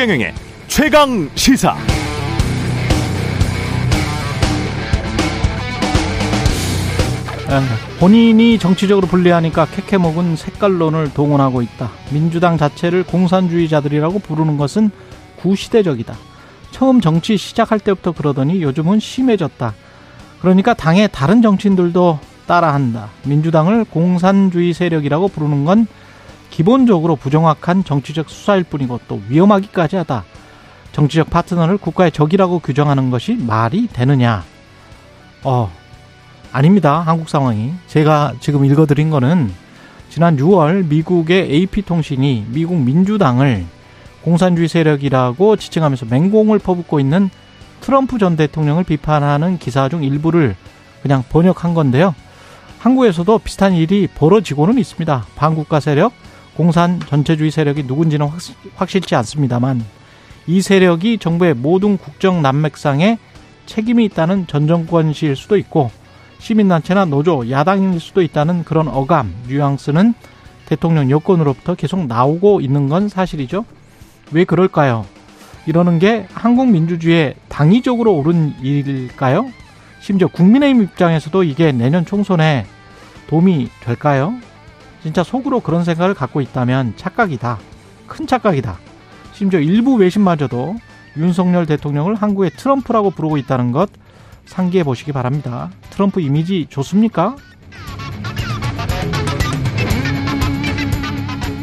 최경영의 최강 시사. 본인이 정치적으로 불리하니까 캐캐먹은 색깔론을 동원하고 있다. 민주당 자체를 공산주의자들이라고 부르는 것은 구시대적이다. 처음 정치 시작할 때부터 그러더니 요즘은 심해졌다. 그러니까 당의 다른 정치인들도 따라한다. 민주당을 공산주의 세력이라고 부르는 건 기본적으로 부정확한 정치적 수사일 뿐이고 또 위험하기까지 하다. 정치적 파트너를 국가의 적이라고 규정하는 것이 말이 되느냐? 어, 아닙니다. 한국 상황이. 제가 지금 읽어드린 거는 지난 6월 미국의 AP통신이 미국 민주당을 공산주의 세력이라고 지칭하면서 맹공을 퍼붓고 있는 트럼프 전 대통령을 비판하는 기사 중 일부를 그냥 번역한 건데요. 한국에서도 비슷한 일이 벌어지고는 있습니다. 반국가 세력, 공산 전체주의 세력이 누군지는 확실치 않습니다만 이 세력이 정부의 모든 국정 난맥상에 책임이 있다는 전 정권실 수도 있고 시민단체나 노조, 야당일 수도 있다는 그런 어감, 뉘앙스는 대통령 여권으로부터 계속 나오고 있는 건 사실이죠. 왜 그럴까요? 이러는 게 한국 민주주의에 당위적으로 옳은 일일까요? 심지어 국민의힘 입장에서도 이게 내년 총선에 도움이 될까요? 진짜 속으로 그런 생각을 갖고 있다면 착각이다. 큰 착각이다. 심지어 일부 외신마저도 윤석열 대통령을 한국의 트럼프라고 부르고 있다는 것 상기해 보시기 바랍니다. 트럼프 이미지 좋습니까?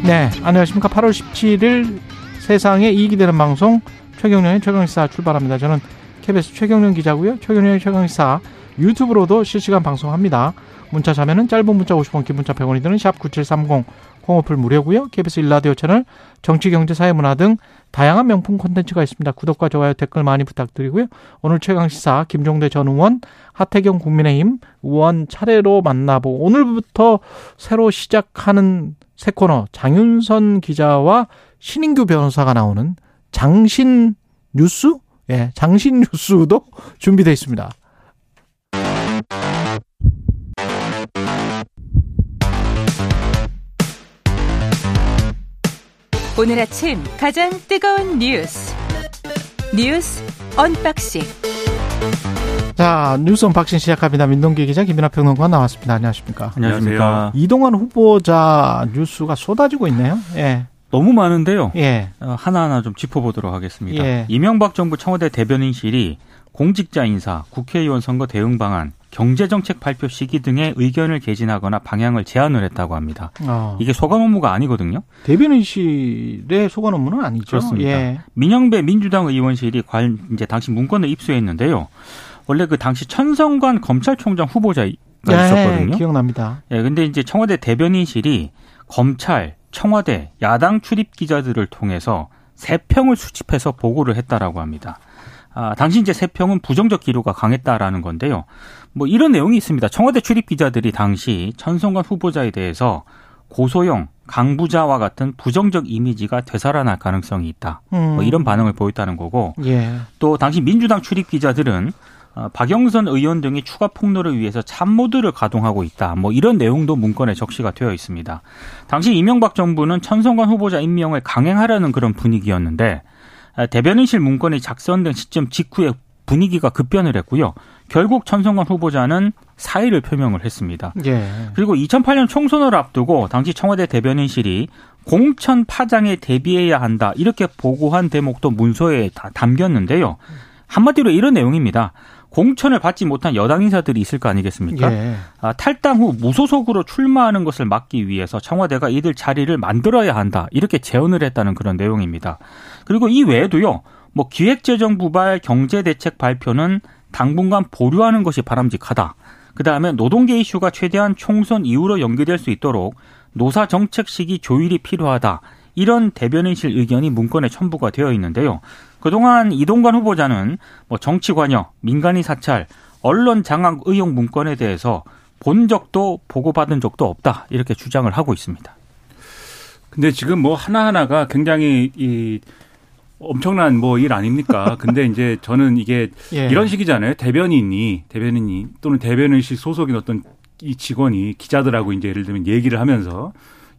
네, 안녕하십니까. 8월 17일 세상에 이익이 되는 방송 최경련의 최강시사 출발합니다. 저는 KBS 최경련 기자고요. 최경련의 최강시사 유튜브로도 실시간 방송합니다. 문자 자면은 짧은 문자 50원, 긴 문자 100원이 드는 샵 9730 콩어플 무료고요. KBS 일라디오 채널 정치, 경제, 사회, 문화 등 다양한 명품 콘텐츠가 있습니다. 구독과 좋아요, 댓글 많이 부탁드리고요. 오늘 최강 시사 김종대 전 의원, 하태경 국민의힘 의원 차례로 만나보고 오늘부터 새로 시작하는 새 코너 장윤선 기자와 신인규 변호사가 나오는 장신 뉴스? 예, 장신 뉴스도 준비되어 있습니다. 오늘 아침 가장 뜨거운 뉴스 뉴스 unboxing 자 뉴스 unboxing 시작합니다. 민동기 기자 김민하 평론가 나왔습니다. 안녕하십니까? 안녕하십니까? 이동관 후보자 뉴스가 쏟아지고 있네요. 예. 너무 많은데요. 예. 어, 하나하나 좀 짚어보도록 하겠습니다. 예. 이명박 정부 청와대 대변인실이 공직자 인사, 국회의원 선거 대응 방안, 경제정책 발표 시기 등의 의견을 개진하거나 방향을 제안을 했다고 합니다. 어. 이게 소관 업무가 아니거든요. 대변인실의 소관 업무는 아니죠. 그렇습니다. 예. 민영배 민주당 의원실이 관 이제 당시 문건을 입수했는데요. 원래 그 당시 천성관 검찰총장 후보자 가 있었거든요. 네, 기억납니다. 예, 근데 이제 청와대 대변인실이 검찰, 청와대, 야당 출입 기자들을 통해서 세 평을 수집해서 보고를 했다라고 합니다. 아, 당시 이제 세 평은 부정적 기류가 강했다라는 건데요. 뭐 이런 내용이 있습니다. 청와대 출입 기자들이 당시 천성관 후보자에 대해서 고소영, 강부자와 같은 부정적 이미지가 되살아날 가능성이 있다. 음. 뭐 이런 반응을 보였다는 거고 예. 또 당시 민주당 출입 기자들은 어, 박영선 의원 등이 추가 폭로를 위해서 참모들을 가동하고 있다. 뭐 이런 내용도 문건에 적시가 되어 있습니다. 당시 이명박 정부는 천성관 후보자 임명을 강행하려는 그런 분위기였는데 아, 대변인실 문건이 작성된 시점 직후에 분위기가 급변을 했고요. 결국 천성관 후보자는 사의를 표명을 했습니다. 예. 그리고 2008년 총선을 앞두고 당시 청와대 대변인실이 공천 파장에 대비해야 한다 이렇게 보고한 대목도 문서에 다 담겼는데요. 한마디로 이런 내용입니다. 공천을 받지 못한 여당 인사들이 있을 거 아니겠습니까? 예. 아, 탈당 후 무소속으로 출마하는 것을 막기 위해서 청와대가 이들 자리를 만들어야 한다 이렇게 제언을 했다는 그런 내용입니다. 그리고 이 외에도요. 뭐 기획재정부 발 경제대책 발표는 당분간 보류하는 것이 바람직하다. 그 다음에 노동계 이슈가 최대한 총선 이후로 연기될 수 있도록 노사 정책 시기 조율이 필요하다. 이런 대변인실 의견이 문건에 첨부가 되어 있는데요. 그동안 이동관 후보자는 뭐 정치 관여, 민간인 사찰, 언론 장악 의혹 문건에 대해서 본 적도 보고받은 적도 없다. 이렇게 주장을 하고 있습니다. 근데 지금 뭐 하나하나가 굉장히 이 엄청난 뭐 일 아닙니까? 근데 이제 저는 이게 예. 이런 식이잖아요. 대변인이 대변인이 또는 대변인실 소속인 어떤 이 직원이 기자들하고 이제 예를 들면 얘기를 하면서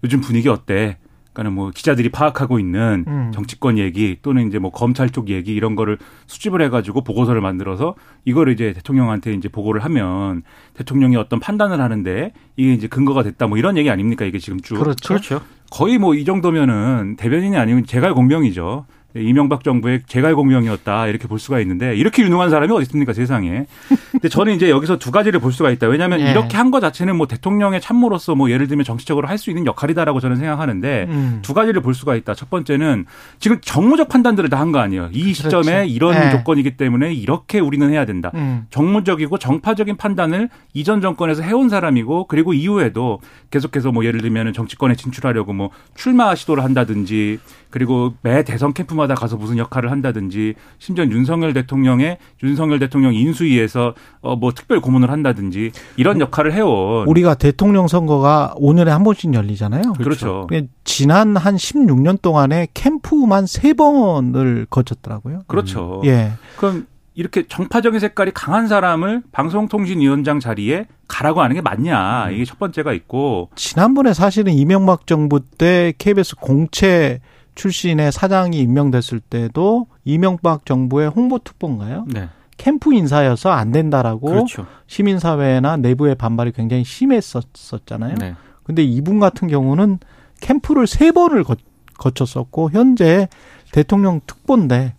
요즘 분위기 어때? 그러니까 뭐 기자들이 파악하고 있는 음. 정치권 얘기 또는 이제 뭐 검찰 쪽 얘기 이런 거를 수집을 해가지고 보고서를 만들어서 이거를 이제 대통령한테 이제 보고를 하면 대통령이 어떤 판단을 하는데 이게 이제 근거가 됐다 뭐 이런 얘기 아닙니까 이게 지금 쭉 그렇죠. 그렇죠. 거의 뭐 이 정도면은 대변인이 아니면 제갈 공명이죠. 이명박 정부의 제갈 공명이었다 이렇게 볼 수가 있는데 이렇게 유능한 사람이 어디 있습니까 세상에. 근데 저는 이제 여기서 두 가지를 볼 수가 있다. 왜냐하면 예. 이렇게 한것 자체는 뭐 대통령의 참모로서 뭐 예를 들면 정치적으로 할 수 있는 역할이다라고 저는 생각하는데 음. 두 가지를 볼 수가 있다. 첫 번째는 지금 정무적 판단들을 다 한 거 아니에요. 이 시점에 그렇지. 이런 예. 조건이기 때문에 이렇게 우리는 해야 된다. 음. 정무적이고 정파적인 판단을 이전 정권에서 해온 사람이고 그리고 이후에도 계속해서 뭐 예를 들면 정치권에 진출하려고 뭐 출마 시도를 한다든지 그리고 매 대선 캠프 마다 가서 무슨 역할을 한다든지 심지어 윤석열 대통령의 윤석열 대통령 인수위에서 어 뭐 특별 고문을 한다든지 이런 역할을 해온 우리가 대통령 선거가 5년에 한 번씩 열리잖아요. 그렇죠. 그게 지난 한 16년 동안에 캠프만 세번을 거쳤더라고요. 그렇죠. 예. 그럼 이렇게 정파적인 색깔이 강한 사람을 방송통신위원장 자리에 가라고 하는 게 맞냐 이게 첫 번째가 있고 지난번에 사실은 이명박 정부 때 KBS 공채 출신의 사장이 임명됐을 때도 이명박 정부의 홍보특보인가요? 네. 캠프 인사여서 안 된다라고 그렇죠. 시민사회나 내부의 반발이 굉장히 심했었잖아요. 네. 근데 이분 같은 경우는 캠프를 세 번을 거, 거쳤었고 현재 대통령 특보인데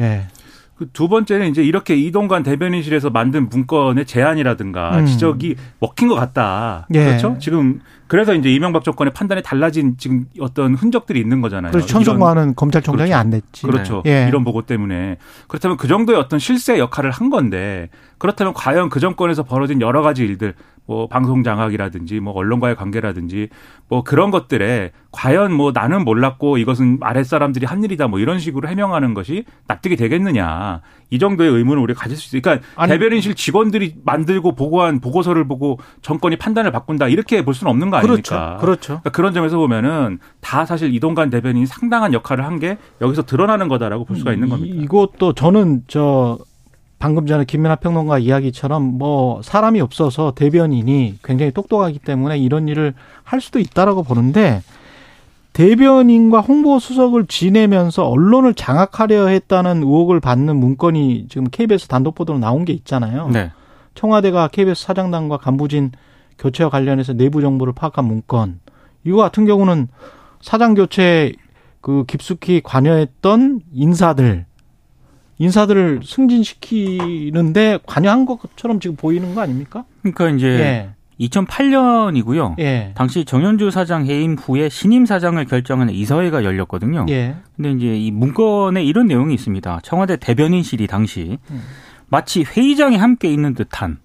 예. 그두 번째는 이제 이렇게 이동관 대변인실에서 만든 문건의 제안이라든가 음. 지적이 먹힌 것 같다. 예. 그렇죠? 지금 그래서 이제 이명박 정권의 판단이 달라진 지금 어떤 흔적들이 있는 거잖아요. 이런- 천성만은 검찰총장이 그렇죠. 안 냈지. 그렇죠. 예. 이런 보고 때문에 그렇다면 그 정도의 어떤 실세 역할을 한 건데 그렇다면 과연 그 정권에서 벌어진 여러 가지 일들 뭐 방송 장악이라든지 뭐 언론과의 관계라든지 뭐 그런 것들에 과연 뭐 나는 몰랐고 이것은 아랫 사람들이 한 일이다 뭐 이런 식으로 해명하는 것이 납득이 되겠느냐 이 정도의 의문을 우리가 가질 수 있어요. 그러니까 아니- 대변인실 직원들이 만들고 보고한 보고서를 보고 정권이 판단을 바꾼다 이렇게 볼 수는 없는 거 아닙니까? 그렇죠. 그렇죠. 그러니까 그런 점에서 보면은 다 사실 이동관 대변인이 상당한 역할을 한 게 여기서 드러나는 거다라고 볼 수가 있는 겁니다. 이- 이것도 저는 저 방금 전에 김민하 평론가 이야기처럼 뭐 사람이 없어서 대변인이 굉장히 똑똑하기 때문에 이런 일을 할 수도 있다라고 보는데 대변인과 홍보 수석을 지내면서 언론을 장악하려 했다는 의혹을 받는 문건이 지금 KBS 단독 보도로 나온 게 있잖아요. 네. 청와대가 KBS 사장단과 간부진 교체와 관련해서 내부 정보를 파악한 문건. 이거 같은 경우는 사장 교체 그 깊숙이 관여했던 인사들 인사들을 승진시키는데 관여한 것처럼 지금 보이는 거 아닙니까? 그러니까 이제 예. 2008년이고요. 예. 당시 정현주 사장 해임 후에 신임 사장을 결정하는 이사회가 열렸거든요. 예. 근데 이제 이 문건에 이런 내용이 있습니다. 청와대 대변인실이 당시 음. 마치 회의장에 함께 있는 듯한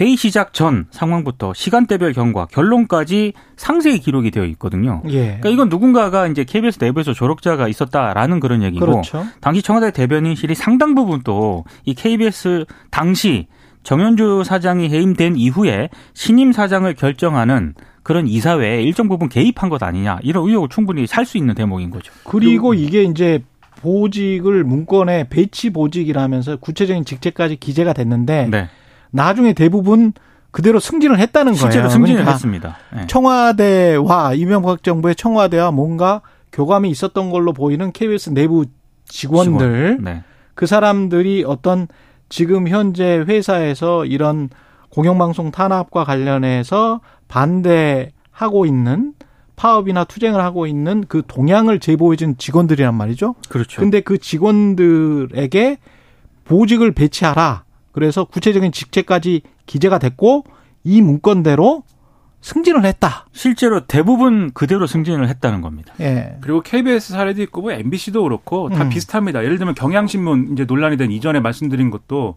회의 시작 전 상황부터 시간대별 경과, 결론까지 상세히 기록이 되어 있거든요. 예. 그러니까 이건 누군가가 이제 KBS 내부에서 조력자가 있었다라는 그런 얘기고 그렇죠. 당시 청와대 대변인실이 상당 부분 또 이 KBS 당시 정현주 사장이 해임된 이후에 신임 사장을 결정하는 그런 이사회에 일정 부분 개입한 것 아니냐 이런 의혹을 충분히 살 수 있는 대목인 거죠. 그리고 이게 이제 보직을 문건에 배치 보직이라면서 구체적인 직책까지 기재가 됐는데 네. 나중에 대부분 그대로 승진을 했다는 거예요. 실제로 승진을 그러니까 했습니다. 네. 청와대와 이명박 정부의 청와대와 뭔가 교감이 있었던 걸로 보이는 KBS 내부 직원들 직원. 네. 그 사람들이 어떤 지금 현재 회사에서 이런 공영방송 탄압과 관련해서 반대하고 있는 파업이나 투쟁을 하고 있는 그 동향을 제보해준 직원들이란 말이죠. 그렇죠. 근데 그 직원들에게 보직을 배치하라. 그래서 구체적인 직책까지 기재가 됐고 이 문건대로 승진을 했다. 실제로 대부분 그대로 승진을 했다는 겁니다. 예. 그리고 KBS 사례도 있고 뭐 MBC도 그렇고 다 음. 비슷합니다. 예를 들면 경향신문 이제 논란이 된 이전에 말씀드린 것도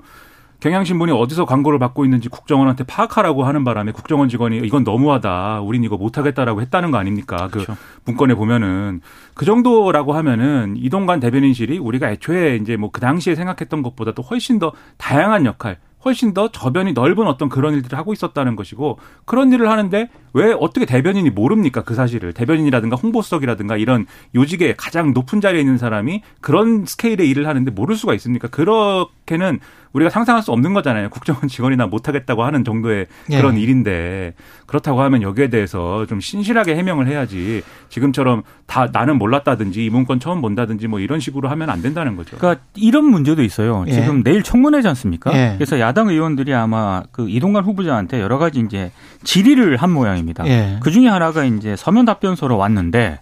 경향신문이 어디서 광고를 받고 있는지 국정원한테 파악하라고 하는 바람에 국정원 직원이 이건 너무하다. 우린 이거 못하겠다라고 했다는 거 아닙니까? 그 그렇죠. 문건에 보면은 그 정도라고 하면은 이동관 대변인실이 우리가 애초에 이제 뭐 그 당시에 생각했던 것보다 또 훨씬 더 다양한 역할 훨씬 더 저변이 넓은 어떤 그런 일들을 하고 있었다는 것이고 그런 일을 하는데 왜 어떻게 대변인이 모릅니까 그 사실을 대변인이라든가 홍보수석이라든가 이런 요직에 가장 높은 자리에 있는 사람이 그런 스케일의 일을 하는데 모를 수가 있습니까 그렇게는 우리가 상상할 수 없는 거잖아요. 국정원 직원이나 못하겠다고 하는 정도의 예. 그런 일인데 그렇다고 하면 여기에 대해서 좀 신실하게 해명을 해야지 지금처럼 다 나는 몰랐다든지 이 문건 처음 본다든지 뭐 이런 식으로 하면 안 된다는 거죠. 그러니까 이런 문제도 있어요. 예. 지금 내일 청문회지 않습니까? 예. 그래서 야당 의원들이 아마 그 이동관 후보자한테 여러 가지 이제 질의를 한 모양입니다. 예. 그 중에 하나가 이제 서면 답변서로 왔는데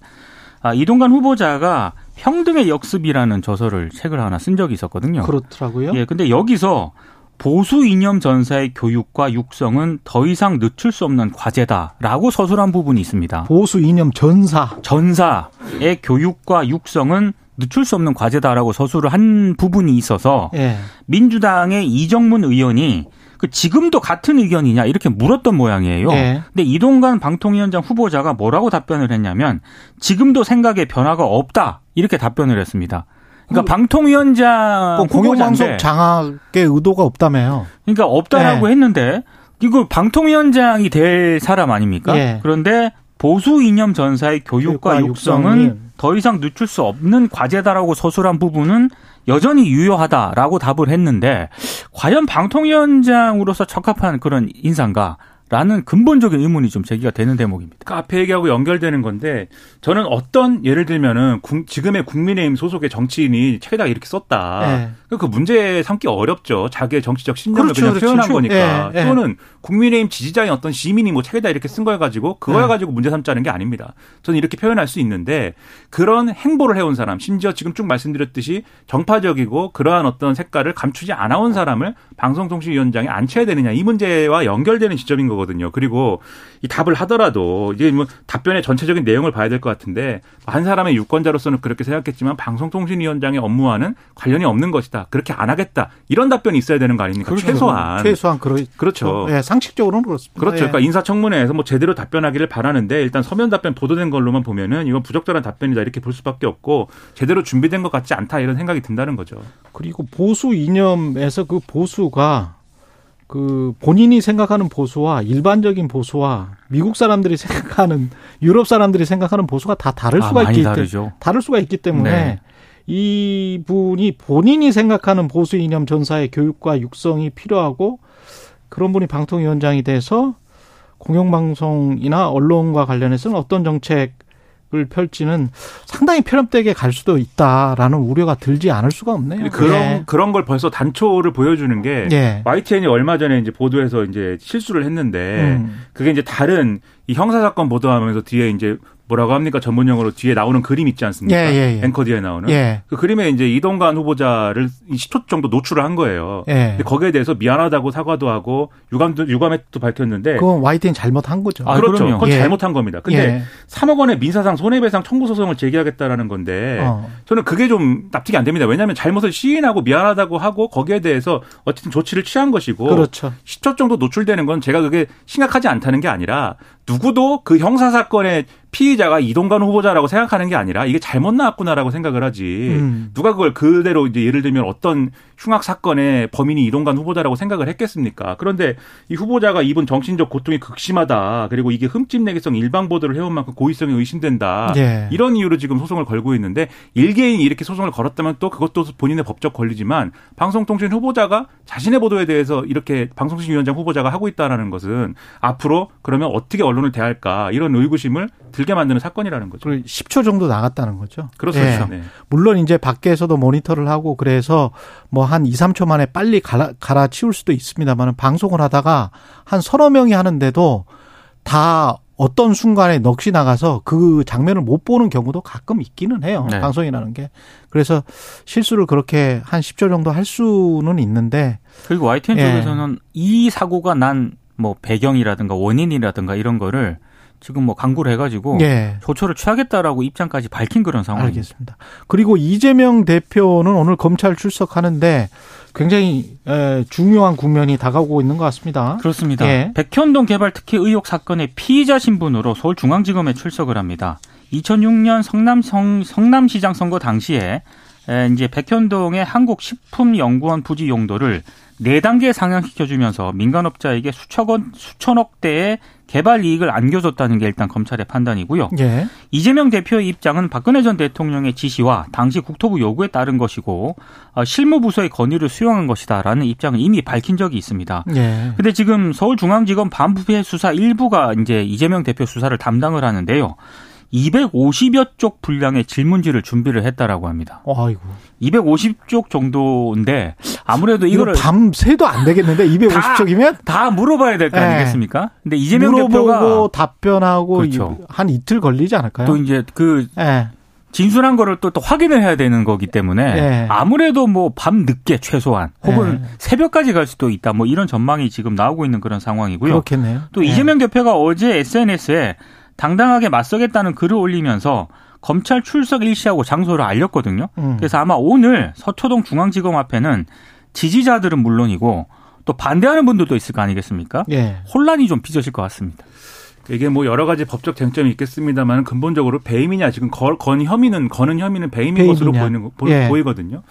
아, 이동관 후보자가 평등의 역습이라는 저서를 책을 하나 쓴 적이 있었거든요. 그렇더라고요. 예, 근데 여기서 보수 이념 전사의 교육과 육성은 더 이상 늦출 수 없는 과제다라고 서술한 부분이 있습니다. 보수 이념 전사. 전사의 교육과 육성은 늦출 수 없는 과제다라고 서술을 한 부분이 있어서 예. 민주당의 이정문 의원이 그 지금도 같은 의견이냐 이렇게 물었던 모양이에요. 예. 근데 이동관 방통위원장 후보자가 뭐라고 답변을 했냐면 지금도 생각에 변화가 없다 이렇게 답변을 했습니다. 그러니까 방통위원장 그 공영방송 후보자인데 장악의 의도가 없다며요. 그러니까 없다라고 네. 했는데 이거 방통위원장이 될 사람 아닙니까? 예. 그런데 보수 이념 전사의 교육과, 교육과 육성은 육성이 더 이상 늦출 수 없는 과제다라고 서술한 부분은 여전히 유효하다라고 답을 했는데 과연 방통위원장으로서 적합한 그런 인사인가? 라는 근본적인 의문이 좀 제기가 되는 대목입니다. 그 앞에 얘기하고 연결되는 건데 저는 어떤 예를 들면은 국- 지금의 국민의힘 소속의 정치인이 책에다 이렇게 썼다. 네. 그 문제 삼기 어렵죠. 자기의 정치적 신념을 그렇죠, 그냥 그렇죠. 표현한. 거니까. 예, 예. 또는 국민의힘 지지자인 어떤 시민이 뭐 책에다 이렇게 쓴 걸 가지고 그걸 네. 가지고 문제 삼자는 게 아닙니다. 저는 이렇게 표현할 수 있는데 그런 행보를 해온 사람, 심지어 지금 쭉 말씀드렸듯이 정파적이고 그러한 어떤 색깔을 감추지 않아 온 사람을 방송통신위원장에 앉혀야 되느냐 이 문제와 연결되는 지점인 거거든요. 그리고 이 답을 하더라도 이게 뭐 답변의 전체적인 내용을 봐야 될 것 같은데 한 사람의 유권자로서는 그렇게 생각했지만 방송통신위원장의 업무와는 관련이 없는 것이다. 그렇게 안 하겠다. 이런 답변이 있어야 되는 거 아닙니까? 최소한. 최소한 그러, 그렇죠. 예, 상식적으로는 그렇습니다. 그렇죠. 예. 그러니까 인사청문회에서 뭐 제대로 답변하기를 바라는데 일단 서면 답변 보도된 걸로만 보면은 이건 부적절한 답변이다 이렇게 볼 수밖에 없고 제대로 준비된 것 같지 않다 이런 생각이 든다는 거죠. 그리고 보수 이념에서 그 보수가 그 본인이 생각하는 보수와 일반적인 보수와 미국 사람들이 생각하는 유럽 사람들이 생각하는 보수가 다 다를 아, 수가 있기 때문에. 다를 수가 있기 때문에 네. 이분이 본인이 생각하는 보수 이념 전사의 교육과 육성이 필요하고 그런 분이 방통위원장이 돼서 공영방송이나 언론과 관련해서는 어떤 정책 을 펼치는 상당히 편협되게 갈 수도 있다라는 우려가 들지 않을 수가 없네요. 그런 예. 그런 걸 벌써 단초를 보여주는 게 예. YTN이 얼마 전에 이제 보도해서 이제 실수를 했는데 음. 그게 이제 다른 이 형사 사건 보도하면서 뒤에 이제 뭐라고 합니까 전문 용어로 뒤에 나오는 그림 있지 않습니까? 예, 예, 예. 앵커 뒤에 나오는 예. 그 그림에 이제 이동관 후보자를 10초 정도 노출을 한 거예요. 예. 근데 거기에 대해서 미안하다고 사과도 하고 유감도 유감도 밝혔는데 그건 YTN 잘못한 거죠. 아, 그렇죠. 그럼요. 그건 예. 잘못한 겁니다. 근데 예. 3억 원의 민사상 손해배상 청구 소송을 제기하겠다라는 건데 어. 저는 그게 좀 납득이 안 됩니다. 왜냐하면 잘못을 시인하고 미안하다고 하고 거기에 대해서 어쨌든 조치를 취한 것이고 그렇죠. 10초 정도 노출되는 건 제가 그게 심각하지 않다는 게 아니라 누구도 그 형사 사건의 피의자가 이동관 후보자라고 생각하는 게 아니라 이게 잘못 나왔구나라고 생각을 하지. 음. 누가 그걸 그대로 이제 예를 들면 어떤 흉악 사건의 범인이 이동관 후보자라고 생각을 했겠습니까? 그런데 이 후보자가 입은 정신적 고통이 극심하다. 그리고 이게 흠집내기성 일방 보도를 해온 만큼 고의성이 의심된다. 예. 이런 이유로 지금 소송을 걸고 있는데 일개인이 이렇게 소송을 걸었다면 또 그것도 본인의 법적 권리지만 방송통신 후보자가 자신의 보도에 대해서 이렇게 방송통신위원장 후보자가 하고 있다라는 것은 앞으로 그러면 어떻게 언론을 대할까 이런 의구심을 들게 만드는 사건이라는 거죠. 그리고 10초 정도 나갔다는 거죠. 그렇습니다. 예. 네. 물론 이제 밖에서도 모니터를 하고 그래서 뭐 한 2, 3초 만에 빨리 갈아, 갈아치울 수도 있습니다만 방송을 하다가 한 서너 명이 하는데도 다 어떤 순간에 넋이 나가서 그 장면을 못 보는 경우도 가끔 있기는 해요. 네. 방송이라는 게. 그래서 실수를 그렇게 한 10초 정도 할 수는 있는데 그리고 YTN 예. 쪽에서는 이 사고가 난 뭐 배경이라든가 원인이라든가 이런 거를 지금 뭐 강구를 해가지고 예. 조처를 취하겠다라고 입장까지 밝힌 그런 상황입니다. 알겠습니다. 그리고 이재명 대표는 오늘 검찰 출석하는데 굉장히 에, 중요한 국면이 다가오고 있는 것 같습니다. 그렇습니다. 예. 백현동 개발 특혜 의혹 사건의 피의자 신분으로 서울중앙지검에 출석을 합니다. 2006년 성남 성, 성남시장 선거 당시에 에, 이제 백현동의 한국식품연구원 부지 용도를 네 단계 상향시켜주면서 민간업자에게 수천억 수천억 대의 개발 이익을 안겨줬다는 게 일단 검찰의 판단이고요. 예. 이재명 대표의 입장은 박근혜 전 대통령의 지시와 당시 국토부 요구에 따른 것이고 어, 실무부서의 건의를 수용한 것이다라는 입장을 이미 밝힌 적이 있습니다. 예. 근데 지금 서울중앙지검 반부패 수사 일부가 이제 이재명 대표 수사를 담당을 하는데요. 250여 쪽 분량의 질문지를 준비를 했다라고 합니다. 아이고. 250쪽 정도인데 아무래도 이거 이거를 밤새도 안 되겠는데 250쪽이면 다 물어봐야 될거 네. 아니겠습니까? 근데 이재명 물어보고 대표가 답변하고 그렇죠. 이- 한 이틀 걸리지 않을까요? 또 이제 그 예. 진술한 거를 또, 또 확인을 해야 되는 거기 때문에 네. 아무래도 뭐 밤 늦게 최소한 혹은 네. 새벽까지 갈 수도 있다 뭐 이런 전망이 지금 나오고 있는 그런 상황이고요. 그렇겠네요. 또 예. 이재명 대표가 어제 SNS에 당당하게 맞서겠다는 글을 올리면서 검찰 출석 일시하고 장소를 알렸거든요. 음. 그래서 아마 오늘 서초동 중앙지검 앞에는 지지자들은 물론이고 또 반대하는 분들도 있을 거 아니겠습니까? 예. 혼란이 좀 빚어질 것 같습니다. 이게 뭐 여러 가지 법적 쟁점이 있겠습니다만 근본적으로 배임이냐 지금 걸, 건 혐의는 거는 혐의는 배임인 것으로 배임이냐. 보이는 거- 보, 예. 보이거든요.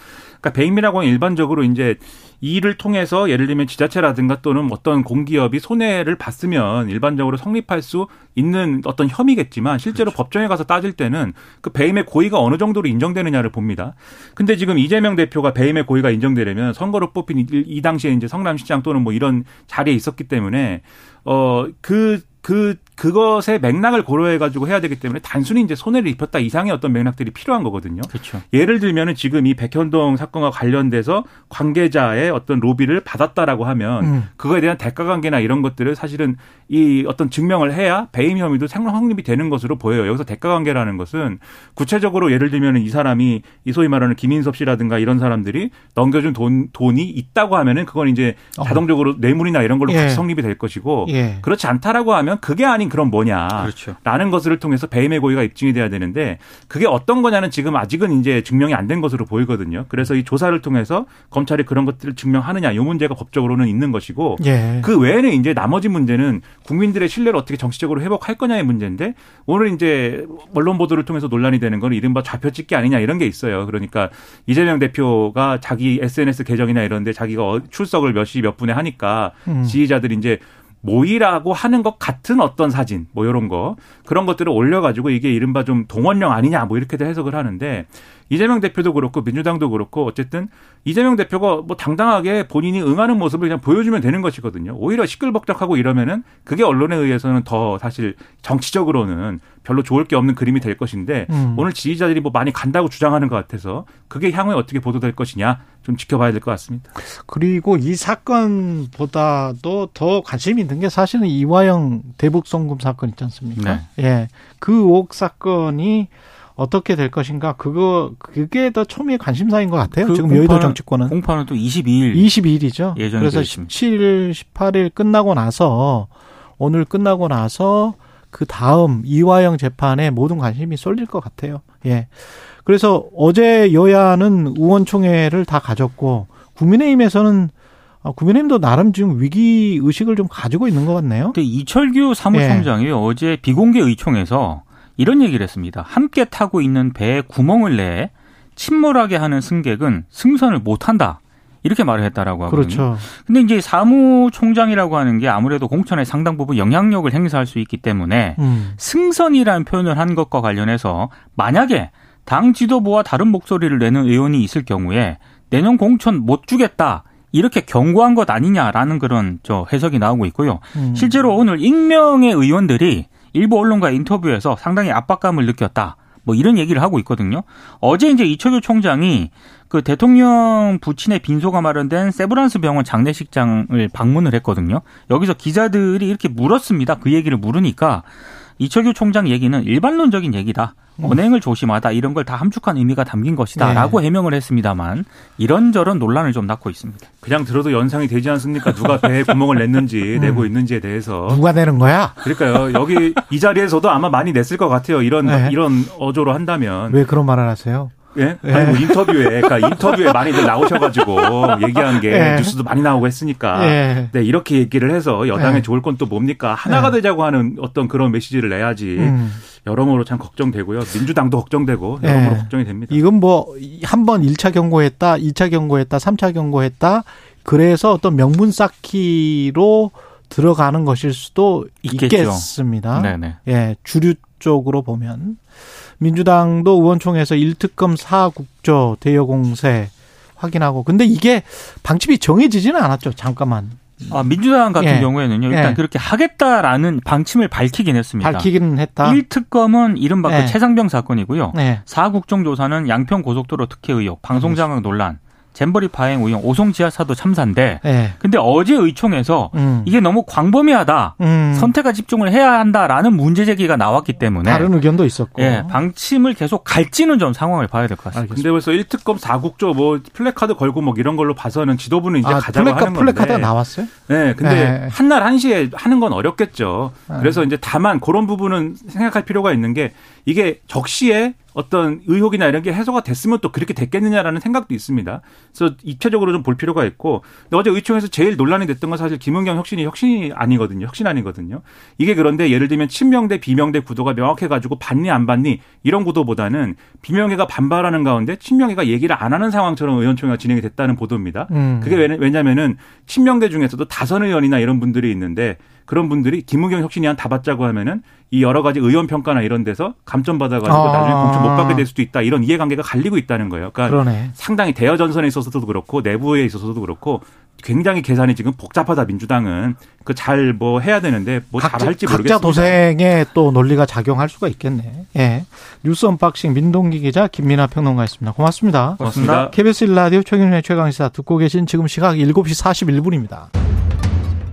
그러니까 배임이라고 하면 일반적으로 이제 이 일을 통해서 예를 들면 지자체라든가 또는 어떤 공기업이 손해를 봤으면 일반적으로 성립할 수 있는 어떤 혐의겠지만 실제로 법정에 가서 따질 때는 그 배임의 고의가 어느 정도로 인정되느냐를 봅니다. 근데 지금 이재명 대표가 배임의 고의가 인정되려면 선거로 뽑힌 이, 이 당시에 이제 성남시장 또는 뭐 이런 자리에 있었기 때문에 어그 그 그것의 맥락을 고려해 가지고 해야 되기 때문에 단순히 이제 손해를 입혔다 이상의 어떤 맥락들이 필요한 거거든요. 그렇죠. 예를 들면은 지금 이 백현동 사건과 관련돼서 관계자의 어떤 로비를 받았다라고 하면 음. 그거에 대한 대가 관계나 이런 것들을 사실은 이 어떤 증명을 해야 배임 혐의도 생각 확립이 되는 것으로 보여요. 여기서 대가 관계라는 것은 구체적으로 예를 들면은 이 사람이 이 소위 말하는 김인섭 씨라든가 이런 사람들이 넘겨준 돈 돈이 있다고 하면은 그건 이제 어. 자동적으로 뇌물이나 이런 걸로 예. 같이 성립이 될 것이고 예. 그렇지 않다라고 하면 그게 아닌 그럼 뭐냐. 그렇죠. 라는 것을 통해서 배임의 고의가 입증이 돼야 되는데 그게 어떤 거냐는 지금 아직은 이제 증명이 안 된 것으로 보이거든요. 그래서 이 조사를 통해서 검찰이 그런 것들을 증명하느냐 이 문제가 법적으로는 있는 것이고 예. 그 외에는 이제 나머지 문제는 국민들의 신뢰를 어떻게 정치적으로 회복할 거냐의 문제인데 오늘 이제 언론 보도를 통해서 논란이 되는 건 이른바 좌표 찍기 아니냐 이런 게 있어요. 그러니까 이재명 대표가 자기 SNS 계정이나 이런 데 자기가 어- 출석을 몇 시 몇 분에 하니까 음. 지지자들이 이제 모이라고 하는 것 같은 어떤 사진 뭐 이런 거 그런 것들을 올려가지고 이게 이른바 좀 동원령 아니냐 뭐 이렇게도 해석을 하는데 이재명 대표도 그렇고 민주당도 그렇고 어쨌든 이재명 대표가 뭐 당당하게 본인이 응하는 모습을 그냥 보여주면 되는 것이거든요. 오히려 시끌벅적하고 이러면은 그게 언론에 의해서는 더 사실 정치적으로는 별로 좋을 게 없는 그림이 될 것인데 음. 오늘 지지자들이 뭐 많이 간다고 주장하는 것 같아서 그게 향후에 어떻게 보도될 것이냐 좀 지켜봐야 될 것 같습니다. 그리고 이 사건보다도 더 관심이 있는 게 사실은 이화영 대북 송금 사건 있지 않습니까? 예. 그 의혹 사건이 어떻게 될 것인가 그거 그게 더 초미의 관심사인 것 같아요. 그 지금 여의도 공판은- 정치권은 공판은 또 22일 22일이죠. 예정이 그래서 되어 있습니다. 17일, 18일 끝나고 나서 오늘 끝나고 나서 그 다음 이화영 재판에 모든 관심이 쏠릴 것 같아요. 예. 그래서 어제 여야는 의원총회를 다 가졌고 국민의힘에서는 아, 국민의힘도 나름 지금 위기 의식을 좀 가지고 있는 것 같네요. 근데 이철규 사무총장이 어제 비공개 의총에서 이런 얘기를 했습니다. 함께 타고 있는 배에 구멍을 내 침몰하게 하는 승객은 승선을 못한다. 이렇게 말을 했다라고 하거든요. 그렇죠. 근데 이제 사무총장이라고 하는 게 아무래도 공천의 상당 부분 영향력을 행사할 수 있기 때문에 음. 승선이라는 표현을 한 것과 관련해서 만약에 당 지도부와 다른 목소리를 내는 의원이 있을 경우에 내년 공천 못 주겠다. 이렇게 경고한 것 아니냐라는 그런 저 해석이 나오고 있고요. 음. 실제로 오늘 익명의 의원들이 일부 언론과 인터뷰에서 상당히 압박감을 느꼈다. 뭐 이런 얘기를 하고 있거든요. 어제 이제 이철규 총장이 그 대통령 부친의 빈소가 마련된 세브란스 병원 장례식장을 방문을 했거든요. 여기서 기자들이 이렇게 물었습니다. 그 얘기를 물으니까 이철규 총장 얘기는 일반론적인 얘기다. 언행을 조심하다 이런 걸 다 함축한 의미가 담긴 것이다라고 해명을 했습니다만 이런저런 논란을 좀 낳고 있습니다. 그냥 들어도 연상이 되지 않습니까? 누가 배에 구멍을 냈는지 내고 있는지에 대해서. 누가 내는 거야? 그러니까요. 여기 이 자리에서도 아마 많이 냈을 것 같아요. 이런 네. 이런 어조로 한다면. 왜 그런 말을 하세요? 예? 아니 뭐 인터뷰에 그러니까 인터뷰에 많이들 나오셔가지고 얘기한 게 예. 뉴스도 많이 나오고 했으니까. 예. 네 이렇게 얘기를 해서 여당에 예. 좋을 건 또 뭡니까? 하나가 예. 되자고 하는 어떤 그런 메시지를 내야지. 음. 여러모로 참 걱정되고요. 민주당도 걱정되고 여러모로 예. 걱정이 됩니다. 이건 뭐 한 번 1차 경고했다, 2차 경고했다, 3차 경고했다. 그래서 어떤 명분 쌓기로 들어가는 것일 수도 있겠죠. 있겠습니다. 네네. 예, 주류 쪽으로 보면 민주당도 의원총회에서 1특검 4국조 대여 공세 확인하고 근데 이게 방침이 정해지지는 않았죠. 잠깐만. 아, 민주당 같은 예. 경우에는요. 일단 예. 그렇게 하겠다라는 방침을 밝히긴 했습니다. 밝히기는 했다. 1특검은 이른바 예. 그 최상병 사건이고요. 네. 사국정조사는 양평 고속도로 특혜 의혹, 방송장악 논란, 잼버리 파행 의혹, 오송 지하차도 참사인데 예. 근데 어제 의총에서 음. 이게 너무 광범위하다. 음. 선택과 집중을 해야 한다라는 문제 제기가 나왔기 때문에 다른 의견도 있었고. 예, 방침을 계속 갈지는 좀 상황을 봐야 될 것 같습니다. 근데 벌써 1특검 4국조 뭐 플래카드 걸고 뭐 이런 걸로 봐서는 지도부는 이제 아, 가자고 플래카, 하는 건데. 플래카드가 나왔어요? 네, 근데 네. 한날 한시에 하는 건 어렵겠죠. 네. 그래서 이제 다만 그런 부분은 생각할 필요가 있는 게 이게 적시에 어떤 의혹이나 이런 게 해소가 됐으면 또 그렇게 됐겠느냐라는 생각도 있습니다. 그래서 입체적으로 좀 볼 필요가 있고 근데 어제 의총에서 제일 논란이 됐던 건 사실 김은경 혁신이 혁신이 아니거든요. 혁신 아니거든요. 이게 그런데 예를 들면 친명 대 비명대 구도가 명확해 가지고 받니 안 받니 이런 구도보다는 비명계가 반발하는 가운데 친명계가 얘기를 안 하는 상황처럼 의원총회가 진행이 됐다는 보도입니다. 음. 그게 왜냐- 왜냐면은 친명대 중에서도 다선 의원이나 이런 분들이 있는데 그런 분들이 김우경 혁신이 한다 받자고 하면은 이 여러 가지 의원 평가나 이런 데서 감점 받아가지고 아. 나중에 공천 못 받게 될 수도 있다 이런 이해관계가 갈리고 있다는 거예요. 그러니까 그러네. 상당히 대여 전선에 있어서도 그렇고 내부에 있어서도 그렇고 굉장히 계산이 지금 복잡하다 민주당은 그 잘 뭐 해야 되는데 뭐 각자, 잘할지 각자 모르겠습니다. 도생에 또 논리가 작용할 수가 있겠네. 예. 뉴스 unboxing 민동기 기자 김민하 평론가였습니다. 고맙습니다. 고맙습니다. KBS 1라디오 최경영의 최강시사 듣고 계신 지금 시각 7시 41분입니다.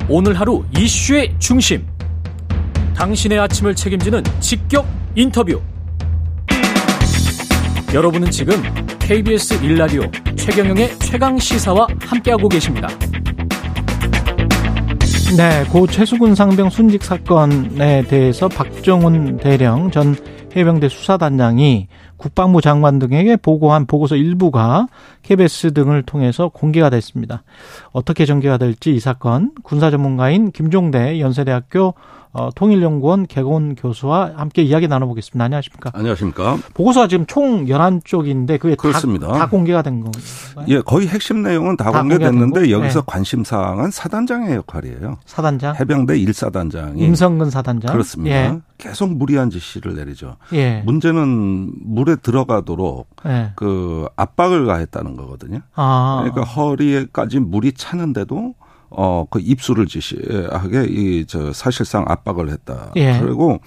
오늘 하루 이슈의 중심. 당신의 아침을 책임지는 직격 인터뷰. 여러분은 지금 KBS 1라디오 최경영의 최강 시사와 함께하고 계십니다. 네, 고 최수근 상병 순직 사건에 대해서 박정훈 대령 전 해병대 수사단장이 국방부 장관 등에게 보고한 보고서 일부가 KBS 등을 통해서 공개가 됐습니다. 어떻게 전개가 될지 이 사건 군사 전문가인 김종대 연세대학교 어, 통일연구원 개건 교수와 함께 이야기 나눠보겠습니다. 안녕하십니까? 안녕하십니까. 보고서가 지금 총 11쪽인데 그게 다, 그렇습니다. 다 공개가 된 건가요? 예, 거의 핵심 내용은 다, 다 공개됐는데? 여기서 네. 관심 사항은 사단장의 역할이에요. 사단장? 해병대 1사단장이 임성근 사단장? 그렇습니다. 예. 계속 무리한 지시를 내리죠. 예. 문제는 물에 들어가도록 예. 그 압박을 가했다는 거거든요. 아. 그러니까 허리에까지 물이 차는데도 어, 그 입술을 지시하게 이, 저, 사실상 압박을 했다. 예. 그리고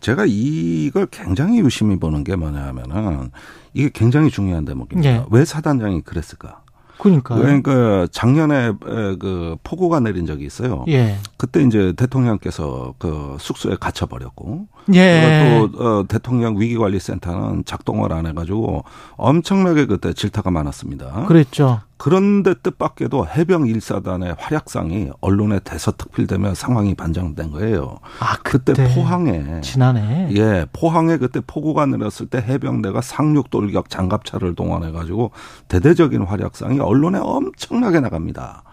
제가 이걸 굉장히 유심히 보는 게 뭐냐 하면은 이게 굉장히 중요한 대목입니다. 예. 왜 사단장이 그랬을까? 그러니까. 그러니까 작년에 에, 그 폭우가 내린 적이 있어요. 예. 그때 이제 대통령께서 그 숙소에 갇혀 버렸고 예. 또 어, 대통령 위기관리센터는 작동을 안 해가지고 엄청나게 그때 질타가 많았습니다. 그랬죠. 그런데 뜻밖에도 해병 1사단의 활약상이 언론에 대서특필되며 상황이 반장된 거예요. 아, 그때, 그때. 포항에 지난해. 예, 포항에 그때 폭우가 내렸을 때 해병대가 상륙 돌격 장갑차를 동원해 가지고 대대적인 활약상이 언론에 엄청나게 나갑니다.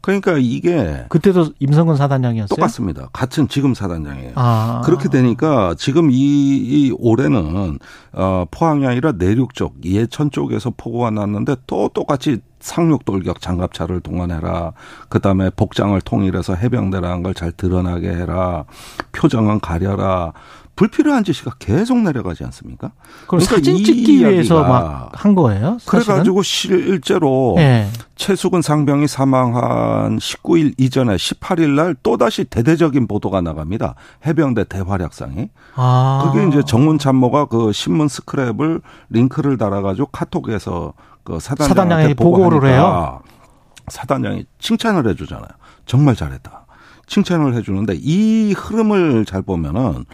그러니까 이게 그때도 임성근 사단장이었어요. 똑같습니다. 같은 지금 사단장이에요. 아. 그렇게 되니까 지금 이, 이 올해는 어 포항이 아니라 내륙 쪽 예천 쪽에서 폭우가 났는데 또 똑같이 상륙 돌격 장갑차를 동원해라. 그다음에 복장을 통일해서 해병대라는 걸 잘 드러나게 해라. 표정은 가려라. 불필요한 지시가 계속 내려가지 않습니까? 그럼 그러니까 사진 이 찍기 위해서 막 한 거예요? 사실은? 그래가지고 실제로 예. 최수근 상병이 사망한 19일 이전에 18일 날 또다시 대대적인 보도가 나갑니다. 해병대 대활약상이. 아. 그게 이제 정문 참모가 그 신문 스크랩을 링크를 달아가지고 카톡에서 그 사단장한테 보고를 해요? 사단장이 칭찬을 해주잖아요. 정말 잘했다. 칭찬을 해주는데 이 흐름을 잘 보면은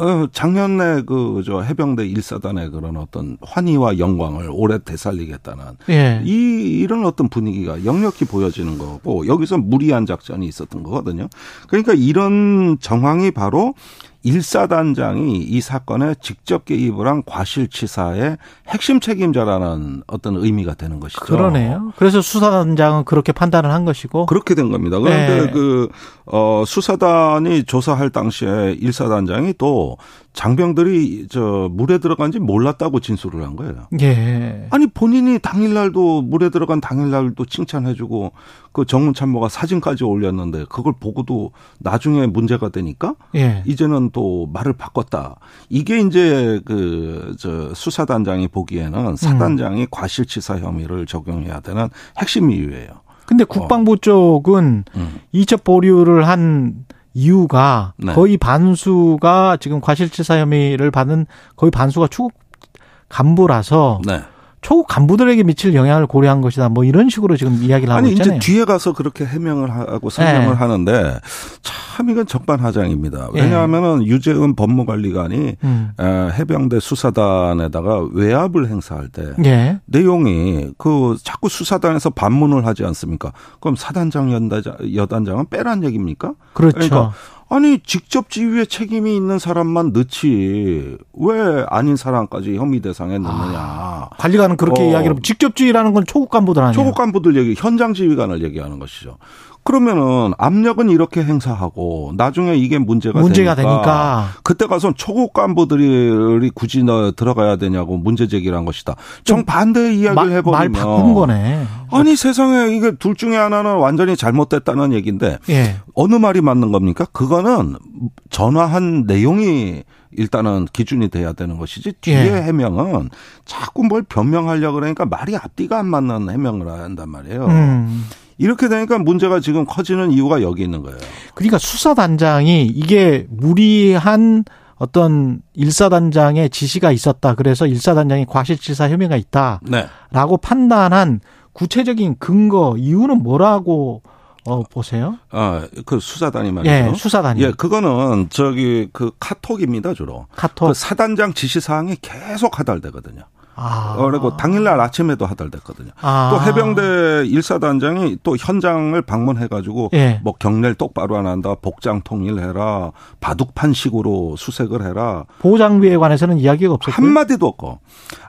어, 작년에 그, 저, 해병대 1사단의 그런 어떤 환희와 영광을 오래 되살리겠다는 예. 이, 이런 어떤 분위기가 역력히 보여지는 거고, 여기서 무리한 작전이 있었던 거거든요. 그러니까 이런 정황이 바로 일사단장이 이 사건에 직접 개입을 한 과실치사의 핵심 책임자라는 어떤 의미가 되는 것이죠. 그러네요. 그래서 수사단장은 그렇게 판단을 한 것이고. 그렇게 된 겁니다. 그런데 네. 그, 어, 수사단이 조사할 당시에 일사단장이 또 장병들이 저 물에 들어간 지 몰랐다고 진술을 한 거예요. 예. 아니 본인이 당일날도 물에 들어간 당일날도 칭찬해주고 그 정문 참모가 사진까지 올렸는데 그걸 보고도 나중에 문제가 되니까 예. 이제는 또 말을 바꿨다. 이게 이제 그 저 수사단장이 보기에는 사단장이 과실치사 혐의를 적용해야 되는 핵심 이유예요. 근데 국방부 쪽은 음. 이첩 보류를 한 이유가 네. 거의 반수가 지금 과실치사 혐의를 받은 거의 반수가 초급 간부라서 네. 초급 간부들에게 미칠 영향을 고려한 것이다. 뭐 이런 식으로 지금 이야기를 하고 아니 있잖아요. 이제 뒤에 가서 그렇게 해명을 하고 설명을 네. 하는데 참 이건 적반하장입니다. 왜냐하면은 유재은 법무관리관이 음. 에, 해병대 수사단에다가 외압을 행사할 때 예. 내용이 그 자꾸 수사단에서 반문을 하지 않습니까? 그럼 사단장 연단장, 여단장은 빼란 얘기입니까? 그렇죠. 그러니까 아니 직접 지휘에 책임이 있는 사람만 넣지 왜 아닌 사람까지 혐의 대상에 넣느냐? 관리관은 그렇게 어. 이야기를 하면 직접 지휘라는 건 초급 간부들 아니에요. 초급 간부들 얘기, 현장 지휘관을 얘기하는 것이죠. 그러면은 압력은 이렇게 행사하고 나중에 이게 문제가, 문제가 되니까, 되니까. 그때 가서 초급 간부들이 굳이 너 들어가야 되냐고 문제 제기를 한 것이다. 정 반대 이야기를 말, 해버리면 말 바꾼 거네. 아니 세상에 이게 둘 중에 하나는 완전히 잘못됐다는 얘기인데 예. 어느 말이 맞는 겁니까? 그거는 전화한 내용이 일단은 기준이 돼야 되는 것이지 뒤에 예. 해명은 자꾸 뭘 변명하려고 그러니까 말이 앞뒤가 안 맞는 해명을 한단 말이에요. 음. 이렇게 되니까 문제가 지금 커지는 이유가 여기 있는 거예요. 그러니까 수사단장이 이게 무리한 어떤 일사단장의 지시가 있었다. 그래서 일사단장이 과실치사 혐의가 있다 라고 네. 판단한 구체적인 근거 이유는 뭐라고 어, 보세요? 아, 그 수사단이 말이죠. 예, 수사단이 예, 그거는 저기 그 카톡입니다, 주로. 카톡. 그 사단장 지시 사항이 계속 하달되거든요. 아. 어, 그리고 당일날 아침에도 하달됐거든요. 아. 또 해병대 일사단장이 또 현장을 방문해가지고 예. 뭐 경례를 똑바로 안 한다, 복장 통일해라, 바둑판식으로 수색을 해라. 보호장비에 관해서는 이야기가 없었고요. 한마디도 없고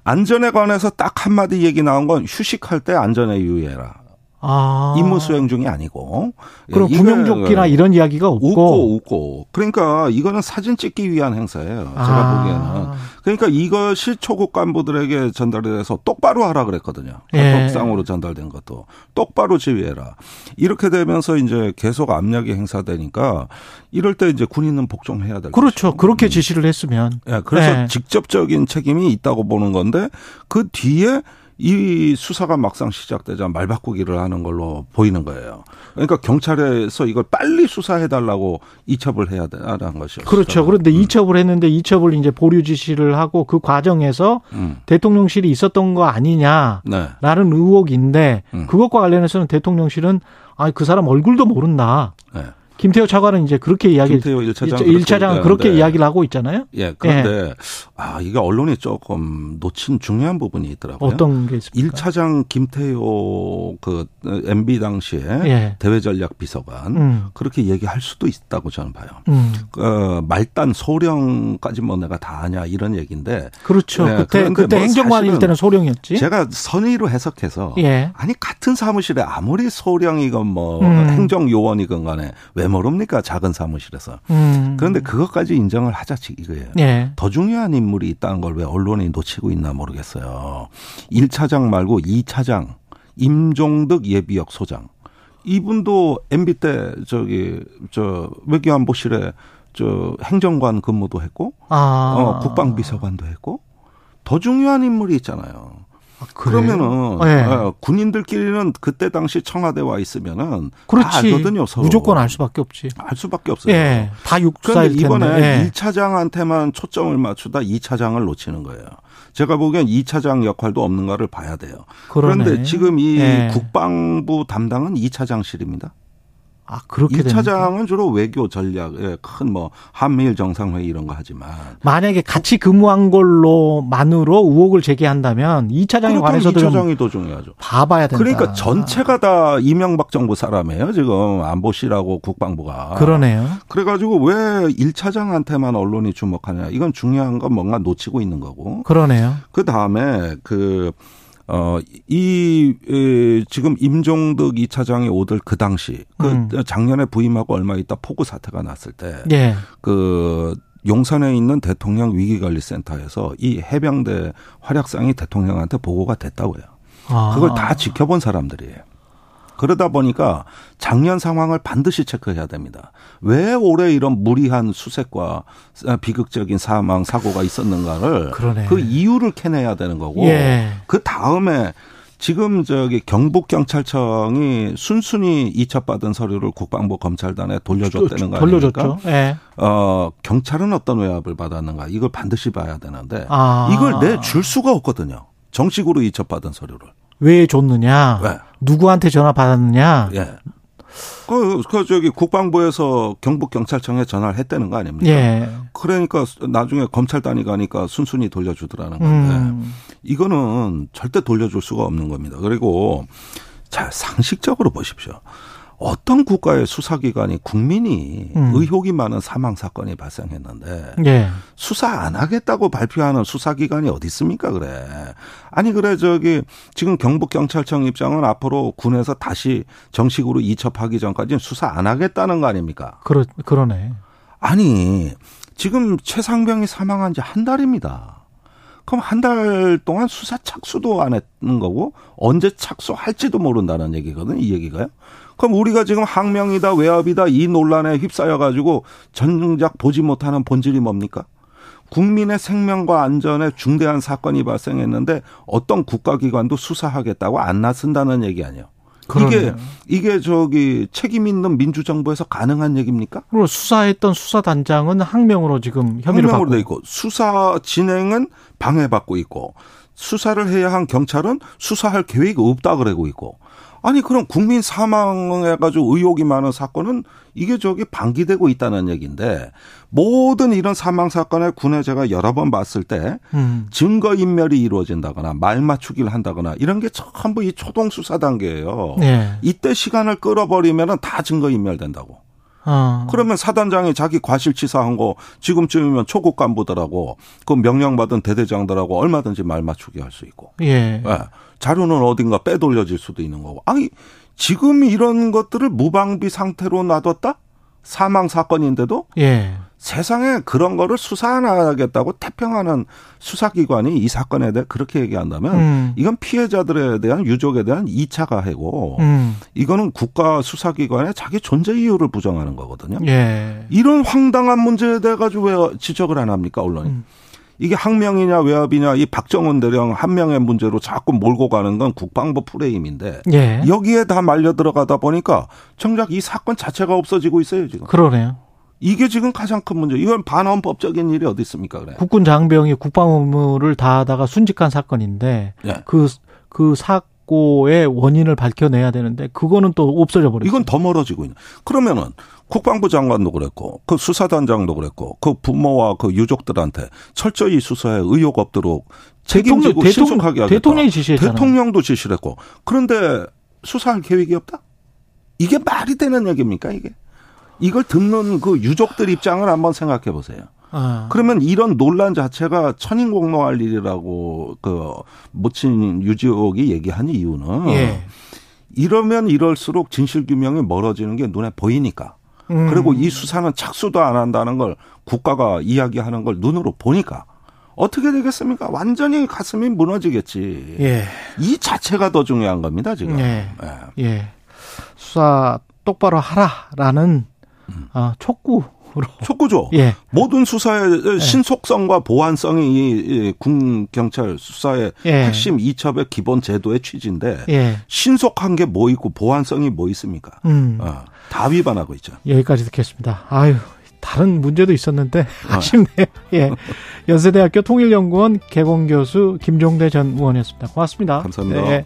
안전에 관해서 딱 한 마디 얘기 나온 건 휴식할 때 안전에 유의해라. 아. 임무 수행 중이 아니고. 그럼 예, 구명조끼나 이거 이런 이야기가 없고. 웃고 웃고. 그러니까 이거는 사진 찍기 위한 행사예요. 제가 아. 보기에는. 그러니까 이것이 초급 간부들에게 전달이 돼서 똑바로 하라 그랬거든요. 예. 카톡상으로 전달된 것도 똑바로 지휘해라. 이렇게 되면서 이제 계속 압력이 행사되니까 이럴 때 이제 군인은 복종해야 될 그렇죠. 것이고. 그렇게 지시를 했으면. 예, 그래서 예. 직접적인 책임이 있다고 보는 건데 그 뒤에 이 수사가 막상 시작되자 말 바꾸기를 하는 걸로 보이는 거예요. 그러니까 경찰에서 이걸 빨리 수사해 달라고 이첩을 해야 되는 것이죠. 그렇죠. 그런데 이첩을 했는데 이첩을 이제 보류 지시를 하고 그 과정에서 음. 대통령실이 있었던 거 아니냐라는 네. 의혹인데 음. 그것과 관련해서는 대통령실은 아그 사람 얼굴도 모른다. 네. 김태호 차관은 이제 그렇게 이야기 김태호 1차장 일- 일차장은 그렇게 얘기하는데. 이야기를 하고 있잖아요. 예, 그런데 아, 이게 언론이 조금 놓친 중요한 부분이 있더라고요. 어떤 게 있습니까? 1차장 김태호 그 MB 당시에 예. 대외 전략 비서관 음. 그렇게 얘기할 수도 있다고 저는 봐요. 음. 어, 말단 소령까지 뭐 내가 다 하냐 이런 얘기인데 그렇죠. 네, 그때 그때 뭐 행정관일 때는 소령이었지. 제가 선의로 해석해서 예. 아니 같은 사무실에 아무리 소령이건 뭐 음. 행정 요원이건 간에 왜 모릅니까 작은 사무실에서 음. 그런데 그것까지 인정을 하자 이거예요. 예. 더 중요한 인물이 있다는 걸 왜 언론이 놓치고 있나 모르겠어요. 1차장 말고 2차장 임종득 예비역 소장 이분도 MB 때 저기 저 외교안보실에 저 행정관 근무도 했고 아. 어, 국방비서관도 했고 더 중요한 인물이 있잖아요. 아? 그러면은 예. 어, 군인들끼리는 그때 당시 청와대 와 있으면은 다 그렇지. 알거든요. 서로. 무조건 알 수밖에 없지. 알 수밖에 없어요. 예. 다 육사일 텐데. 이번에 예. 1차장한테만 초점을 맞추다 2차장을 놓치는 거예요. 제가 보기엔 2차장 역할도 없는 거를 봐야 돼요. 그러네. 그런데 지금 이 예. 국방부 담당은 2차장실입니다. 아 그렇게 됩니까? 1차장은 주로 외교 전략에 큰뭐 한미일 정상회의 이런 거 하지만 만약에 같이 근무한 걸로 만으로 의혹을 제기한다면 2차장에 관해서도 좀 2차장이 더 중요하죠. 봐봐야 된다. 그러니까 전체가 다 이명박 정부 사람이에요. 지금 안보실하고 국방부가. 그러네요. 그래가지고 왜 1차장한테만 언론이 주목하냐. 이건 중요한 건 뭔가 놓치고 있는 거고. 그러네요. 그 다음에 그, 어, 이, 에, 지금 임종덕 2차장이 오들 그 당시, 그 음. 작년에 부임하고 얼마 있다 폭우 사태가 났을 때, 예. 그 용산에 있는 대통령 위기관리센터에서 이 해병대 활약상이 대통령한테 보고가 됐다고요. 아. 그걸 다 지켜본 사람들이에요. 그러다 보니까 작년 상황을 반드시 체크해야 됩니다. 왜 올해 이런 무리한 수색과 비극적인 사망 사고가 있었는가를 그러네. 그 이유를 캐내야 되는 거고 예. 그 다음에 지금 저기 경북 경찰청이 순순히 이첩받은 서류를 국방부 검찰단에 돌려줬다는 거 아닙니까? 돌려줬죠. 예. 어 경찰은 어떤 외압을 받았는가 이걸 반드시 봐야 되는데 아. 이걸 내 줄 수가 없거든요. 정식으로 이첩받은 서류를. 왜 줬느냐? 왜? 누구한테 전화 받았느냐? 예. 그, 그, 저기, 국방부에서 경북경찰청에 전화를 했다는 거 아닙니까? 예. 그러니까 나중에 검찰단이 가니까 순순히 돌려주더라는 건데, 음. 이거는 절대 돌려줄 수가 없는 겁니다. 그리고, 자, 상식적으로 보십시오. 어떤 국가의 수사기관이 국민이 음. 의혹이 많은 사망 사건이 발생했는데, 예. 수사 안 하겠다고 발표하는 수사기관이 어디 있습니까, 그래. 아니, 그래, 저기, 지금 경북 경찰청 입장은 앞으로 군에서 다시 정식으로 이첩하기 전까지는 수사 안 하겠다는 거 아닙니까? 그러, 그러네. 아니, 지금 최상병이 사망한 지 한 달입니다. 그럼 한 달 동안 수사 착수도 안 했는 거고, 언제 착수할지도 모른다는 얘기거든, 이 얘기가요. 그럼 우리가 지금 항명이다, 외압이다, 이 논란에 휩싸여 가지고 전작 보지 못하는 본질이 뭡니까? 국민의 생명과 안전에 중대한 사건이 발생했는데 어떤 국가기관도 수사하겠다고 안 나선다는 얘기 아니에요. 이게 그러네요. 이게 저기 책임 있는 민주정부에서 가능한 얘기입니까? 그리고 수사했던 수사단장은 항명으로 지금 혐의를 받고 돼 있고 수사 진행은 방해받고 있고 수사를 해야 한 경찰은 수사할 계획이 없다 그러고 있고 아니 그럼 국민 사망해가지고 의혹이 많은 사건은 이게 저기 방기되고 있다는 얘기인데 모든 이런 사망 사건에 군에 제가 여러 번 봤을 때 음. 증거 인멸이 이루어진다거나 말 맞추기를 한다거나 이런 게 전부 이 초동 수사 단계예요. 예. 이때 시간을 끌어버리면은 다 증거 인멸된다고. 어. 그러면 사단장이 자기 과실치사한 거 지금쯤이면 초급 간부들하고 그 명령받은 대대장들하고 얼마든지 말 맞추게 할 수 있고 예. 예. 자료는 어딘가 빼돌려질 수도 있는 거고 아니 지금 이런 것들을 무방비 상태로 놔뒀다 사망 사건인데도 예. 세상에 그런 거를 수사 안 하겠다고 태평하는 수사기관이 이 사건에 대해 그렇게 얘기한다면 음. 이건 피해자들에 대한 유족에 대한 2차 가해고 음. 이거는 국가 수사기관의 자기 존재 이유를 부정하는 거거든요. 예. 이런 황당한 문제에 대해 가지고 왜 지적을 안 합니까 언론이? 음. 이게 항명이냐 외압이냐 이 박정훈 대령 한 명의 문제로 자꾸 몰고 가는 건 국방부 프레임인데 예. 여기에 다 말려 들어가다 보니까 정작 이 사건 자체가 없어지고 있어요 지금. 그러네요. 이게 지금 가장 큰 문제. 이건 반헌법적인 일이 어디 있습니까 그래? 국군 장병이 국방 업무를 다하다가 순직한 사건인데 예. 그그 사 고의 원인을 밝혀내야 되는데 그거는 또 없어져 버렸어요. 이건 더 멀어지고 있는. 그러면은 국방부 장관도 그랬고 그 수사단장도 그랬고 그 부모와 그 유족들한테 철저히 수사에 의혹 없도록 책임지고 대통령- 신속하게 하겠다. 대통령이 지시했잖아요. 대통령도 지시를 했고 그런데 수사할 계획이 없다? 이게 말이 되는 얘기입니까 이게? 이걸 듣는 그 유족들 입장을 한번 생각해 보세요. 아. 그러면 이런 논란 자체가 천인공노할 일이라고 그 모친 유지옥이 얘기한 이유는 예. 이러면 이럴수록 진실 규명이 멀어지는 게 눈에 보이니까. 음. 그리고 이 수사는 착수도 안 한다는 걸 국가가 이야기하는 걸 눈으로 보니까 어떻게 되겠습니까? 완전히 가슴이 무너지겠지. 예. 이 자체가 더 중요한 겁니다, 지금. 예. 예. 예. 수사 똑바로 하라라는 음. 아, 촉구 로 촉구죠. 예. 모든 수사의 신속성과 보안성이 이군 경찰 수사의 예. 핵심 이첩의 기본 제도의 취지인데 예. 신속한 게 뭐 있고 보안성이 뭐 있습니까? 음. 어, 다 위반하고 있죠. 여기까지 듣겠습니다. 아유, 다른 문제도 있었는데 아. 아쉽네요. 예. 연세대학교 통일연구원 개공교수 김종대 전 의원이었습니다. 고맙습니다. 감사합니다. 네.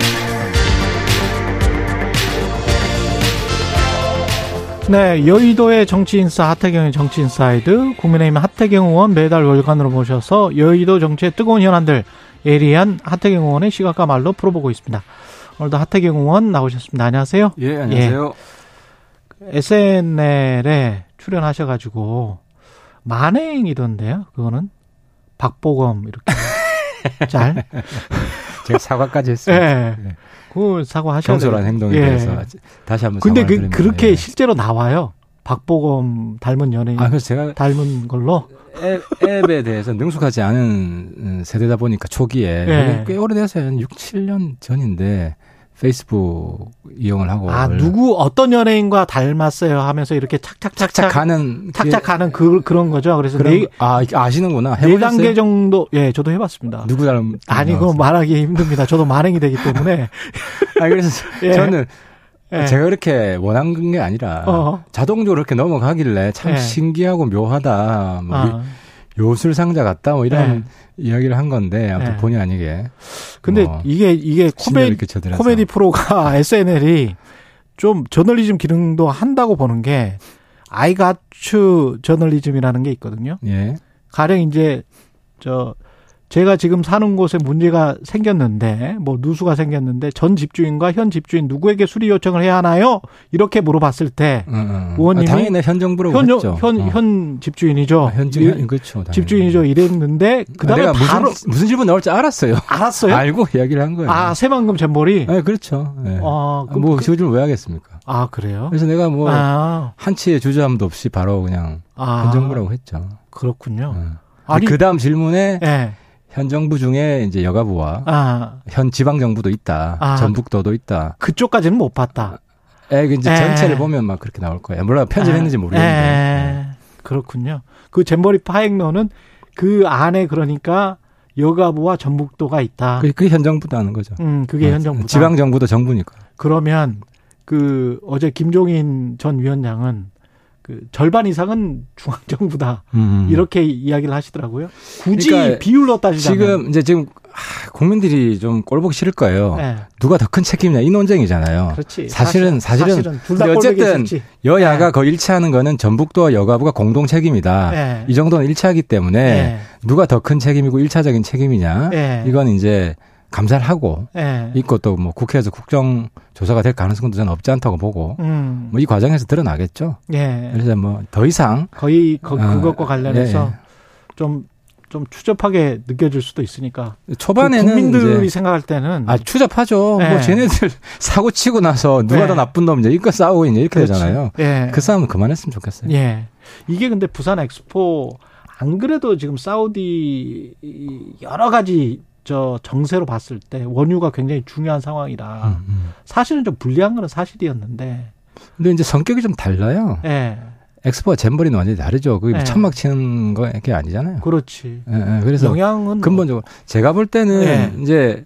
네, 여의도의 정치 인싸 하태경의 정치 inside 국민의힘 하태경 의원 매달 월간으로 모셔서 여의도 정치의 뜨거운 현안들 예리한 하태경 의원의 시각과 말로 풀어보고 있습니다. 오늘도 하태경 의원 나오셨습니다. 안녕하세요. 예, 안녕하세요. 예. SNL에 출연하셔가지고 만행이던데요. 그거는 박보검 이렇게 잘. 제가 사과까지 했어요. 예. 그 사과 하셔야 경솔한 행동에 예. 대해서 다시 한번 근데 그. 그렇게 예. 실제로 나와요. 박보검 닮은 연예인 아, 그래서 제가 닮은 걸로. 앱, 앱에 대해서 능숙하지 않은 음, 세대다 보니까 초기에 예. 꽤 오래됐어요. 한 6, 7년 전인데 페이스북 이용을 하고 아 누구 어떤 연예인과 닮았어요 하면서 이렇게 착착착착 착착 가는 착착 가는 그 그런 거죠. 그래서 그런 네, 거- 아 아시는구나. 네 해보셨어요? 단계 정도 예 저도 해봤습니다. 누구 닮? 아니 그거 말하기 힘듭니다. 저도 만행이 되기 때문에 아 그래서 예. 저는 예. 제가 그렇게 원한 게 아니라 어. 자동적으로 이렇게 넘어가길래 참 예. 신기하고 묘하다. 뭐 아, 요술 상자 같다. 뭐 이런 예. 이야기를 한 건데 아무튼 예. 본의 아니게. 근데 뭐 이게 이게 코메디. 코미디 프로가 SNL이 좀 저널리즘 기능도 한다고 보는 게 아이가츠 저널리즘이라는 게 있거든요. 예. 가령 이제 저 제가 지금 사는 곳에 문제가 생겼는데 뭐 누수가 생겼는데 전 집주인과 현 집주인 누구에게 수리 요청을 해야 하나요? 이렇게 물어봤을 때 어, 어. 의원님이 아, 당연히 현 정부라고 현, 했죠. 현, 어. 현 집주인이죠. 아, 현, 지- 현 그렇죠. 당연히. 집주인이죠. 이랬는데 아, 그다음에 내가 바로 무슨 무슨 질문 나올 줄 알았어요. 알았어요. 알고 이야기를 한 거예요. 아 새만금 잼머리. 네, 그렇죠. 네. 아, 그럼 뭐 그- 그 질문 왜 하겠습니까? 아 그래요? 그래서 내가 뭐 아, 한치의 주저함도 없이 바로 그냥 아현 정부라고 했죠. 그렇군요. 어. 아니 그 다음 질문에 예. 현 정부 중에 이제 여가부와 아 현 지방 정부도 있다. 아. 전북도도 있다. 그쪽까지는 못 봤다. 에, 그 이제 에. 전체를 보면 막 그렇게 나올 거예요. 물론 편집했는지 아, 모르겠는데. 예. 그렇군요. 그 잼버리 파행론은 그 안에 그러니까 여가부와 전북도가 있다. 그, 그게 현 정부도 하는 거죠. 음, 그게 현 정부다. 지방 정부도 정부니까. 그러면 그 어제 김종인 전 위원장은 그 절반 이상은 중앙 정부다. 음. 이렇게 이야기를 하시더라고요. 굳이 그러니까 비율로 따지자면 지금 이제 지금 아, 국민들이 좀 꼴보기 싫을 거예요. 예. 누가 더 큰 책임이냐 이 논쟁이잖아요. 그렇지. 사실은 사실은, 둘다 근데 어쨌든 여야가 네. 거의 일치하는 거는 전북도와 여가부가 공동 책임이다. 네. 이 정도는 일치하기 때문에 예. 누가 더 큰 책임이고 일차적인 책임이냐 예. 이건 이제 감사를 하고 예. 있고 또 뭐 국회에서 국정 조사가 될 가능성도 저는 없지 않다고 보고 음. 뭐이 과정에서 드러나겠죠. 예. 그래서 뭐 더 이상 거의 거, 아, 그것과 관련해서 예, 좀, 좀 추접하게 느껴질 수도 있으니까. 초반에는 그 국민들이 생각할 때는. 아 추잡하죠. 네. 뭐 쟤네들 사고 치고 나서 누가 네. 더 나쁜 놈이냐 이거 싸우고 있냐 이렇게 그렇지. 되잖아요. 예. 그 싸움은 그만했으면 좋겠어요. 예. 이게 근데 부산 엑스포 안 그래도 지금 사우디 이 여러 가지 저 정세로 봤을 때 원유가 굉장히 중요한 상황이라 음, 음. 사실은 좀 불리한 거는 사실이었는데. 근데 이제 성격이 좀 달라요. 예. 엑스포와 잼버리는 완전히 다르죠. 그게 네. 천막 치는 게 아니잖아요. 그렇지. 예, 예. 그래서 영향은 근본적으로 제가 볼 때는 네. 이제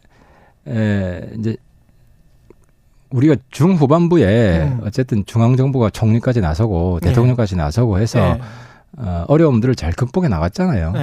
에, 이제 우리가 중후반부에 음. 어쨌든 중앙 정부가 총리까지 나서고 네. 대통령까지 나서고 해서 예. 어, 어려움들을 잘 극복해 나갔잖아요.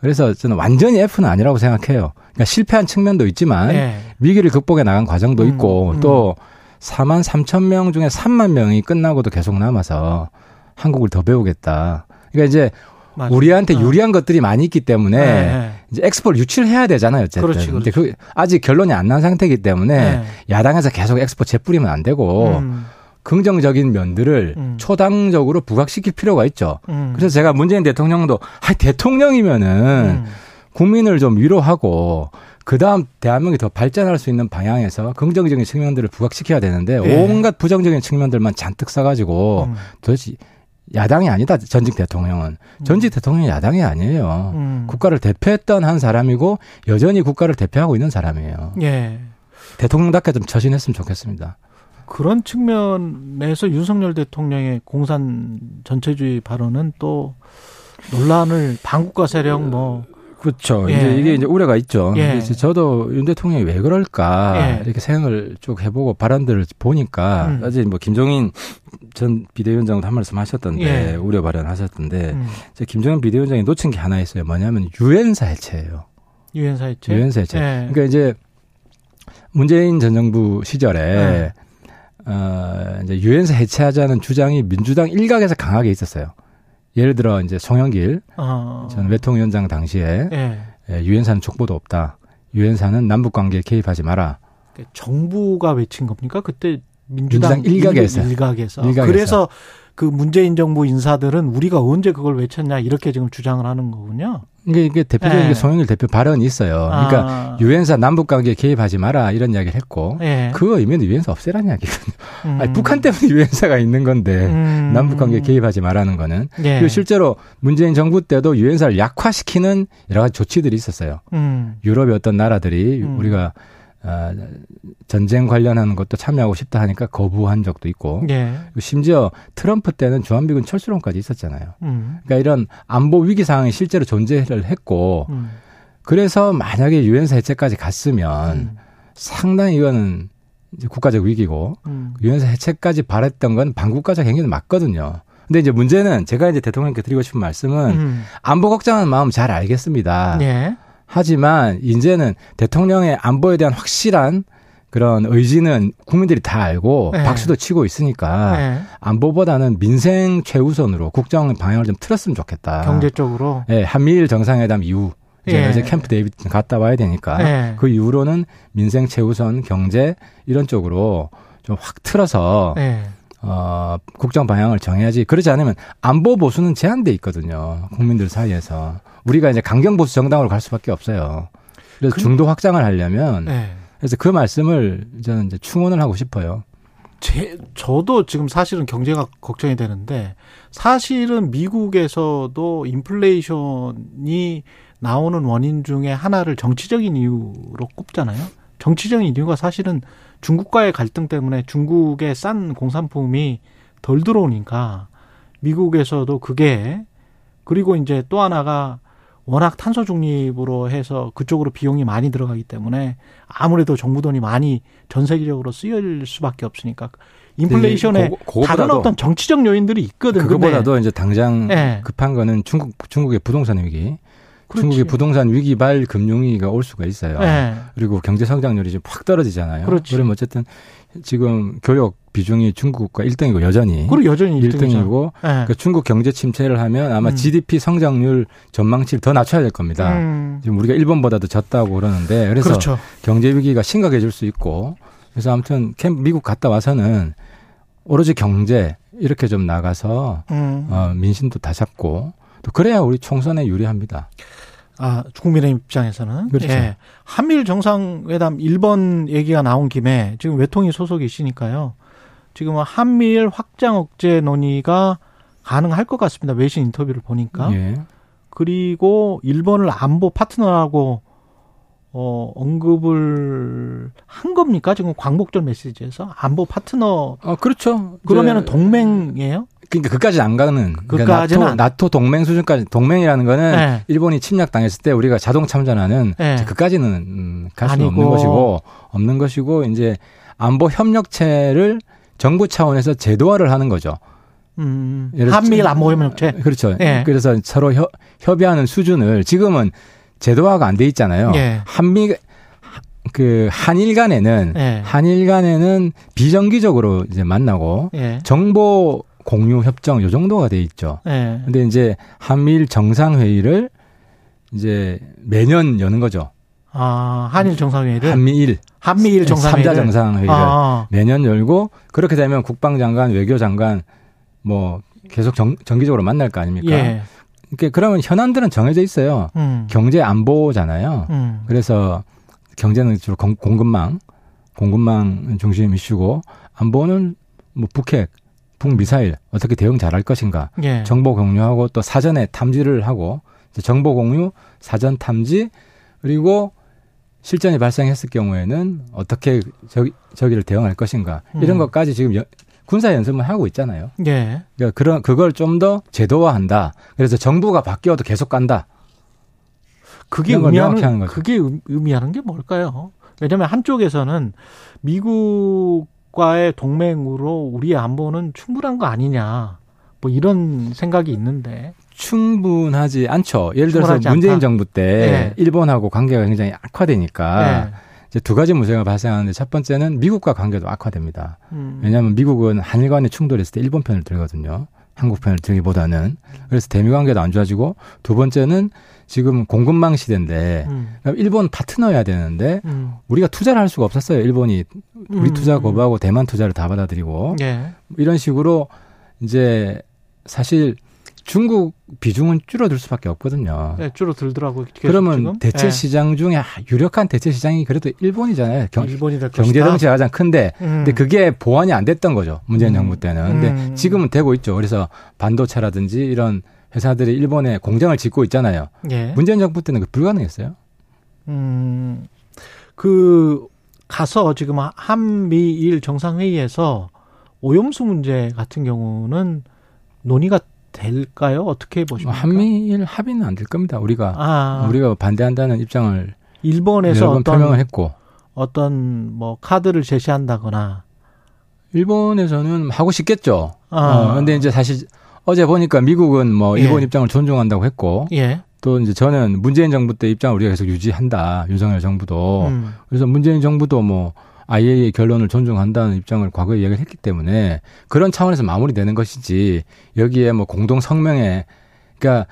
예. 그래서 저는 완전히 F는 아니라고 생각해요. 그러니까 실패한 측면도 있지만 예. 위기를 극복해 나간 과정도 음, 있고 음. 또 4만 3천 명 중에 3만 명이 끝나고도 계속 남아서 한국을 더 배우겠다. 그러니까 이제 맞아. 우리한테 어. 유리한 것들이 많이 있기 때문에 예, 예. 이제 엑스포를 유치를 해야 되잖아요. 어쨌든. 그렇지, 근데 그렇지. 그 아직 결론이 안 난 상태이기 때문에 예. 야당에서 계속 엑스포 재뿌리면 안 되고 음, 긍정적인 면들을 음. 초당적으로 부각시킬 필요가 있죠. 음. 그래서 제가 문재인 대통령도 아 대통령이면은 음. 국민을 좀 위로하고 그 다음 대한민국이 더 발전할 수 있는 방향에서 긍정적인 측면들을 부각시켜야 되는데 예. 온갖 부정적인 측면들만 잔뜩 써가지고 음. 도대체 야당이 아니다 전직 대통령은 전직 대통령이 야당이 아니에요. 음. 국가를 대표했던 한 사람이고 여전히 국가를 대표하고 있는 사람이에요. 예. 대통령답게 좀 처신했으면 좋겠습니다. 그런 측면에서 윤석열 대통령의 공산 전체주의 발언은 또 논란을 반국가 세력 뭐 그렇죠. 예. 이제 이게 이제 우려가 있죠. 예. 그래서 저도 윤 대통령이 왜 그럴까 예. 이렇게 생각을 쭉 해보고 발언들을 보니까 음. 어제 뭐 김종인 전 비대위원장도 한 말씀 하셨던데 예. 우려 발언하셨던데 음. 제 김종인 비대위원장이 놓친 게 하나 있어요. 뭐냐면 유엔사 해체예요. 유엔사 해체. 유엔사 해체. 예. 그러니까 이제 문재인 전 정부 시절에 네. 어 이제 유엔사 해체하자는 주장이 민주당 일각에서 강하게 있었어요. 예를 들어 이제 송영길 어. 전 외통위원장 당시에 예. 예, 유엔사는 족보도 없다. 유엔사는 남북 관계에 개입하지 마라. 그 정부가 외친 겁니까? 그때 민주당, 민주당 일각에서. 일- 일각에서. 일각에서. 그래서 그 문재인 정부 인사들은 우리가 언제 그걸 외쳤냐 이렇게 지금 주장을 하는 거군요. 이게, 이게 대표적인 예. 게 송영길 대표 발언이 있어요. 그러니까 아. 유엔사 남북 관계에 개입하지 마라 이런 이야기를 했고 예. 그 의미는 유엔사 없애라는 이야기거든요. 음. 아니, 북한 때문에 유엔사가 있는 건데 음. 남북 관계에 개입하지 말라는 거는 예. 그리고 실제로 문재인 정부 때도 유엔사를 약화시키는 여러 가지 조치들이 있었어요. 음. 유럽의 어떤 나라들이 음. 우리가 아, 전쟁 관련하는 것도 참여하고 싶다 하니까 거부한 적도 있고 예. 심지어 트럼프 때는 주한미군 철수론까지 있었잖아요. 음. 그러니까 이런 안보 위기 상황이 실제로 존재를 했고 음. 그래서 만약에 유엔사 해체까지 갔으면 음. 상당히 이거는 이제 국가적 위기고 음. 유엔사 해체까지 바랬던 건 반국가적 행위는 맞거든요. 근데 이제 문제는 제가 이제 대통령께 드리고 싶은 말씀은 음. 안보 걱정하는 마음 잘 알겠습니다. 예. 하지만 이제는 대통령의 안보에 대한 확실한 그런 의지는 국민들이 다 알고 네. 박수도 치고 있으니까 예. 안보보다는 민생 최우선으로 국정 방향을 좀 틀었으면 좋겠다. 경제적으로. 예, 한미일 정상회담 이후 이제 예. 어제 캠프 데이비드 갔다 와야 되니까 예. 그 이후로는 민생 최우선 경제 이런 쪽으로 좀 확 틀어서 예. 어, 국정 방향을 정해야지. 그렇지 않으면 안보 보수는 제한돼 있거든요. 국민들 사이에서. 우리가 이제 강경 보수 정당으로 갈 수밖에 없어요. 그래서 그- 중도 확장을 하려면 예. 그래서 그 말씀을 저는 이제 충언을 하고 싶어요. 제, 저도 지금 사실은 경제가 걱정이 되는데 사실은 미국에서도 인플레이션이 나오는 원인 중에 하나를 정치적인 이유로 꼽잖아요. 정치적인 이유가 사실은 중국과의 갈등 때문에 중국의 싼 공산품이 덜 들어오니까 미국에서도 그게 그리고 이제 또 하나가 워낙 탄소 중립으로 해서 그쪽으로 비용이 많이 들어가기 때문에 아무래도 정부 돈이 많이 전 세계적으로 쓰일 수밖에 없으니까 인플레이션에 그거- 그거보다도- 다른 어떤 정치적 요인들이 있거든. 그거보다도 이제 당장 네. 급한 거는 중국 중국의 부동산 위기. 그렇지. 중국의 부동산 위기발 금융위기가 올 수가 있어요. 네. 그리고 경제 성장률이 확 떨어지잖아요. 그렇지. 그러면 어쨌든 지금 교육 비중이 중국과 1등이고 여전히 그리고 여전히 1등이죠. 1등이고 네. 그러니까 중국 경제 침체를 하면 아마 음. GDP 성장률 전망치를 더 낮춰야 될 겁니다. 음. 지금 우리가 일본보다도 졌다고 그러는데 그래서 그렇죠. 경제 위기가 심각해질 수 있고 그래서 아무튼 캠 미국 갔다 와서는 오로지 경제 이렇게 좀 나가서 음. 어, 민심도 다 잡고 또 그래야 우리 총선에 유리합니다. 아, 국민의 입장에서는. 그렇죠. 예. 한미일 정상회담 일본 얘기가 나온 김에 지금 외통위 소속이시니까요. 지금 한미일 확장 억제 논의가 가능할 것 같습니다. 외신 인터뷰를 보니까. 예. 그리고 일본을 안보 파트너라고 어, 언급을 한 겁니까? 지금 광복절 메시지에서 안보 파트너 어 그렇죠. 그러면은 동맹이에요? 그러니까 그까지 안 가는 그러니까 나토, 안- 나토 동맹 수준까지 동맹이라는 거는 네. 일본이 침략 당했을 때 우리가 자동 참전하는 네. 그까지는 음, 갈 수는 아니고. 없는 것이고 없는 것이고 이제 안보 협력체를 정부 차원에서 제도화를 하는 거죠. 음, 한미일 들어- 안보 협력체. 그렇죠. 예. 그래서 서로 협, 협의하는 수준을 지금은 제도화가 안 돼 있잖아요. 예. 한미 그 한일 간에는 예. 한일 간에는 비정기적으로 이제 만나고 예. 정보 공유 협정 요 정도가 돼 있죠. 예. 근데 이제 한미일 정상 회의를 이제 매년 여는 거죠. 아, 한일 정상회의를 한미일 한미일 정상회의를 3자 정상회의를 아, 매년 열고 그렇게 되면 국방장관, 외교장관 뭐 계속 정, 정기적으로 만날 거 아닙니까? 예. 그러니까 그러면 현안들은 정해져 있어요. 음. 경제 안보잖아요. 음. 그래서 경제는 주로 공, 공급망, 공급망 중심 이슈고 안보는 뭐 북핵, 북미사일 어떻게 대응 잘할 것인가 예. 정보 공유하고 또 사전에 탐지를 하고 정보 공유, 사전 탐지 그리고 실전이 발생했을 경우에는 어떻게 저기, 저기를 대응할 것인가 이런 음. 것까지 지금 여- 군사 연습을 하고 있잖아요. 예. 그러니까 그런 그걸 좀 더 제도화한다. 그래서 정부가 바뀌어도 계속 간다. 그게 의미하는. 그게 의- 의미하는 게 뭘까요? 왜냐하면 한쪽에서는 미국과의 동맹으로 우리의 안보는 충분한 거 아니냐 뭐 이런 생각이 있는데 충분하지 않죠. 예를 들어서 문재인 않다. 정부 때 네. 일본하고 관계가 굉장히 악화되니까 네. 이제 두 가지 문제가 발생하는데 첫 번째는 미국과 관계도 악화됩니다. 음. 왜냐하면 미국은 한일 간의 충돌이 있을 때 일본 편을 들거든요. 한국 편을 들기보다는 그래서 대미 관계도 안 좋아지고 두 번째는 지금 공급망 시대인데 음. 일본 파트너여야 되는데 음. 우리가 투자를 할 수가 없었어요. 일본이 우리 음. 투자 거부하고 대만 투자를 다 받아들이고 예. 이런 식으로 이제 사실 중국 비중은 줄어들 수밖에 없거든요. 네, 줄어들더라고요. 그러면 지금. 대체 예. 시장 중에 유력한 대체 시장이 그래도 일본이잖아요. 경, 일본이 될 경제. 덩치가 가장 큰데 음. 근데 그게 보완이 안 됐던 거죠. 문재인 음. 정부 때는. 근데 음. 지금은 되고 있죠. 그래서 반도체라든지 이런 회사들이 일본에 공장을 짓고 있잖아요. 예. 문재인 정부 때는 그 불가능했어요. 음, 그, 가서 지금 한미일 정상회의에서 오염수 문제 같은 경우는 논의가 될까요? 어떻게 뭐 보십니까? 한미일 합의는 안 될 겁니다. 우리가 아, 우리가 반대한다는 입장을 일본에서 어떤, 표명을 했고 어떤 뭐 카드를 제시한다거나. 일본에서는 하고 싶겠죠. 아. 어, 근데 이제 사실 어제 보니까 미국은 뭐 예. 일본 입장을 존중한다고 했고 예. 또 이제 저는 문재인 정부 때 입장을 우리가 계속 유지한다. 윤석열 정부도. 음. 그래서 문재인 정부도 뭐 IAEA 결론을 존중한다는 입장을 과거에 이야기를 했기 때문에 그런 차원에서 마무리되는 것이지 여기에 뭐 공동 성명에 그러니까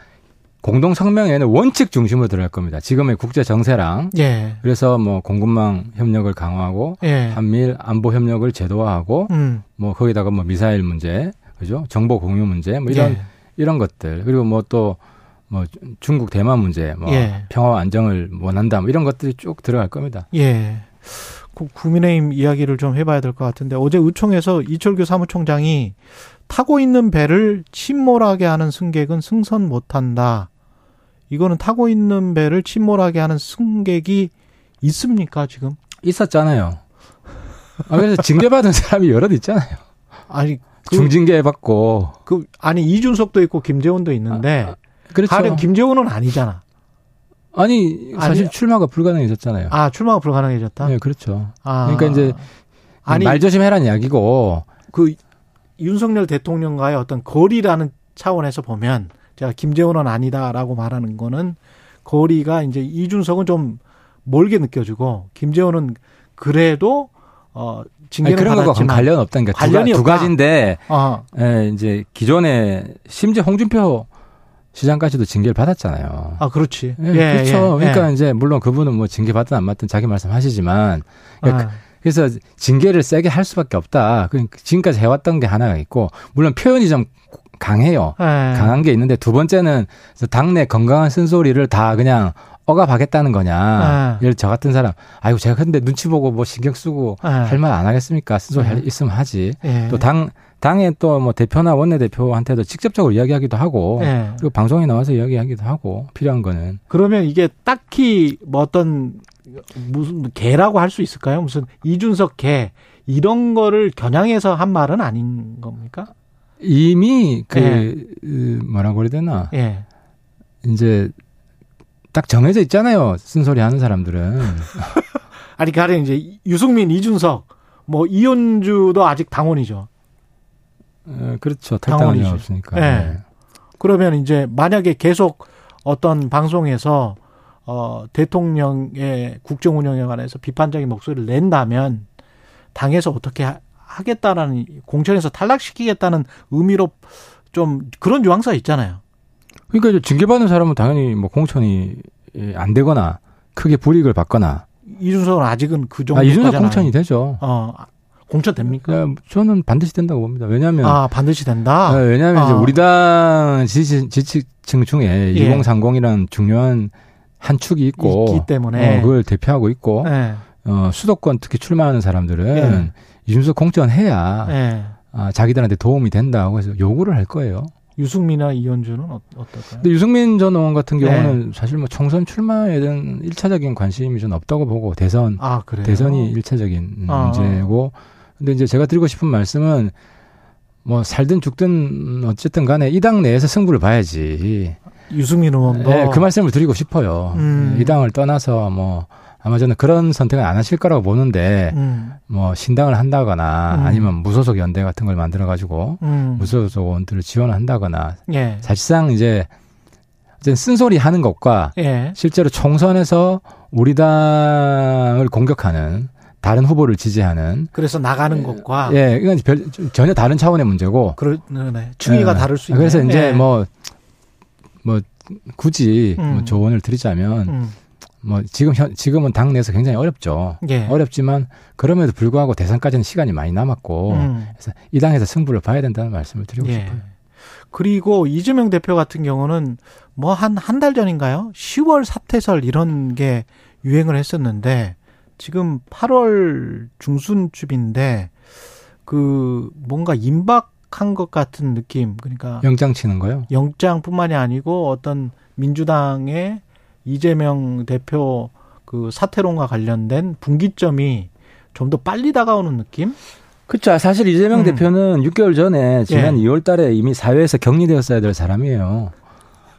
공동 성명에는 원칙 중심으로 들어갈 겁니다. 지금의 국제 정세랑 예. 그래서 뭐 공급망 협력을 강화하고 예. 한미일 안보 협력을 제도화하고 음. 뭐 거기다가 뭐 미사일 문제, 그죠? 정보 공유 문제, 뭐 이런 예. 이런 것들 그리고 뭐또뭐 중국 대만 문제, 뭐 예. 평화와 안정을 원한다, 뭐 이런 것들이 쭉 들어갈 겁니다. 예. 그 국민의힘 이야기를 좀 해봐야 될 것 같은데 어제 의총에서 이철규 사무총장이 타고 있는 배를 침몰하게 하는 승객은 승선 못한다. 이거는 타고 있는 배를 침몰하게 하는 승객이 있습니까 지금? 있었잖아요. 아, 그래서 징계받은 사람이 여럿 있잖아요. 아니 그, 중징계 받고. 그 아니 이준석도 있고 김재원도 있는데 그렇죠. 가령 김재원은 아니잖아. 아니, 사실 아니- 출마가 불가능해졌잖아요. 아 출마가 불가능해졌다. 네, 그렇죠. 아. 그러니까 이제 아니 말 조심해라는 이야기고. 그 윤석열 대통령과의 어떤 거리라는 차원에서 보면 제가 김재원은 아니다라고 말하는 거는 거리가 이제 이준석은 좀 멀게 느껴지고 김재원은 그래도 어 징계는 그런 받았지만 관련 없다니까. 두, 관련이 가, 두 없다. 가지인데, 어, 예, 이제 기존에 심지어 홍준표 시장까지도 징계를 받았잖아요. 아 그렇지. 예, 그렇죠. 예, 그러니까 예. 이제 물론 그분은 뭐 징계 받든 안 받든 자기 말씀하시지만 그러니까 아, 그래서 징계를 세게 할 수밖에 없다. 그 지금까지 해왔던 게 하나가 있고 물론 표현이 좀 강해요. 예. 강한 게 있는데 두 번째는 당내 건강한 쓴소리를 다 그냥 억압하겠다는 거냐. 아. 예를 저 같은 사람, 아이고 제가 근데 눈치 보고 뭐 신경 쓰고 아. 할말 안 하겠습니까? 쓴소리 할 아. 있으면 하지. 예. 또당 당의 또 뭐 대표나 원내대표한테도 직접적으로 이야기하기도 하고 예. 그리고 방송에 나와서 이야기하기도 하고 필요한 거는 그러면 이게 딱히 뭐 어떤 무슨 개라고 할 수 있을까요? 무슨 이준석 개 이런 거를 겨냥해서 한 말은 아닌 겁니까? 이미 그 예. 으, 뭐라고 그래야 되나 예. 이제 딱 정해져 있잖아요 쓴소리 하는 사람들은 아니 가령 이제 유승민, 이준석, 뭐 이현주도 아직 당원이죠. 어, 그렇죠 당원이지. 없으니까 예. 네. 그러면 이제 만약에 계속 어떤 방송에서 어 대통령의 국정 운영에 관해서 비판적인 목소리를 낸다면 당에서 어떻게 하- 하겠다라는 공천에서 탈락시키겠다는 의미로 좀 그런 뉘앙스가 있잖아요. 그러니까 이제 징계받는 사람은 당연히 뭐 공천이 예, 안 되거나 크게 불이익을 받거나 이준석은 아직은 그 정도 아, 이준석 공천이 되죠. 어 공천 됩니까? 예, 저는 반드시 된다고 봅니다. 왜냐하면 아 반드시 된다. 예, 왜냐하면 이제 아. 우리 당 지지, 지 지층 중에 예. 2030이라는 중요한 한 축이 있고 있기 때문에. 어, 그걸 대표하고 있고 예. 어, 수도권 특히 출마하는 사람들은 예. 이준석 공천해야 예. 아, 자기들한테 도움이 된다고 해서 요구를 할 거예요. 유승민이나 이현주는 어, 어떨까요? 근데 유승민 전 의원 같은 네. 경우는 사실 뭐 총선 출마에 대한 일차적인 관심이 좀 없다고 보고 대선 아 그래요. 대선이 일차적인 아. 문제고 근데 이제 제가 드리고 싶은 말씀은 뭐 살든 죽든 어쨌든 간에 이 당 내에서 승부를 봐야지. 유승민 의원도 예, 그 말씀을 드리고 싶어요. 음. 이 당을 떠나서 뭐 아마 저는 그런 선택은 안 하실 거라고 보는데 음. 뭐 신당을 한다거나 음. 아니면 무소속 연대 같은 걸 만들어 가지고 음. 무소속 원들을 지원한다거나 예. 사실상 이제 이제 쓴소리 하는 것과 예. 실제로 총선에서 우리 당을 공격하는 다른 후보를 지지하는 그래서 나가는 것과 예 이건 별, 전혀 다른 차원의 문제고 그러네. 추이가 예. 다를 수 있네. 그래서 이제 예. 뭐뭐 굳이 음. 뭐 조언을 드리자면 음. 뭐 지금 현 지금은 당내에서 굉장히 어렵죠. 예. 어렵지만 그럼에도 불구하고 대선까지는 시간이 많이 남았고 음. 그래서 이 당에서 승부를 봐야 된다는 말씀을 드리고 예. 싶어요. 그리고 이재명 대표 같은 경우는 뭐 한 한 달 전인가요? 10월 사퇴설 이런 게 유행을 했었는데 지금 8월 중순쯤인데 그 뭔가 임박한 것 같은 느낌. 그러니까 영장 치는 거요? 영장뿐만이 아니고 어떤 민주당의 이재명 대표 그 사퇴론과 관련된 분기점이 좀 더 빨리 다가오는 느낌? 그렇죠. 사실 이재명 음. 대표는 6개월 전에 지난 예. 2월 달에 이미 사회에서 격리되었어야 될 사람이에요.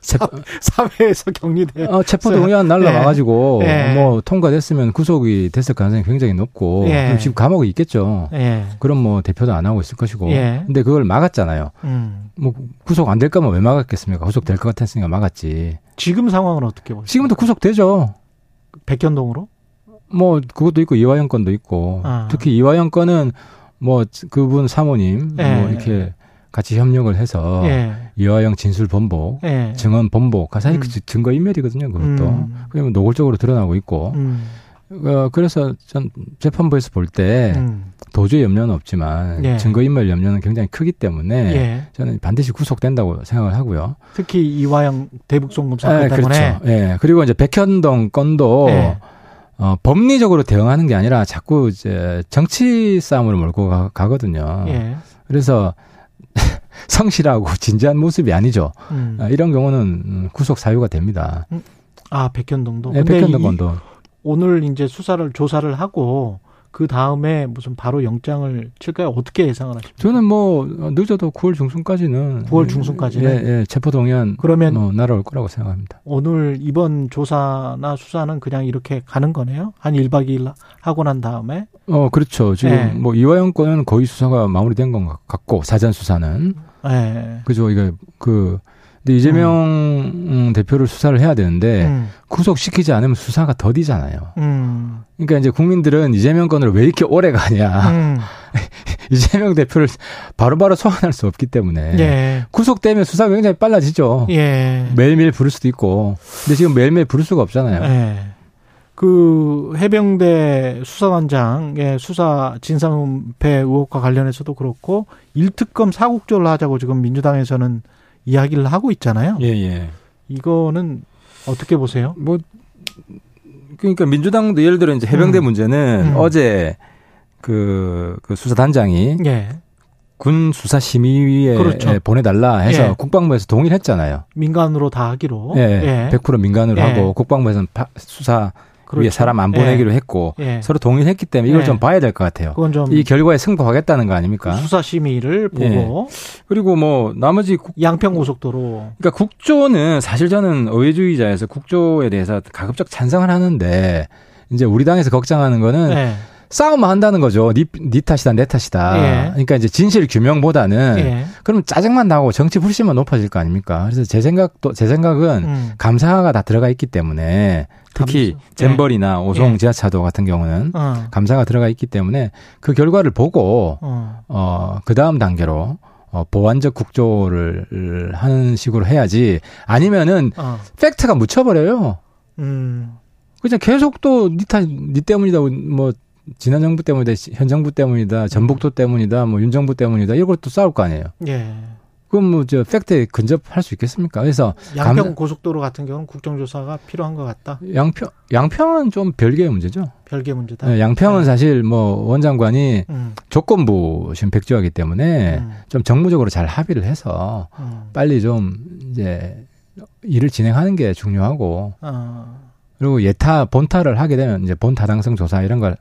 사회에서 격리돼. 어, 체포 동의안 날라와가지고 예. 뭐 통과됐으면 구속이 됐을 가능성이 굉장히 높고 예. 지금 감옥에 있겠죠. 예. 그럼 뭐 대표도 안 하고 있을 것이고. 예. 근데 그걸 막았잖아요. 음. 뭐 구속 안 될 거면 왜 막았겠습니까? 구속 될 것 같았으니까 막았지. 지금 상황은 어떻게 보세요? 지금도 구속되죠. 백현동으로? 뭐 그것도 있고 이화영 건도 있고 아. 특히 이화영 건은 뭐 그분 사모님 예. 뭐 이렇게 같이 협력을 해서 예. 이화영 진술 번복, 예. 증언 번복, 사실 음. 그 증거 인멸이거든요. 그것도 음. 그러면 노골적으로 드러나고 있고 음. 어, 그래서 전 재판부에서 볼때 음. 도주의 염려는 없지만 예. 증거 인멸 염려는 굉장히 크기 때문에 예. 저는 반드시 구속된다고 생각을 하고요. 특히 이화영 대북송금 사건 예, 때문에. 그렇죠. 예. 그리고 이제 백현동 건도 예. 어, 법리적으로 대응하는 게 아니라 자꾸 이제 정치 싸움으로 몰고 가, 거든요 예. 그래서 성실하고 진지한 모습이 아니죠. 음. 아, 이런 경우는 음, 구속 사유가 됩니다. 아, 백현동도. 예, 근데 백현동 이- 건도. 오늘 이제 수사를 조사를 하고 그 다음에 무슨 바로 영장을 칠까요? 어떻게 예상을 하십니까? 저는 뭐 어, 늦어도 9월 중순까지는 9월 중순까지는? 예, 예, 체포 동의안 그러면 뭐 날아올 거라고 생각합니다. 오늘 이번 조사나 수사는 그냥 이렇게 가는 거네요? 한 1박 2일 하고 난 다음에? 어, 그렇죠. 지금 예. 뭐 이화영 건은 거의 수사가 마무리된 것 같고 사전 수사는 예. 그죠. 이게 그 근데 이재명 음, 대표를 수사를 해야 되는데 음. 구속시키지 않으면 수사가 더디잖아요. 음. 그러니까 이제 국민들은 이재명 건을 왜 이렇게 오래 가냐. 음. 이재명 대표를 바로바로 소환할 수 없기 때문에 예. 구속되면 수사가 굉장히 빨라지죠. 예. 매일매일 부를 수도 있고. 근데 지금 매일매일 부를 수가 없잖아요. 예. 그 해병대 수사관장의 수사 진상은폐 의혹과 관련해서도 그렇고 일특검 사국조를 하자고 지금 민주당에서는 이야기를 하고 있잖아요. 예, 예. 이거는 어떻게 보세요? 뭐 그러니까 민주당도 예를 들어 이제 해병대 음. 문제는 음. 어제 그, 그 수사단장이 예. 군 수사 심의위에 그렇죠. 보내달라 해서 예. 국방부에서 동의를 했잖아요. 민간으로 다 하기로. 예, 100% 민간으로 예. 하고 국방부에서는 파- 수사 그렇죠. 위에 사람 안 예. 보내기로 했고 예. 서로 동의를 했기 때문에 이걸 예. 좀 봐야 될 것 같아요. 그건 좀 이 결과에 승복하겠다는 거 아닙니까? 수사 심의를 예. 보고 그리고 뭐 나머지 국, 양평 고속도로 그러니까 국조는 사실 저는 의회주의자에서 국조에 대해서 가급적 찬성을 하는데 이제 우리 당에서 걱정하는 거는 예. 싸움만 한다는 거죠. 니, 니 탓이다, 내 탓이다. 예. 그러니까 이제 진실 규명보다는 예. 그럼 짜증만 나고 정치 불신만 높아질 거 아닙니까? 그래서 제 생각도 제 생각은 음. 감사가 다 들어가 있기 때문에 특히 감사. 잼버리나 오송 예. 지하차도 같은 경우는 어. 감사가 들어가 있기 때문에 그 결과를 보고 어. 어, 그 다음 단계로 어, 보완적 국조를 하는 식으로 해야지 아니면은 어. 팩트가 묻혀버려요. 음. 그냥 계속 또니 탓, 니 때문이다, 뭐, 지난 정부 때문이다, 현 정부 때문이다, 전북도 때문이다, 뭐, 윤 정부 때문이다, 이것도 싸울 거 아니에요. 예. 그럼 뭐, 저, 팩트에 근접할 수 있겠습니까? 그래서, 양평 감- 고속도로 같은 경우는 국정조사가 필요한 것 같다. 양평, 양평은 좀 별개의 문제죠. 별개 문제다. 네, 양평은 네. 사실 뭐, 원장관이 음. 조건부 지금 백지화하기 때문에 음. 좀 정무적으로 잘 합의를 해서 음. 빨리 좀, 이제, 일을 진행하는 게 중요하고, 어. 그리고 예타, 본타를 하게 되면 이제 본타당성 조사 이런 걸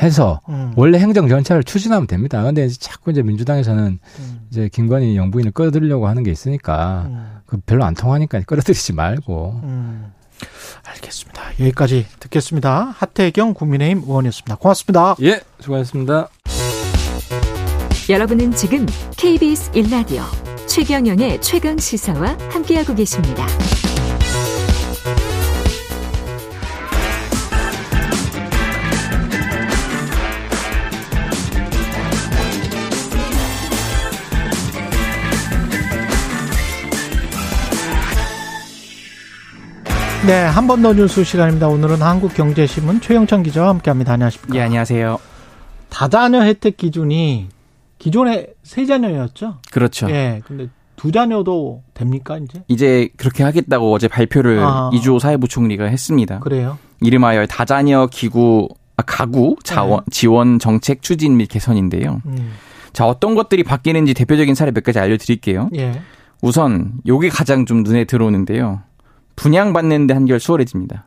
해서 음. 원래 행정 전차를 추진하면 됩니다. 근데 이제 자꾸 이제 민주당에서는 음. 이제 김건희 영부인을 끌어들이려고 하는 게 있으니까 음. 그 별로 안 통하니까 끌어들이지 말고 음. 알겠습니다. 여기까지 듣겠습니다. 하태경 국민의힘 의원이었습니다. 고맙습니다. 예, 수고하셨습니다. 여러분은 지금 KBS 1라디오 최경영의 최강 시사와 함께하고 계십니다. 네, 한 번 더 뉴스 시간입니다. 오늘은 한국경제신문 최영찬 기자와 함께합니다. 안녕하십니까? 예, 안녕하세요. 다자녀 혜택 기준이 기존에 세 자녀였죠? 그렇죠. 예, 근데 두 자녀도 됩니까 이제? 이제 그렇게 하겠다고 어제 발표를 아. 이주호 사회부 총리가 했습니다. 그래요? 이름하여 다자녀 기구 아, 가구 자원, 지원 정책 추진 및 개선인데요. 음, 자 어떤 것들이 바뀌는지 대표적인 사례 몇 가지 알려드릴게요. 예. 우선 요게 가장 좀 눈에 들어오는데요. 분양받는데 한결 수월해집니다.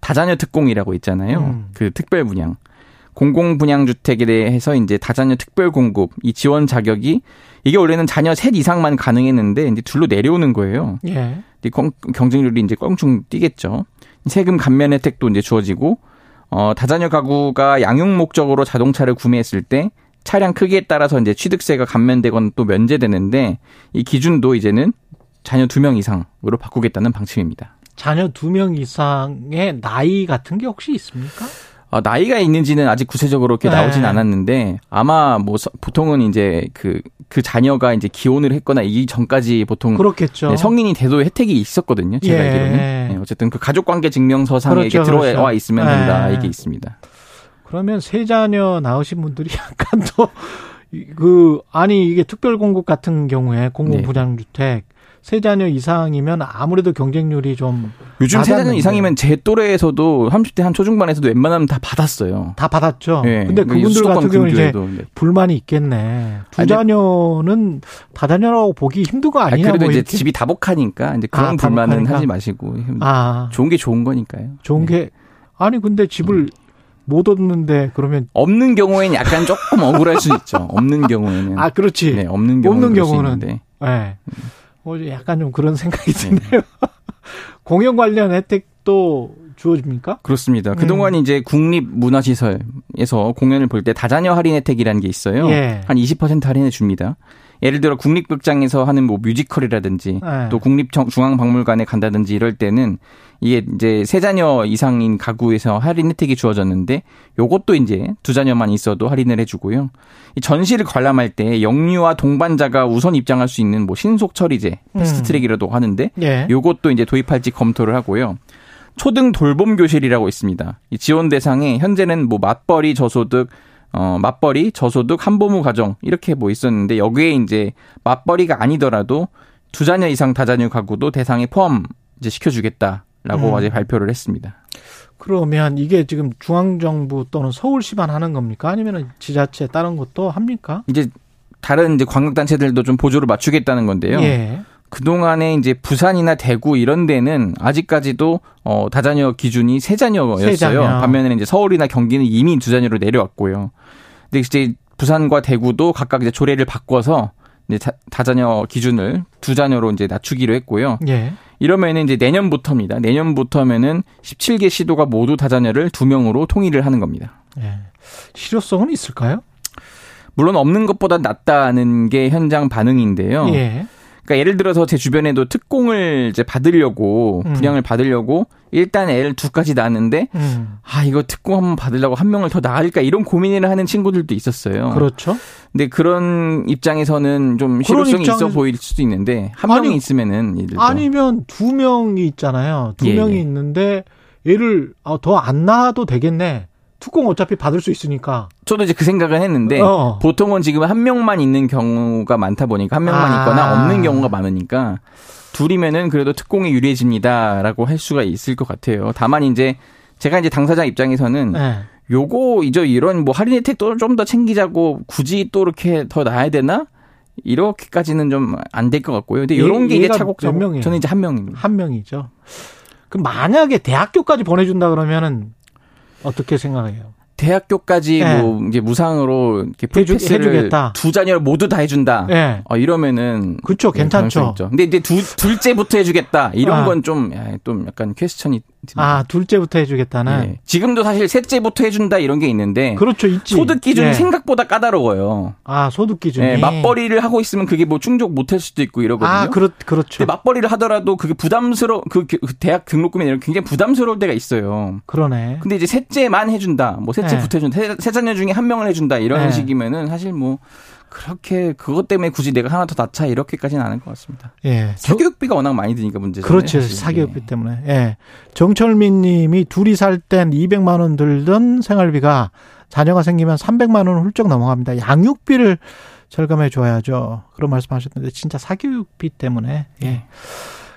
다자녀 특공이라고 있잖아요. 음. 그 특별 분양. 공공 분양 주택에 대해서 이제 다자녀 특별 공급 이 지원 자격이 이게 원래는 자녀 셋 이상만 가능했는데 이제 둘로 내려오는 거예요. 예. 경쟁률이 이제 껑충 뛰겠죠. 세금 감면 혜택도 이제 주어지고 어 다자녀 가구가 양육 목적으로 자동차를 구매했을 때 차량 크기에 따라서 이제 취득세가 감면되거나 또 면제되는데 이 기준도 이제는 자녀 두 명 이상으로 바꾸겠다는 방침입니다. 자녀 두 명 이상의 나이 같은 게 혹시 있습니까? 어, 나이가 있는지는 아직 구체적으로 이렇게 네. 나오진 않았는데 아마 뭐 서- 보통은 이제 그그 자녀가 이제 기혼을 했거나 이 전까지 보통 그렇겠죠. 네, 성인이 돼도 혜택이 있었거든요. 제가 예. 알기로는. 네, 어쨌든 그 가족관계 증명서상에 그렇죠, 들어와 그렇죠. 있으면 된다. 예. 이게 있습니다. 그러면 세 자녀 낳으신 분들이 약간 더 그 아니 이게 특별 공급 같은 경우에 공공 네. 세 자녀 이상이면 아무래도 경쟁률이 좀다 요즘 세 자녀. 이상이면 제 또래에서도 30대 한 초중반에서도 웬만하면 다 받았어요. 받았죠. 네, 근데 그분들 같은 경우는 이제 네. 불만이 있겠네. 두 아니, 자녀는 다자녀라고 보기 힘든 거 아, 아니냐 그래도 뭐 이제 이렇게. 집이 다복하니까 이제 그런 아, 불만은 다복하니까. 하지 마시고 아, 좋은 게 좋은 거니까요. 좋은 네. 게 아니 근데 집을 못 얻는데 그러면 없는 경우에는 약간 조금 억울할 수 있죠. 없는 경우에는. 아 그렇지. 네, 없는 경우는 없는 경우는. 있는 어, 약간 좀 그런 생각이 네. 드네요. 공연 관련 혜택도 주어집니까? 그렇습니다. 음. 그동안 이제 국립문화시설에서 공연을 볼 때 다자녀 할인 혜택이라는 게 있어요. 예. 한20% 할인해 줍니다. 예를 들어 국립극장에서 하는 뭐 뮤지컬이라든지 예. 또 국립중앙박물관에 간다든지 이럴 때는 이게 이제 세 자녀 이상인 가구에서 할인 혜택이 주어졌는데 요것도 이제 두 자녀만 있어도 할인을 해주고요. 이 전시를 관람할 때 영유아 동반자가 우선 입장할 수 있는 뭐 신속 처리제, fast 음. track이라고 하는데 예. 요것도 이제 도입할지 검토를 하고요. 초등 돌봄 교실이라고 있습니다. 이 지원 대상에 현재는 뭐 맞벌이 저소득 어 맞벌이 저소득 한부모 가정 이렇게 뭐 있었는데 여기에 이제 맞벌이가 아니더라도 두 자녀 이상 다자녀 가구도 대상에 포함 이제 시켜주겠다라고 음. 어제 발표를 했습니다. 그러면 이게 지금 중앙정부 또는 서울시만 하는 겁니까? 아니면 지자체 다른 것도 합니까? 이제 다른 이제 광역단체들도 좀 보조를 맞추겠다는 건데요. 예. 그동안에 이제 부산이나 대구 이런 데는 아직까지도 어 다자녀 기준이 세 자녀였어요. 세 자녀. 반면에 이제 서울이나 경기는 이미 두 자녀로 내려왔고요. 근데 이제 부산과 대구도 각각 이제 조례를 바꿔서 이제 다- 다자녀 기준을 두 자녀로 이제 낮추기로 했고요. 예. 이러면은 이제 내년부터입니다. 내년부터면은 17개 시도가 모두 다자녀를 두 명으로 통일을 하는 겁니다. 예. 실효성은 있을까요? 물론 없는 것보다 낫다는 게 현장 반응인데요. 예. 그러니까 예를 들어서 제 주변에도 특공을 이제 받으려고 음. 분양을 받으려고 일단 애를 두까지 낳았는데 음. 아 이거 특공 한번 받으려고 한 명을 더 낳을까 이런 고민을 하는 친구들도 있었어요. 그렇죠. 근데 그런 입장에서는 좀 실효성이 있어 입장에서- 보일 수도 있는데 한 아니, 명이 있으면은 예를 들어 아니면 두 명이 있잖아요. 두 예, 명이 예. 있는데 얘를 아, 더안 낳아도 되겠네. 특공 어차피 받을 수 있으니까. 저도 이제 그 생각은 했는데 어. 보통은 지금 한 명만 있는 경우가 많다 보니까 한 명만 아. 있거나 없는 경우가 많으니까 둘이면은 그래도 특공이 유리해집니다라고 할 수가 있을 것 같아요. 다만 이제 제가 이제 당사자 입장에서는 예. 요거 이제 이런 뭐 할인 혜택도 좀더 챙기자고 굳이 또 이렇게 더 놔야 되나? 이렇게까지는 좀 안 될 것 같고요. 근데 이런 얘- 게 이제 차곡차곡? 저는 이제 한 명입니다. 한 명이죠. 그럼 만약에 대학교까지 보내준다 그러면은 어떻게 생각해요? 대학교까지 네. 뭐 이제 무상으로 이렇게 풀패스를 해주겠다. 두 자녀를 모두 다 해준다. 예. 어, 이러면은 그쵸, 예, 괜찮죠. 근데 이제 두 둘째부터 해주겠다 이런 아. 건좀좀 약간 퀘스천이 듭니다. 아, 둘째부터 해주겠다는. 예. 지금도 사실 셋째부터 해준다 이런 게 있는데 그렇죠, 있지. 소득 기준이 예. 생각보다 까다로워요. 아, 소득 기준이. 예, 맞벌이를 하고 있으면 그게 뭐 충족 못할 수도 있고 이러거든요. 아, 그렇, 그렇죠. 근데 맞벌이를 하더라도 그게 부담스러 그, 그 대학 등록금이 이런 굉장히 부담스러울 때가 있어요. 그러네. 근데 이제 셋째만 해준다, 뭐셋 째부터 해준다, 세, 세 자녀 중에 한 명을 해준다 이런 네. 식이면은 사실 뭐 그렇게 그것 때문에 굳이 내가 하나 더 낳자 이렇게까지는 않을 것 같습니다. 예. 저- 사교육비가 워낙 많이 드니까 문제죠. 그렇죠. 사기업비 때문에. 예. 정철민 님이 둘이 살 땐 200만 원 들던 생활비가 자녀가 생기면 300만 원 훌쩍 넘어갑니다. 양육비를 절감해 줘야죠. 그런 말씀 하셨는데 진짜 사교육비 때문에 예.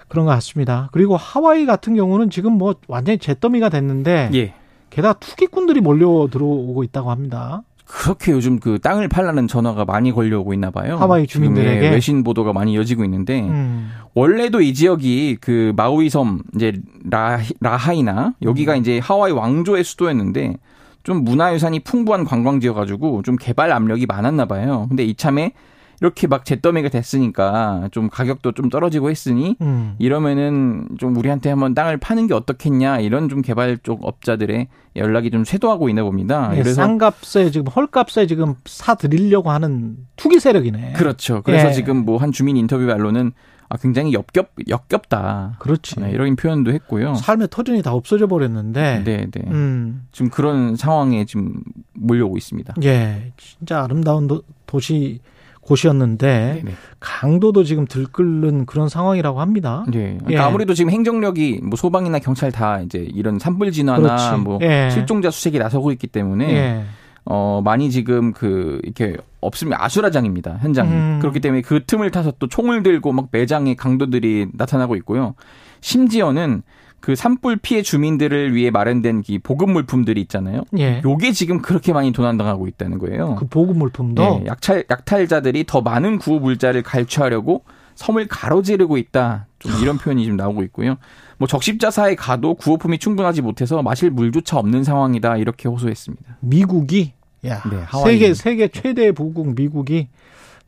그런 것 같습니다. 그리고 하와이 같은 경우는 지금 뭐 완전히 잿더미가 됐는데 예. 게다가 투기꾼들이 몰려 들어오고 있다고 합니다. 그렇게 요즘 그 땅을 팔라는 전화가 많이 걸려오고 있나 봐요. 하와이 주민들에게? 예, 외신 보도가 많이 이어지고 있는데 음. 원래도 이 지역이 그 마우이 섬 이제 라, 라하이나 여기가 음. 이제 하와이 왕조의 수도였는데 좀 문화유산이 풍부한 관광지여가지고 좀 개발 압력이 많았나 봐요. 근데 이참에 이렇게 막 잿더미가 됐으니까 좀 가격도 좀 떨어지고 했으니 음. 이러면은 좀 우리한테 한번 땅을 파는 게 어떻겠냐 이런 좀 개발 쪽 업자들의 연락이 좀 쇄도하고 있나 봅니다. 예, 그래서 싼값에 지금 헐값에 지금 사 드리려고 하는 투기 세력이네. 그렇죠. 그래서 예. 지금 뭐 한 주민 인터뷰 말로는 아 굉장히 역겹 역겹다. 그렇지. 네, 이런 표현도 했고요. 삶의 터전이 다 없어져 버렸는데. 네, 네. 음. 지금 그런 상황에 지금 몰려오고 있습니다. 예. 진짜 아름다운 도, 도시 곳이었는데 네. 강도도 지금 들끓는 그런 상황이라고 합니다. 네. 그러니까 예. 아무래도 지금 행정력이 뭐 소방이나 경찰 다 이제 이런 산불 진화나 그렇지. 뭐 예. 실종자 수색에 나서고 있기 때문에 예. 어 많이 지금 그 이렇게 없으면 아수라장입니다 현장이 음. 그렇기 때문에 그 틈을 타서 또 총을 들고 막 매장에 강도들이 나타나고 있고요. 심지어는 그 산불 피해 주민들을 위해 마련된 이 보급 물품들이 있잖아요. 예. 요게 지금 그렇게 많이 도난당하고 있다는 거예요. 그 보급 물품도 네, 약탈, 약탈자들이 더 많은 구호 물자를 갈취하려고 섬을 가로지르고 있다. 좀 이런 표현이 좀 나오고 있고요. 뭐 적십자사에 가도 구호품이 충분하지 못해서 마실 물조차 없는 상황이다. 이렇게 호소했습니다. 미국이 야 네. 세계 세계 최대 부국 미국이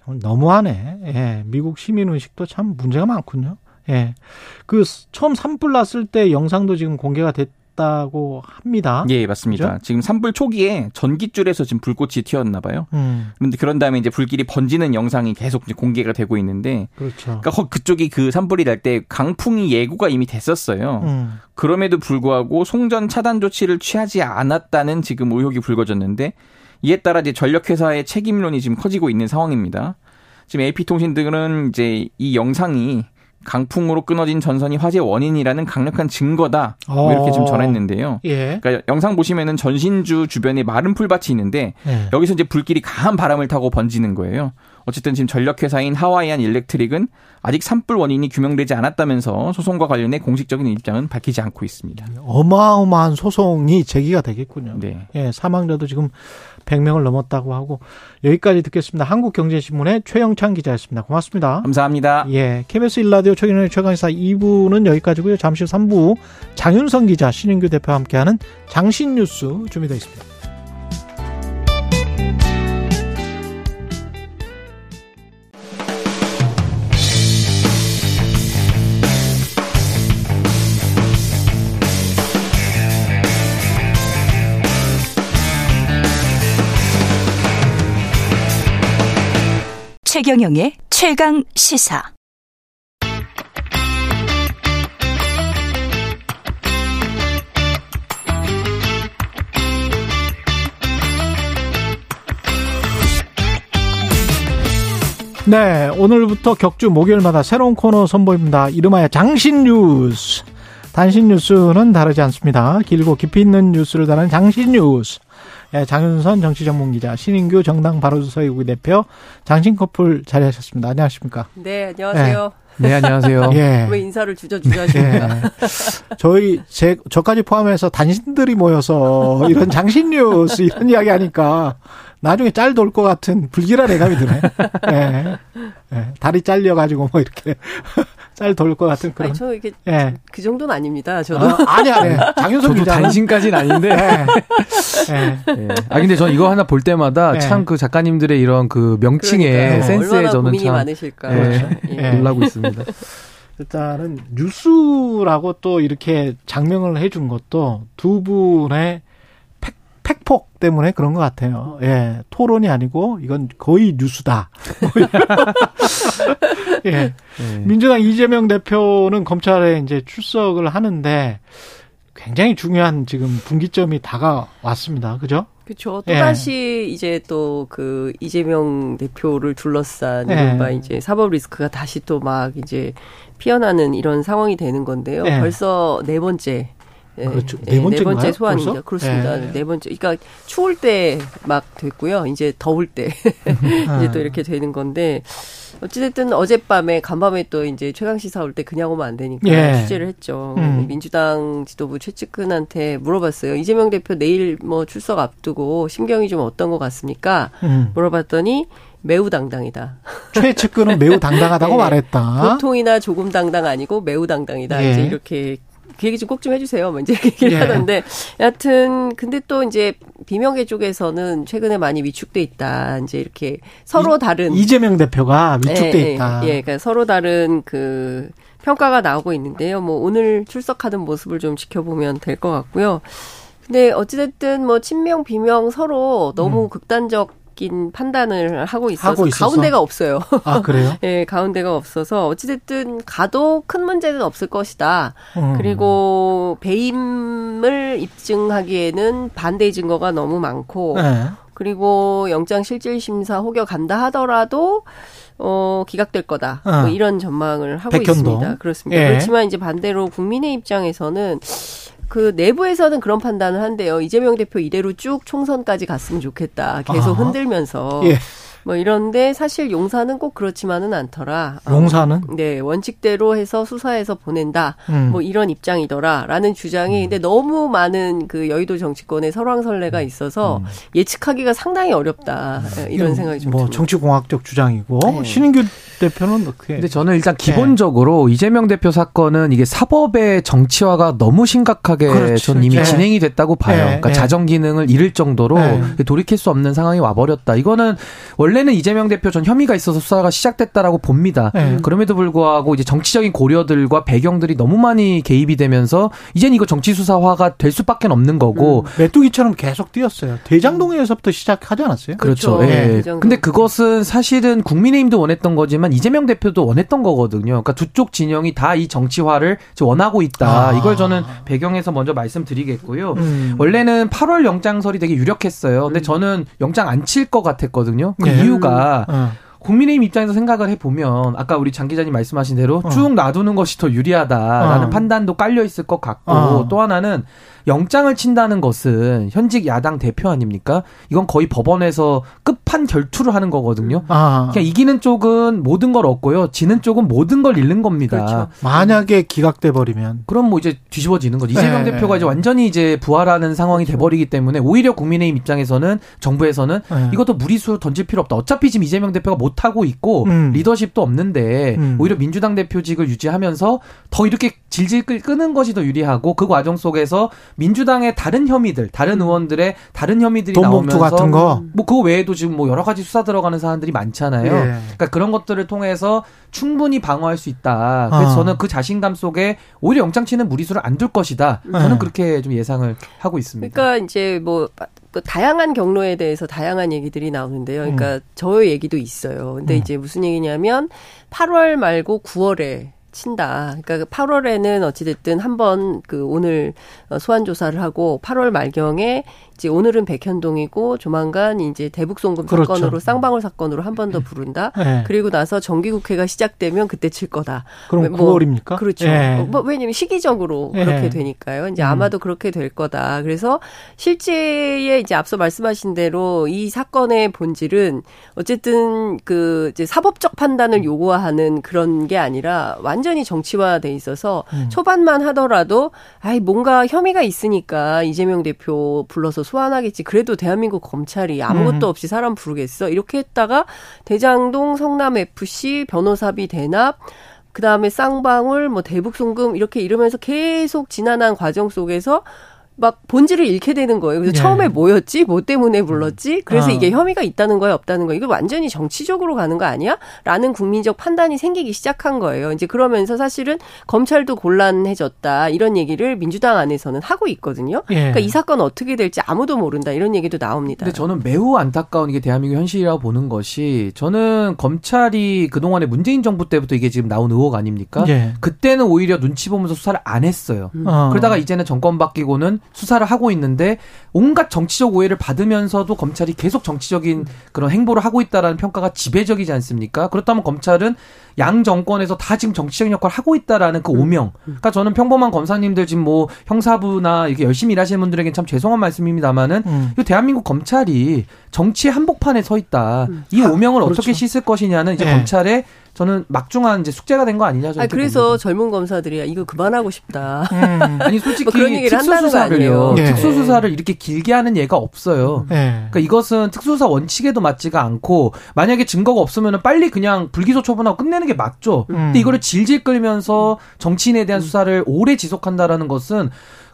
너무하네. 예, 미국 시민 의식도 참 문제가 많군요. 예, 그 스- 처음 산불 났을 때 영상도 지금 공개가 됐 다고 합니다. 예, 맞습니다. 그죠? 지금 산불 초기에 전기줄에서 지금 불꽃이 튀었나 봐요. 음, 그런데 그런 다음에 이제 불길이 번지는 영상이 계속 이제 공개가 되고 있는데 그렇죠. 그러니까 거- 그쪽이 그 산불이 날 때 강풍이 예고가 이미 됐었어요. 음, 그럼에도 불구하고 송전 차단 조치를 취하지 않았다는 지금 의혹이 불거졌는데 이에 따라 이제 전력회사의 책임론이 지금 커지고 있는 상황입니다. 지금 AP통신 등은 이제 이 영상이 강풍으로 끊어진 전선이 화재 원인이라는 강력한 증거다. 뭐 이렇게 지금 어. 전했는데요. 예, 그러니까 영상 보시면은 전신주 주변에 마른 풀밭이 있는데 예. 여기서 이제 불길이 강한 바람을 타고 번지는 거예요. 어쨌든 지금 전력회사인 하와이안 일렉트릭은 아직 산불 원인이 규명되지 않았다면서 소송과 관련해 공식적인 입장은 밝히지 않고 있습니다. 어마어마한 소송이 제기가 되겠군요. 네. 예, 사망자도 지금 100명을 넘었다고 하고 여기까지 듣겠습니다. 한국경제신문의 최영찬 기자였습니다. 고맙습니다. 감사합니다. 예, KBS 일라디오 최경영의 최강의사 2부는 여기까지고요. 잠시 후 3부 장윤성 기자, 신인규 대표와 함께하는 장신뉴스 준비되어 있습니다. 최경영의 최강 시사. 네, 오늘부터 격주 목요일마다 새로운 코너 선보입니다. 이름하여 장신 뉴스. 단신 뉴스는 다르지 않습니다. 길고 깊이 있는 뉴스를 다루는 장신 뉴스. 예, 장윤선 정치전문기자, 신인규 정당 바로서의국의 대표, 장신커플 자리하셨습니다. 안녕하십니까? 네, 안녕하세요. 네, 안녕하세요. 예. 왜 인사를 주저주저 하십니까? 예. 저희, 제, 저까지 포함해서 단신들이 모여서 이런 장신 뉴스 이런 이야기 하니까 나중에 짤 돌 것 같은 불길한 애감이 드네. 예. 예. 다리 잘려가지고 뭐 이렇게 쌀 돌 것 같은 그런. 아니, 저 이게 예. 그 정도는 아닙니다. 저도. 아, 아니 아니. 장효석 저도 기자. 단신까지는 아닌데. 예. 예. 아 근데 전 이거 하나 볼 때마다 예. 참그 작가님들의 이런 그 명칭의 그러니까요. 센스에 얼마나 저는 고민이 참 많으실까. 예, 예. 놀라고 있습니다. 일단은 뉴스라고 또 이렇게 장명을 해준 것도 두 분의 팩, 팩폭 때문에 그런 것 같아요. 예, 토론이 아니고 이건 거의 뉴스다. 예. 예. 민주당 이재명 대표는 검찰에 이제 출석을 하는데 굉장히 중요한 지금 분기점이 다가왔습니다. 그죠? 그렇죠. 예. 또 다시 이제 또 그 이재명 대표를 둘러싼 예. 이른바 이제 사법 리스크가 다시 또 막 이제 피어나는 이런 상황이 되는 건데요. 예. 벌써 네 번째. 예, 그렇죠. 예, 네 번째인가요? 번째 소환입니다. 벌써? 그렇습니다. 예. 네 번째. 그러니까 추울 때 막 됐고요. 이제 더울 때 이제 또 이렇게 되는 건데 어찌됐든 어젯밤에 간밤에 또 이제 최강 시사 올 때 그냥 오면 안 되니까 예. 취재를 했죠. 음. 민주당 지도부 최측근한테 물어봤어요. 이재명 대표 내일 뭐 출석 앞두고 심경이 좀 어떤 것 같습니까? 음. 물어봤더니 매우 당당이다. 최측근은 매우 당당하다고 예. 말했다. 보통이나 조금 당당 아니고 매우 당당이다. 예. 이제 이렇게 그 얘기 좀 꼭좀 해주세요. 뭐 이제 이렇게 얘기를 예. 하던데 여하튼 근데 또 이제 비명계 쪽에서는 최근에 많이 위축돼 있다. 이제 이렇게 서로 다른 이재명 대표가 위축돼 예, 예, 있다. 예, 그러니까 서로 다른 그 평가가 나오고 있는데요. 뭐 오늘 출석하는 모습을 좀 지켜보면 될 것 같고요. 근데 어찌됐든 뭐 친명 비명 서로 너무 극단적 인 판단을 하고 있어서, 음. 하고 있어서? 가운데가 없어요. 아 그래요? 예, 가운데가 없어서 어찌됐든 가도 큰 문제는 없을 것이다. 음. 그리고 배임을 입증하기에는 반대 증거가 너무 많고 네. 그리고 영장 실질 심사 혹여 간다 하더라도 어 기각될 거다. 어. 뭐 이런 전망을 하고 백현동. 있습니다. 그렇습니다. 예. 그렇지만 이제 반대로 국민의 입장에서는 그 내부에서는 그런 판단을 한대요. 이재명 대표 이대로 쭉 총선까지 갔으면 좋겠다. 계속. 흔들면서 예. 뭐 이런데 사실 용사는 꼭 그렇지만은 않더라. 어, 용사는? 네 원칙대로 해서 수사해서 보낸다. 음. 뭐 이런 입장이더라라는 주장이 근데 너무 많은 그 여의도 정치권에 설왕설래가 있어서 예측하기가 상당히 어렵다 예, 이런 생각이 좀 뭐 듭니다. 정치공학적 주장이고 네. 신인규 대표는 어떻게? 근데 저는 일단 기본적으로 이재명 대표 사건은 이게 사법의 정치화가 너무 심각하게 그렇죠. 전 이미 네. 진행이 됐다고 봐요. 네. 그러니까 네. 자정 기능을 잃을 정도로 네. 돌이킬 수 없는 상황이 와버렸다. 이거는 원래 는 이재명 대표 전 혐의가 있어서 수사가 시작됐다라고 봅니다. 네. 그럼에도 불구하고 이제 정치적인 고려들과 배경들이 너무 많이 개입이 되면서 이젠 이거 정치 수사화가 될 수밖에 없는 거고 메뚜기처럼 계속 뛰었어요. 대장동에서부터 시작하지 않았어요? 그렇죠. 그렇죠. 예. 네, 그 정도. 근데 그것은 사실은 국민의힘도 원했던 거지만 이재명 대표도 원했던 거거든요. 그러니까 두 쪽 진영이 다 이 정치화를 원하고 있다. 아. 이걸 저는 배경에서 먼저 말씀드리겠고요. 음. 원래는 8월 영장설이 되게 유력했어요. 근데 저는 영장 안 칠 것 같았거든요. 그 네. 이유가 어. 국민의힘 입장에서 생각을 해보면 아까 우리 장 기자님 말씀하신 대로 어. 쭉 놔두는 것이 더 유리하다라는 어. 판단도 깔려 있을 것 같고 어. 또 하나는 영장을 친다는 것은 현직 야당 대표 아닙니까? 이건 거의 법원에서 끝판 결투를 하는 거거든요. 아. 그냥 이기는 쪽은 모든 걸 얻고요. 지는 쪽은 모든 걸 잃는 겁니다. 그렇죠. 만약에 기각돼 버리면 그럼 뭐 이제 뒤집어지는 거죠. 이재명 네. 대표가 이제 완전히 이제 부활하는 상황이 돼 버리기 때문에 오히려 국민의힘 입장에서는 정부에서는 네. 이것도 무리수 던질 필요 없다. 어차피 지금 이재명 대표가 못 하고 있고 음. 리더십도 없는데 음. 오히려 민주당 대표직을 유지하면서 더 이렇게 질질 끌- 끄는 것이 더 유리하고 그 과정 속에서 민주당의 다른 혐의들, 다른 의원들의 다른 혐의들이 나오면서 같은 거. 뭐 그거 외에도 지금 뭐 여러 가지 수사 들어가는 사안들이 많잖아요. 예. 그러니까 그런 것들을 통해서 충분히 방어할 수 있다. 그래서 아. 저는 그 자신감 속에 오히려 영장치는 무리수를 안 둘 것이다. 저는 네. 그렇게 좀 예상을 하고 있습니다. 그러니까 이제 뭐, 그 다양한 경로에 대해서 다양한 얘기들이 나오는데요. 그러니까 음. 저 얘기도 있어요. 근데 이제 무슨 얘기냐면 8월 말고 9월에 친다. 그러니까 8월에는 어찌됐든 한번 그 오늘 어, 소환 조사를 하고 8월 말경에 이제 오늘은 백현동이고 조만간 이제 대북송금 그렇죠. 사건으로 쌍방울 사건으로 한 번 더 부른다. 네. 그리고 나서 정기국회가 시작되면 그때 칠 거다. 그럼 뭐, 9월입니까? 그렇죠. 예. 뭐 왜냐면 시기적으로 예. 그렇게 되니까요. 이제 음. 아마도 그렇게 될 거다. 그래서 실제에 이제 앞서 말씀하신 대로 이 사건의 본질은 어쨌든 그 이제 사법적 판단을 요구하는 그런 게 아니라 완전히 정치화돼 있어서 음. 초반만 하더라도 아이 뭔가 혐의가 있으니까 이재명 대표 불러서 소환하겠지. 그래도 대한민국 검찰이 아무것도 음. 없이 사람 부르겠어. 이렇게 했다가 대장동 성남 FC 변호사비 대납 그 다음에 쌍방울, 뭐 대북 송금 이렇게 이러면서 계속 지난한 과정 속에서 막 본질을 잃게 되는 거예요. 그래서 네. 처음에 뭐였지? 뭐 때문에 불렀지? 그래서 아. 이게 혐의가 있다는 거야, 없다는 거야? 이거 완전히 정치적으로 가는 거 아니야? 라는 국민적 판단이 생기기 시작한 거예요. 이제 그러면서 사실은 검찰도 곤란해졌다. 이런 얘기를 민주당 안에서는 하고 있거든요. 예. 그러니까 이 사건 어떻게 될지 아무도 모른다. 이런 얘기도 나옵니다. 근데 저는 매우 안타까운 이게 대한민국 현실이라고 보는 것이 저는 검찰이 그동안에 문재인 정부 때부터 이게 지금 나온 의혹 아닙니까? 예. 그때는 오히려 눈치 보면서 수사를 안 했어요. 어. 그러다가 이제는 정권 바뀌고는 수사를 하고 있는데 온갖 정치적 오해를 받으면서도 검찰이 계속 정치적인 그런 행보를 하고 있다라는 평가가 지배적이지 않습니까? 그렇다면 검찰은 양 정권에서 다 지금 정치적 역할을 하고 있다라는 그 오명. 그러니까 저는 평범한 검사님들 지금 뭐 형사부나 이렇게 열심히 일하시는 분들에겐 참 죄송한 말씀입니다만은 음. 이 대한민국 검찰이 정치의 한복판에 서 있다. 이 오명을 어떻게 씻을 것이냐는 이제 예. 검찰의 저는 막중한 이제 숙제가 된 거 아니냐 저는 아, 그래서 젊은 검사들이 이거 그만하고 싶다. 아니 솔직히 뭐 그런 얘기를. 특수수사를요. 예. 특수수사를 이렇게 길게 하는 예가 없어요. 예. 그러니까 이것은 특수수사 원칙에도 맞지가 않고 만약에 증거가 없으면 빨리 그냥 불기소 처분하고 끝내는 게 맞죠. 음. 근데 이거를 질질 끌면서 정치인에 대한 수사를 오래 지속한다라는 것은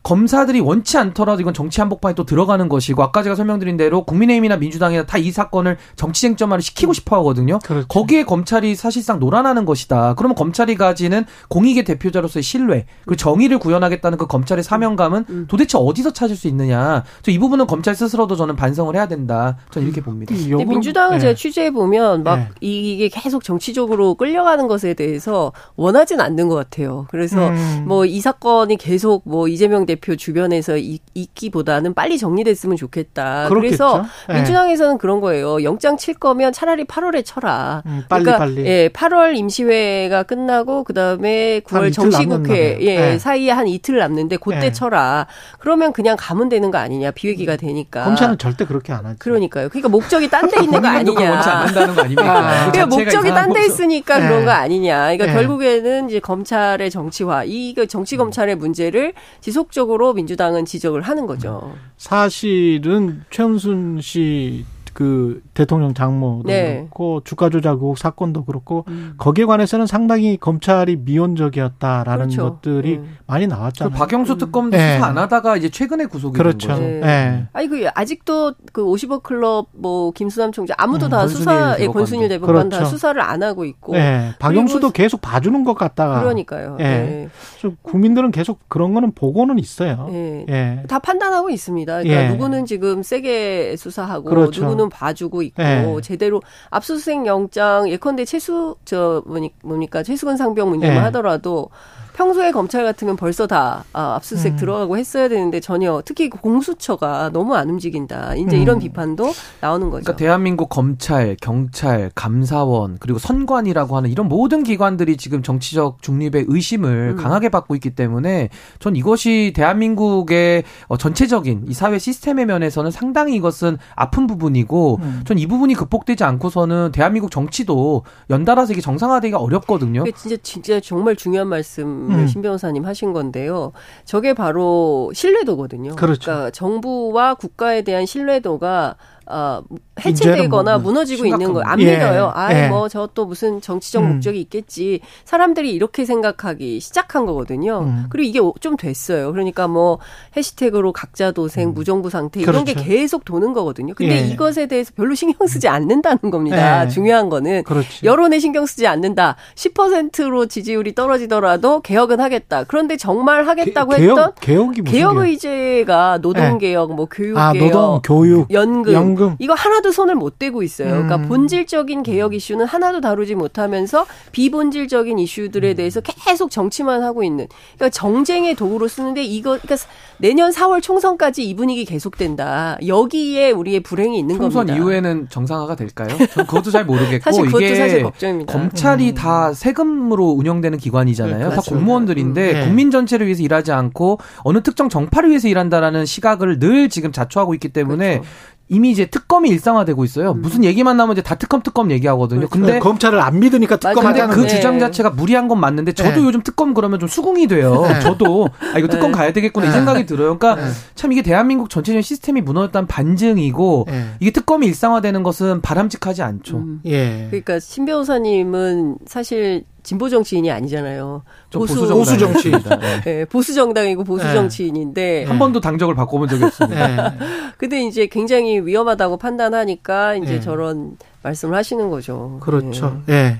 검사들이 원치 않더라도 이건 정치 한복판에 또 들어가는 것이고 아까 제가 설명드린 대로 국민의힘이나 민주당이나 다 이 사건을 정치 쟁점화를 시키고 싶어 하거든요. 그렇죠. 거기에 검찰이 사실상 놀아나는 것이다. 그러면 검찰이 가지는 공익의 대표자로서의 신뢰 그리고 정의를 구현하겠다는 그 검찰의 사명감은 음. 도대체 어디서 찾을 수 있느냐. 저 이 부분은 검찰 스스로도 저는 반성을 해야 된다. 저는 이렇게 봅니다. 근데 민주당은 예. 제가 취재해 보면 막 네. 이게 계속 정치적으로 끌려가는 것에 대해서 원하진 않는 것 같아요. 그래서 음. 뭐이 사건이 계속 뭐 이재명 대표 주변에서 이- 있기보다는 빨리 정리됐으면 좋겠다. 그렇겠죠. 그래서 예. 민주당에서는 그런 거예요. 영장 칠 거면 차라리 8월에 쳐라. 음, 빨리, 그러니까 빨리. 예, 8월 임시회가 끝나고 그다음에 9월 이틀 정시국회 남는다며요. 예, 예. 사이에 한 이틀 남는데 그때 예. 쳐라. 그러면 그냥 가면 되는 거 아니냐. 비회기가 되니까. 검찰은 절대 그렇게 안 하죠. 그러니까요. 그러니까 목적이 딴 데 있는 거 아니냐. 거 아닙니까? 그 그러니까 목적이 딴 데 있으니까. 그런 네. 거 아니냐. 그러니까 네. 결국에는 이제 검찰의 정치화, 이거 정치 검찰의 문제를 지속적으로 민주당은 지적을 하는 거죠. 사실은 최은순 씨 그 대통령 장모도 네. 그렇고 주가 조작 의혹 사건도 그렇고 음. 거기에 관해서는 상당히 검찰이 미온적이었다라는 그렇죠. 것들이 음. 많이 그 나왔잖아요. 박영수 특검도 예. 수사 안 하다가 이제 최근에 구속이 그렇죠. 된 거죠. 네. 예. 아니 그 아직도 그 50억 클럽 뭐 김수남 총장 아무도 음, 다 수사 예. 권순일 대법관 다 그렇죠. 수사를 안 하고 있고 예. 박영수도 계속 봐주는 것 같다가 그러니까요. 예. 예. 좀 국민들은 계속 그런 거는 보고는 있어요. 예. 예. 다 판단하고 있습니다. 그러니까 예. 누구는 지금 세게 수사하고 그렇죠. 누구는 봐주고 있고 예. 제대로 압수수색 영장 예컨대 최수 저 뭐니 뭡니까 최수근 상병 문제만 예. 하더라도 평소에 검찰 같으면 벌써 다 아, 압수수색 음. 들어가고 했어야 되는데 전혀 특히 그 공수처가 너무 안 움직인다. 이제 음. 이런 비판도 나오는 거죠. 그러니까 대한민국 검찰, 경찰, 감사원 그리고 선관이라고 하는 이런 모든 기관들이 지금 정치적 중립의 의심을 음. 강하게 받고 있기 때문에 전 이것이 대한민국의 어, 전체적인 이 사회 시스템의 면에서는 상당히 이것은 아픈 부분이고 음. 전이 부분이 극복되지 않고서는 대한민국 정치도 연달아서 이게 정상화되기가 어렵거든요. 진짜 진짜 정말 중요한 말씀 을 음. 신 변호사님 하신 건데요. 저게 바로 신뢰도거든요. 그렇죠. 러니까 정부와 국가에 대한 신뢰도가 어, 해체되거나 뭐 무너지고 심각한 있는 거 안. 예. 믿어요. 아이 예. 뭐저 또 무슨 정치적 음. 목적이 있겠지. 사람들이 이렇게 생각하기 시작한 거거든요. 음. 그리고 이게 좀 됐어요. 그러니까 뭐 해시태그로 각자 도생, 무정부 상태 이런 게 음. 그렇죠. 계속 도는 거거든요. 근데 예. 이것에 대해서 별로 신경 쓰지 않는다는 겁니다. 예. 중요한 거는 그렇지. 여론에 신경 쓰지 않는다. 10%로 지지율이 떨어지더라도 개혁은 하겠다. 그런데 정말 하겠다고 개- 했던 개혁, 개혁이 무슨 개혁 개혁? 의제가 노동 개혁, 뭐 교육개혁, 아, 노동, 교육, 연금, 연금. 이거 하나도 손을 못 대고 있어요. 그러니까 음. 본질적인 개혁 이슈는 하나도 다루지 못하면서 비본질적인 이슈들에 대해서 계속 정치만 하고 있는. 그러니까 정쟁의 도구로 쓰는데 이거 그러니까 내년 4월 총선까지 이 분위기 계속된다. 여기에 우리의 불행이 있는 총선 겁니다. 이후에는 정상화가 될까요? 전 그것도 잘 모르겠고 사실 그것도 이게 사실 걱정입니다. 검찰이 음. 다 세금으로 운영되는 기관이잖아요. 다 그렇죠. 공무원들인데 음, 네. 국민 전체를 위해서 일하지 않고 어느 특정 정파를 위해서 일한다라는 시각을 늘 지금 자초하고 있기 때문에 그렇죠. 이미 이제 특검이 일상화되고 있어요. 무슨 얘기만 나면 이제 다 특검 특검 얘기하거든요. 그렇죠. 근데 검찰을 안 믿으니까 맞아요. 근데 특검 하자는 그 네. 주장 자체가 무리한 건 맞는데 저도 네. 요즘 특검 그러면 좀 수긍이 돼요. 네. 저도 아 이거 특검 네. 가야 되겠구나 이 네. 생각이 들어요. 그러니까 네. 참 이게 대한민국 전체적인 시스템이 무너졌다는 반증이고 예. 이게 특검이 일상화되는 것은 바람직하지 않죠. 음. 예. 그러니까 신 변호사님은 사실 진보 정치인이 아니잖아요. 저 보수, 보수 정치. 정치입니다. 네, 보수 정당이고 보수 네. 정치인인데 한 번도 당적을 바꿔본 적이 없습니다. 예. 근데 이제 굉장히 위험하다고 판단하니까 이제 예. 저런 말씀을 하시는 거죠. 그렇죠. 예.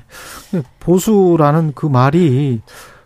보수라는 그 말이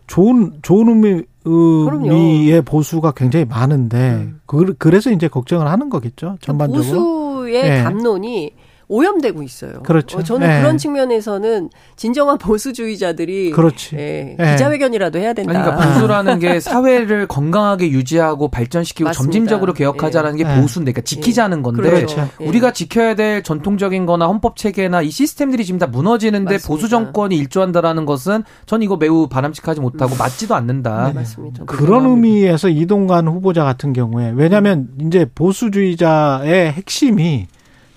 좋은 좋은 의미 의미의 보수가 굉장히 많은데 그, 그래서 이제 걱정을 하는 거겠죠. 전반적으로. 보수의 예. 담론이 오염되고 있어요. 그렇죠. 어, 저는 예. 그런 측면에서는 진정한 보수주의자들이 그렇지. 예, 예. 기자회견이라도 해야 된다. 아니, 그러니까 보수라는 게 사회를 건강하게 유지하고 발전시키고 맞습니다. 점진적으로 개혁하자라는 게 예. 보수인데, 그러니까 지키자는 건데, 그렇죠. 예. 우리가 지켜야 될 전통적인 거나 헌법 체계나 이 시스템들이 지금 다 무너지는데 맞습니다. 보수 정권이 일조한다라는 것은 전 이거 매우 바람직하지 못하고 맞지도 않는다. 네, 맞습니다. 그런 의미에서 이동관 후보자 같은 경우에 왜냐하면 이제 보수주의자의 핵심이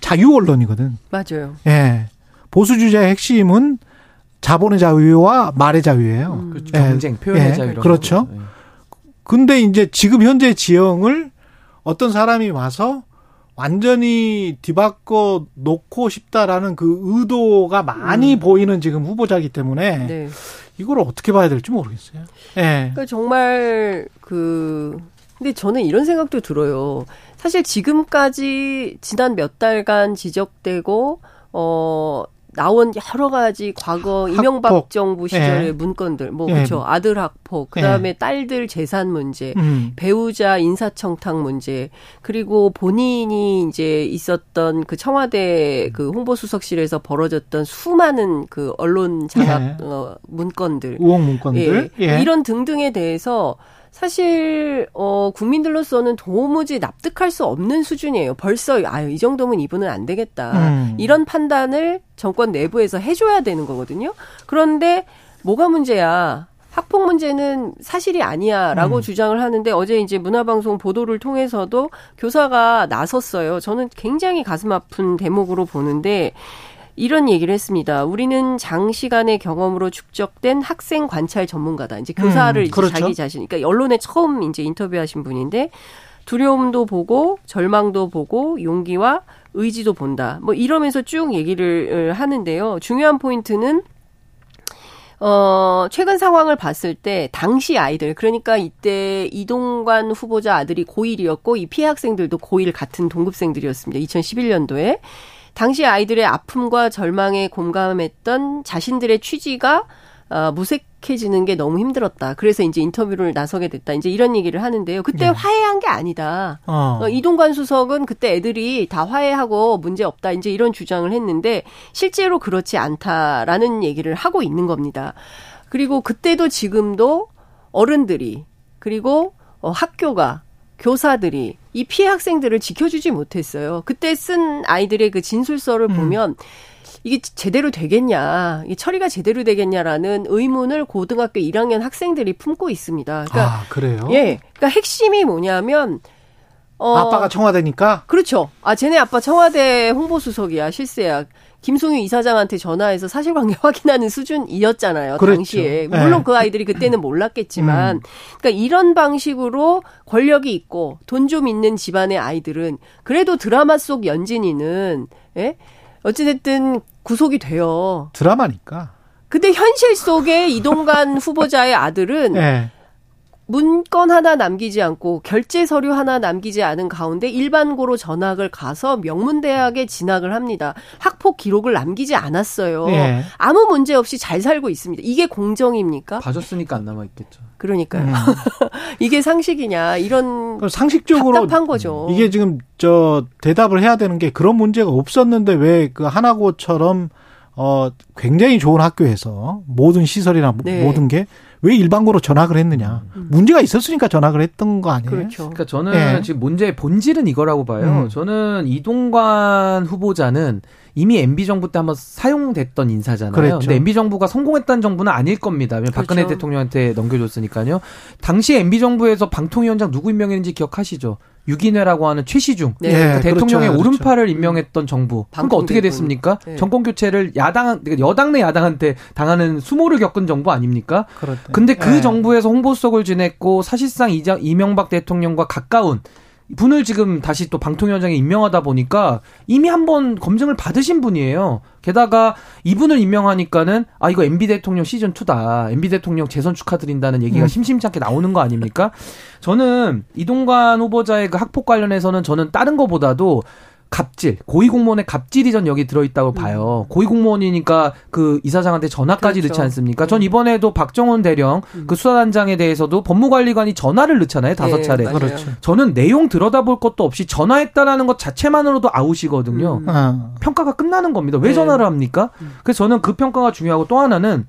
자유 언론이거든. 맞아요. 예. 보수주의자의 핵심은 자본의 자유와 말의 자유예요. 그렇죠. 예. 경쟁, 표현의 예. 자유 그렇죠. 예. 근데 이제 지금 현재 지형을 어떤 사람이 와서 완전히 뒤바꿔 놓고 싶다라는 그 의도가 많이 보이는 지금 후보자이기 때문에 네. 이걸 어떻게 봐야 될지 모르겠어요. 예. 그러니까 정말 그 근데 저는 이런 생각도 들어요. 사실 지금까지 지난 몇 달간 지적되고 어 나온 여러 가지 과거 이명박 학폭. 정부 시절의 예. 문건들 뭐 예. 그렇죠. 아들 학폭, 그다음에 딸들 재산 문제, 음. 배우자 인사청탁 문제, 그리고 본인이 이제 있었던 그 청와대 그 홍보수석실에서 벌어졌던 수많은 그 언론 장악 예. 어, 문건들, 우혹 문건들. 예. 예. 이런 등등에 대해서 사실 어 국민들로서는 도무지 납득할 수 없는 수준이에요. 벌써 아유 이 정도면 이분은 안 되겠다. 음. 이런 판단을 정권 내부에서 해줘야 되는 거거든요. 그런데 뭐가 문제야? 학폭 문제는 사실이 아니야라고 음. 주장을 하는데 어제 이제 문화방송 보도를 통해서도 교사가 나섰어요. 저는 굉장히 가슴 아픈 대목으로 보는데 이런 얘기를 했습니다. 우리는 장시간의 경험으로 축적된 학생 관찰 전문가다. 이제 교사를 음, 이제 그렇죠. 자기 자신, 그러니까 언론에 처음 이제 인터뷰하신 분인데 두려움도 보고 절망도 보고 용기와 의지도 본다. 뭐 이러면서 쭉 얘기를 하는데요. 중요한 포인트는 어, 최근 상황을 봤을 때 당시 아이들 그러니까 이때 이동관 후보자 아들이 고1이었고 이 피해 학생들도 고1 같은 동급생들이었습니다. 2011년도에 당시 아이들의 아픔과 절망에 공감했던 자신들의 취지가 어, 무색해지는 게 너무 힘들었다. 그래서 이제 인터뷰를 나서게 됐다. 이제 이런 얘기를 하는데요. 그때 네. 화해한 게 아니다. 어. 어, 이동관 수석은 그때 애들이 다 화해하고 문제 없다. 이제 이런 주장을 했는데 실제로 그렇지 않다라는 얘기를 하고 있는 겁니다. 그리고 그때도 지금도 어른들이 그리고 어, 학교가 교사들이 이 피해 학생들을 지켜주지 못했어요. 그때 쓴 아이들의 그 진술서를 음. 보면 이게 제대로 되겠냐, 이게 처리가 제대로 되겠냐라는 의문을 고등학교 1학년 학생들이 품고 있습니다. 그러니까 아, 그래요? 예, 그러니까 핵심이 뭐냐면 어, 아빠가 청와대니까 그렇죠. 아, 쟤네 아빠 청와대 홍보수석이야, 실세야. 김송유 이사장한테 전화해서 사실관계 확인하는 수준이었잖아요. 그랬죠. 당시에. 네. 물론 그 아이들이 그때는 몰랐겠지만. 음. 그러니까 이런 방식으로 권력이 있고 돈 좀 있는 집안의 아이들은 그래도 드라마 속 연진이는, 예? 어찌됐든 구속이 돼요. 드라마니까. 근데 현실 속에 이동관 후보자의 아들은 예. 문건 하나 남기지 않고 결제 서류 하나 남기지 않은 가운데 일반고로 전학을 가서 명문대학에 진학을 합니다. 학폭 기록을 남기지 않았어요. 예. 아무 문제 없이 잘 살고 있습니다. 이게 공정입니까? 봐줬으니까 안 남아 있겠죠. 그러니까요. 음. 이게 상식이냐 이런 상식적으로 답답한 거죠. 이게 지금 저 대답을 해야 되는 게 그런 문제가 없었는데 왜 그 하나고처럼 어 굉장히 좋은 학교에서 모든 시설이나 네. 모든 게 왜 일반고로 전학을 했느냐 문제가 있었으니까 전학을 했던 거 아니에요? 음. 그렇죠. 그러니까 저는 예. 지금 문제의 본질은 이거라고 봐요. 음. 저는 이동관 후보자는 이미 MB 정부 때 한번 사용됐던 인사잖아요. 그랬죠. 근데 MB 정부가 성공했다는 정부는 아닐 겁니다. 왜냐면 박근혜 그렇죠. 대통령한테 넘겨줬으니까요. 당시 MB 정부에서 방통위원장 누구 임명했는지 기억하시죠? 유기뇌라고 하는 최시중 네. 예, 그 대통령의 그렇죠, 오른팔을 임명했던 정부. 그러니까 어떻게. 됐습니까? 네. 정권 교체를 야당 그러니까 여당 내 야당한테 당하는 수모를 겪은 정부 아닙니까? 그렇대. 근데 그 예. 정부에서 홍보수석을 지냈고 사실상 이명박 대통령과 가까운 분을 지금 다시 또 방통위원장에 임명하다 보니까 이미 한 번 검증을 받으신 분이에요. 게다가 이분을 임명하니까는 아 이거 MB 대통령 시즌 2다. MB 대통령 재선 축하드린다는 얘기가 음. 심심치 않게 나오는 거 아닙니까? 저는 이동관 후보자의 그 학폭 관련해서는 저는 다른 거보다도 갑질, 고위공무원의 갑질이 전 여기 들어있다고 봐요. 고위공무원이니까 그 이사장한테 전화까지 그렇죠. 넣지 않습니까? 전 이번에도 박정원 대령 그 수사단장에 대해서도 법무관리관이 전화를 넣잖아요. 다섯 네, 차례. 그렇죠. 저는 내용 들여다볼 것도 없이 전화했다라는 것 자체만으로도 아웃이거든요. 음. 어. 평가가 끝나는 겁니다. 왜 네. 전화를 합니까? 그래서 저는 그 평가가 중요하고 또 하나는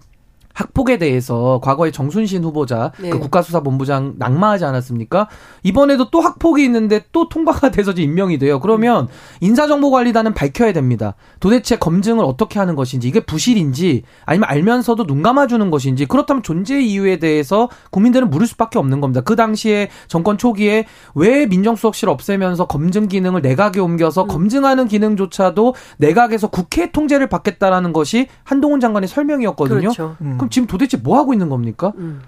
학폭에 대해서 과거에 정순신 후보자 네. 그 국가수사본부장 낙마하지 않았습니까? 이번에도 또 학폭이 있는데 또 통과가 돼서 임명이 돼요. 그러면 인사정보관리단은 밝혀야 됩니다. 도대체 검증을 어떻게 하는 것인지 이게 부실인지 아니면 알면서도 눈 감아주는 것인지 그렇다면 존재 이유에 대해서 국민들은 물을 수밖에 없는 겁니다. 그 당시에 정권 초기에 왜 민정수석실 없애면서 검증 기능을 내각에 옮겨서 음. 검증하는 기능조차도 내각에서 국회 통제를 받겠다라는 것이 한동훈 장관의 설명이었거든요. 그렇죠. 음. 그럼 지금 도대체 뭐 하고 있는 겁니까? 음.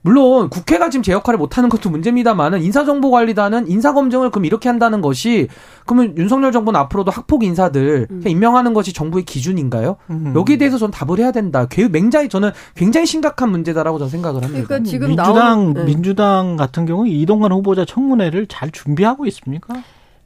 물론 국회가 지금 제 역할을 못하는 것도 문제입니다만은 인사정보관리단은 인사검증을 그럼 이렇게 한다는 것이 그러면 윤석열 정부는 앞으로도 학폭 인사들 음. 임명하는 것이 정부의 기준인가요? 음. 여기에 대해서 저는 답을 해야 된다. 개- 굉장히 저는 굉장히 심각한 문제다라고 저는 생각을 합니다. 그러니까 지금 민주당 나오는 네. 민주당 같은 경우 이동관 후보자 청문회를 잘 준비하고 있습니까?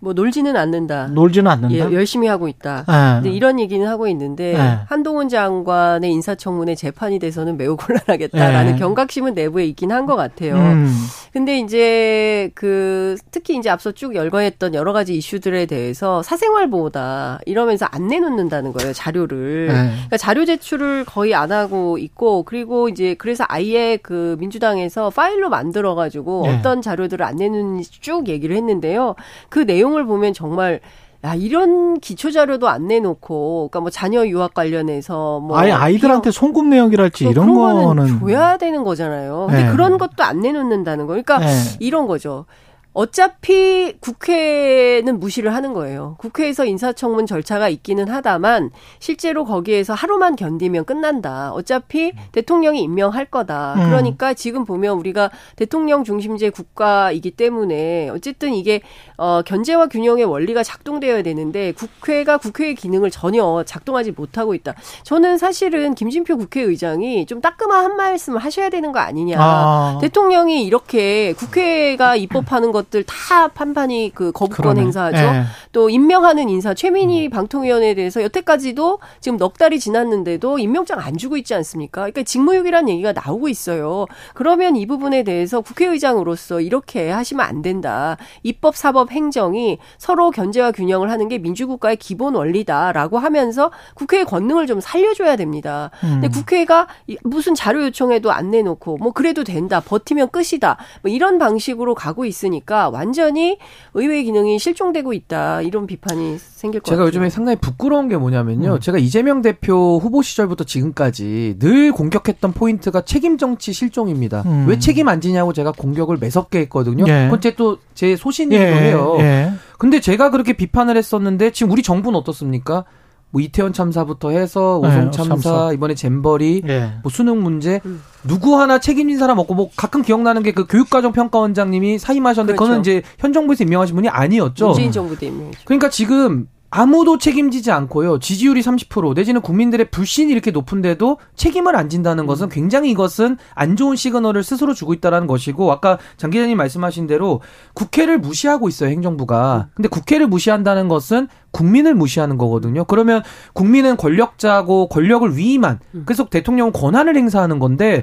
뭐 놀지는 않는다. 놀지는 않는다. 예, 열심히 하고 있다. 예. 근데 이런 얘기는 하고 있는데 네. 한동훈 장관의 인사청문회 재판이 돼서는 매우 곤란하겠다라는 네. 경각심은 내부에 있긴 한 것 같아요. 음. 근데 이제 그 특히 이제 앞서 쭉 열거했던 여러 가지 이슈들에 대해서 사생활 보호다 이러면서 안 내놓는다는 거예요 자료를. 네. 그러니까 자료 제출을 거의 안 하고 있고 그리고 이제 그래서 아예 그 민주당에서 파일로 만들어 가지고 네. 어떤 자료들을 안 내놓는지 쭉 얘기를 했는데요. 그 내용 을 보면 정말 야 이런 기초 자료도 안 내놓고 그러니까 뭐 자녀 유학 관련해서 뭐 아예 아이들한테 송금 내역이랄지 뭐 이런 거는 줘야 되는 거잖아요. 근데 네. 그런 것도 안 내놓는다는 거. 그러니까 네. 이런 거죠. 어차피 국회는 무시를 하는 거예요. 국회에서 인사청문 절차가 있기는 하다만 실제로 거기에서 하루만 견디면 끝난다. 어차피 대통령이 임명할 거다. 음. 그러니까 지금 보면 우리가 대통령 중심제 국가이기 때문에 어쨌든 이게 어 견제와 균형의 원리가 작동되어야 되는데 국회가 국회의 기능을 전혀 작동하지 못하고 있다. 저는 사실은 김진표 국회의장이 좀 따끔한 한 말씀을 하셔야 되는 거 아니냐. 아. 대통령이 이렇게 국회가 입법하는 것들 다 판판이 그 거부권 그러네. 행사하죠. 예. 또 임명하는 인사 최민희 방통위원회에 대해서 여태까지도 지금 넉 달이 지났는데도 임명장 안 주고 있지 않습니까? 그러니까 직무유기란 얘기가 나오고 있어요. 그러면 이 부분에 대해서 국회의장으로서 이렇게 하시면 안 된다. 입법, 사법, 행정이 서로 견제와 균형을 하는 게 민주국가의 기본 원리다라고 하면서 국회의 권능을 좀 살려줘야 됩니다. 근데 음. 국회가 이- 무슨 자료 요청해도 안 내놓고 뭐 그래도 된다 버티면 끝이다 뭐 이런 방식으로 가고 있으니까 완전히 의회 기능이 실종되고 있다 이런 비판이 생길 것 제가. 요즘에 상당히 부끄러운 게 뭐냐면요. 음. 제가 이재명 대표 후보 시절부터 지금까지 늘 공격했던 포인트가 책임 정치 실종입니다. 음. 왜 책임 안 지냐고 제가 공격을 매섭게 했거든요. 예. 그건 제 또 제 소신이기도 예. 해요. 예. 근데 제가 그렇게 비판을 했었는데 지금 우리 정부는 어떻습니까? 뭐 이태원 참사부터 해서 네, 오송 참사, 참사. 이번에 잼버리, 예. 뭐 수능 문제 음. 누구 하나 책임진 사람 없고 뭐 가끔 기억나는 게 그 교육과정 평가원장님이 사임하셨는데 그거는 그렇죠. 이제 현 정부에서 임명하신 분이 아니었죠. 문재인 정부 때 임명이죠. 그러니까 지금 아무도 책임지지 않고요. 지지율이 30% 내지는 국민들의 불신이 이렇게 높은데도 책임을 안 진다는 것은 굉장히 이것은 안 좋은 시그널을 스스로 주고 있다라는 것이고 아까 장 기자님 말씀하신 대로 국회를 무시하고 있어요, 행정부가. 근데 국회를 무시한다는 것은 국민을 무시하는 거거든요. 그러면 국민은 권력자고 권력을 위임한 그래서 대통령은 권한을 행사하는 건데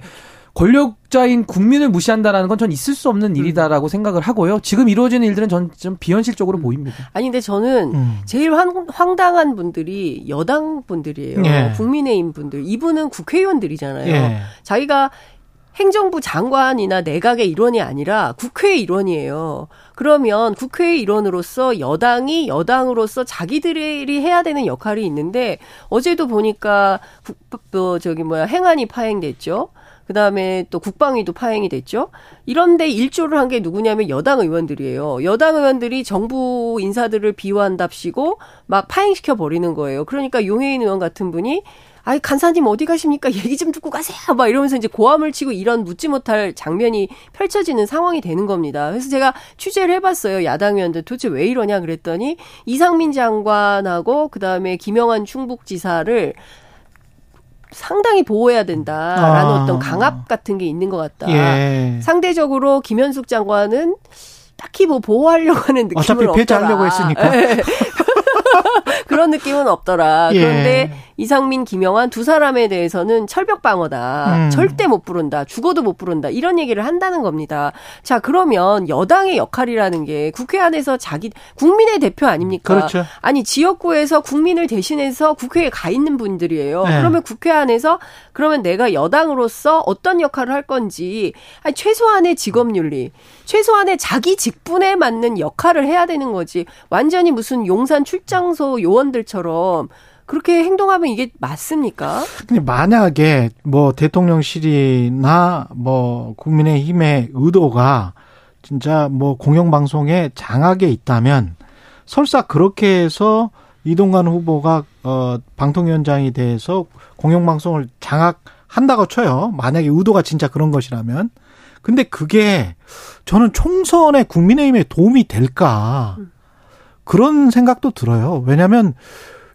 권력자인 국민을 무시한다라는 건 전 있을 수 없는 일이다라고 생각을 하고요. 지금 이루어지는 일들은 전 좀 비현실적으로 보입니다. 아니 근데 저는 음. 제일 황, 황당한 분들이 여당 분들이에요. 예. 국민의힘 분들. 이분은 국회의원들이잖아요. 예. 자기가 행정부 장관이나 내각의 일원이 아니라 국회의 일원이에요. 그러면 국회의 일원으로서 여당이 여당으로서 자기들이 해야 되는 역할이 있는데 어제도 보니까 국, 뭐 저기 뭐야 행안이 파행됐죠. 그다음에 또 국방위도 파행이 됐죠. 이런데 일조를 한 게 누구냐면 여당 의원들이에요. 여당 의원들이 정부 인사들을 비호한답시고 막 파행시켜 버리는 거예요. 그러니까 용해인 의원 같은 분이 아이 간사님 어디 가십니까? 얘기 좀 듣고 가세요. 막 이러면서 이제 고함을 치고 이런 묻지 못할 장면이 펼쳐지는 상황이 되는 겁니다. 그래서 제가 취재를 해봤어요. 야당 의원들 도대체 왜 이러냐 그랬더니 이상민 장관하고 그 다음에 김영환 충북지사를 상당히 보호해야 된다라는 아. 어떤 강압 같은 게 있는 것 같다. 예. 상대적으로 김현숙 장관은 딱히 뭐 보호하려고 하는 느낌은 어차피 없더라. 폐지하려고 했으니까. 예. 그런 느낌은 없더라. 예. 그런데 이상민, 김영환 두 사람에 대해서는 철벽 방어다. 음. 절대 못 부른다. 죽어도 못 부른다. 이런 얘기를 한다는 겁니다. 자, 그러면 여당의 역할이라는 게 국회 안에서 자기 국민의 대표 아닙니까? 그렇죠. 아니 지역구에서 국민을 대신해서 국회에 가 있는 분들이에요. 네. 그러면 국회 안에서 그러면 내가 여당으로서 어떤 역할을 할 건지 아니 최소한의 직업윤리, 최소한의 자기 직분에 맞는 역할을 해야 되는 거지. 완전히 무슨 용산 출장소 요원들처럼 그렇게 행동하면 이게 맞습니까? 근데 만약에 뭐 대통령실이나 뭐 국민의힘의 의도가 진짜 뭐 공영방송에 장악에 있다면 설사 그렇게 해서 이동관 후보가 어 방통위원장이 돼서 공영방송을 장악한다고 쳐요. 만약에 의도가 진짜 그런 것이라면. 근데 그게 저는 총선에 국민의힘에 도움이 될까 그런 생각도 들어요. 왜냐하면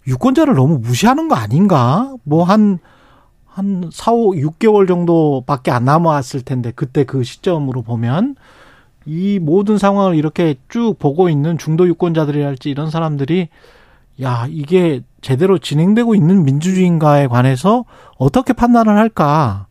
유권자를 너무 무시하는 거 아닌가? 뭐 한, 한 4, 5, 6개월 정도밖에 안 남았을 텐데, 그때 그 시점으로 보면, 이 모든 상황을 이렇게 쭉 보고 있는 중도 유권자들이랄지 이런 사람들이, 야, 이게 제대로 진행되고 있는 민주주의인가에 관해서 어떻게 판단을 할까?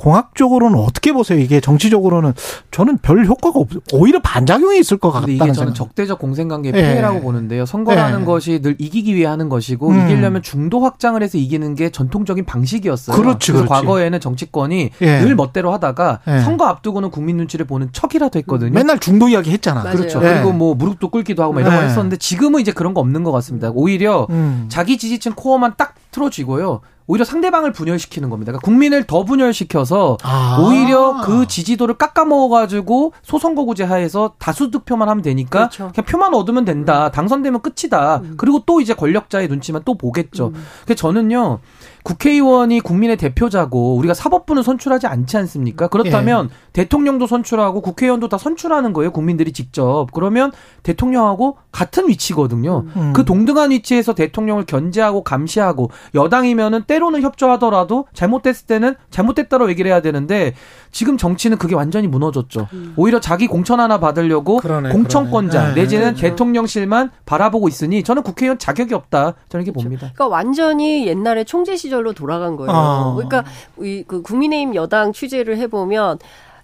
공학적으로는 어떻게 보세요? 이게 정치적으로는 저는 별 효과가 없, 오히려 반작용이 있을 것 같다는 이게 저는 생각. 적대적 공생관계의 예. 피해라고 보는데요. 선거라는 예. 것이 늘 이기기 위해 하는 것이고 음. 이기려면 중도 확장을 해서 이기는 게 전통적인 방식이었어요. 그렇지, 래서 그렇지. 과거에는 정치권이 예. 늘 멋대로 하다가 예. 선거 앞두고는 국민 눈치를 보는 척이라도 했거든요. 맨날 중도 이야기 했잖아. 그렇죠. 예. 그리고 뭐 무릎도 꿇기도 하고 막 이런 거 예. 했었는데 지금은 이제 그런 거 없는 것 같습니다. 오히려 음. 자기 지지층 core만 딱 틀어쥐고요. 오히려 상대방을 분열시키는 겁니다. 그러니까 국민을 더 분열시켜서 아. 오히려 그 지지도를 깎아먹어가지고 소선거구제 하에서 다수 득표만 하면 되니까 그렇죠. 그냥 표만 얻으면 된다. 당선되면 끝이다. 그리고 또 이제 권력자의 눈치만 또 보겠죠. 그래서 저는요. 국회의원이 국민의 대표자고 우리가 사법부는 선출하지 않지 않습니까? 그렇다면 대통령도 선출하고 국회의원도 다 선출하는 거예요. 국민들이 직접. 그러면 대통령하고 같은 위치거든요. 음. 그 동등한 위치에서 대통령을 견제하고 감시하고 여당이면은 때로는 협조하더라도 잘못됐을 때는 잘못됐다고 얘기를 해야 되는데 지금 정치는 그게 완전히 무너졌죠. 오히려 자기 공천 하나 받으려고 그러네, 공천권자 그러네. 네. 내지는 그렇죠. 대통령실만 바라보고 있으니 저는 국회의원 자격이 없다. 저는 이렇게 봅니다. 그러니까 완전히 옛날에 총재 시 절로 돌아간 거예요. 아. 그러니까 이 그 국민의힘 여당 취재를 해보면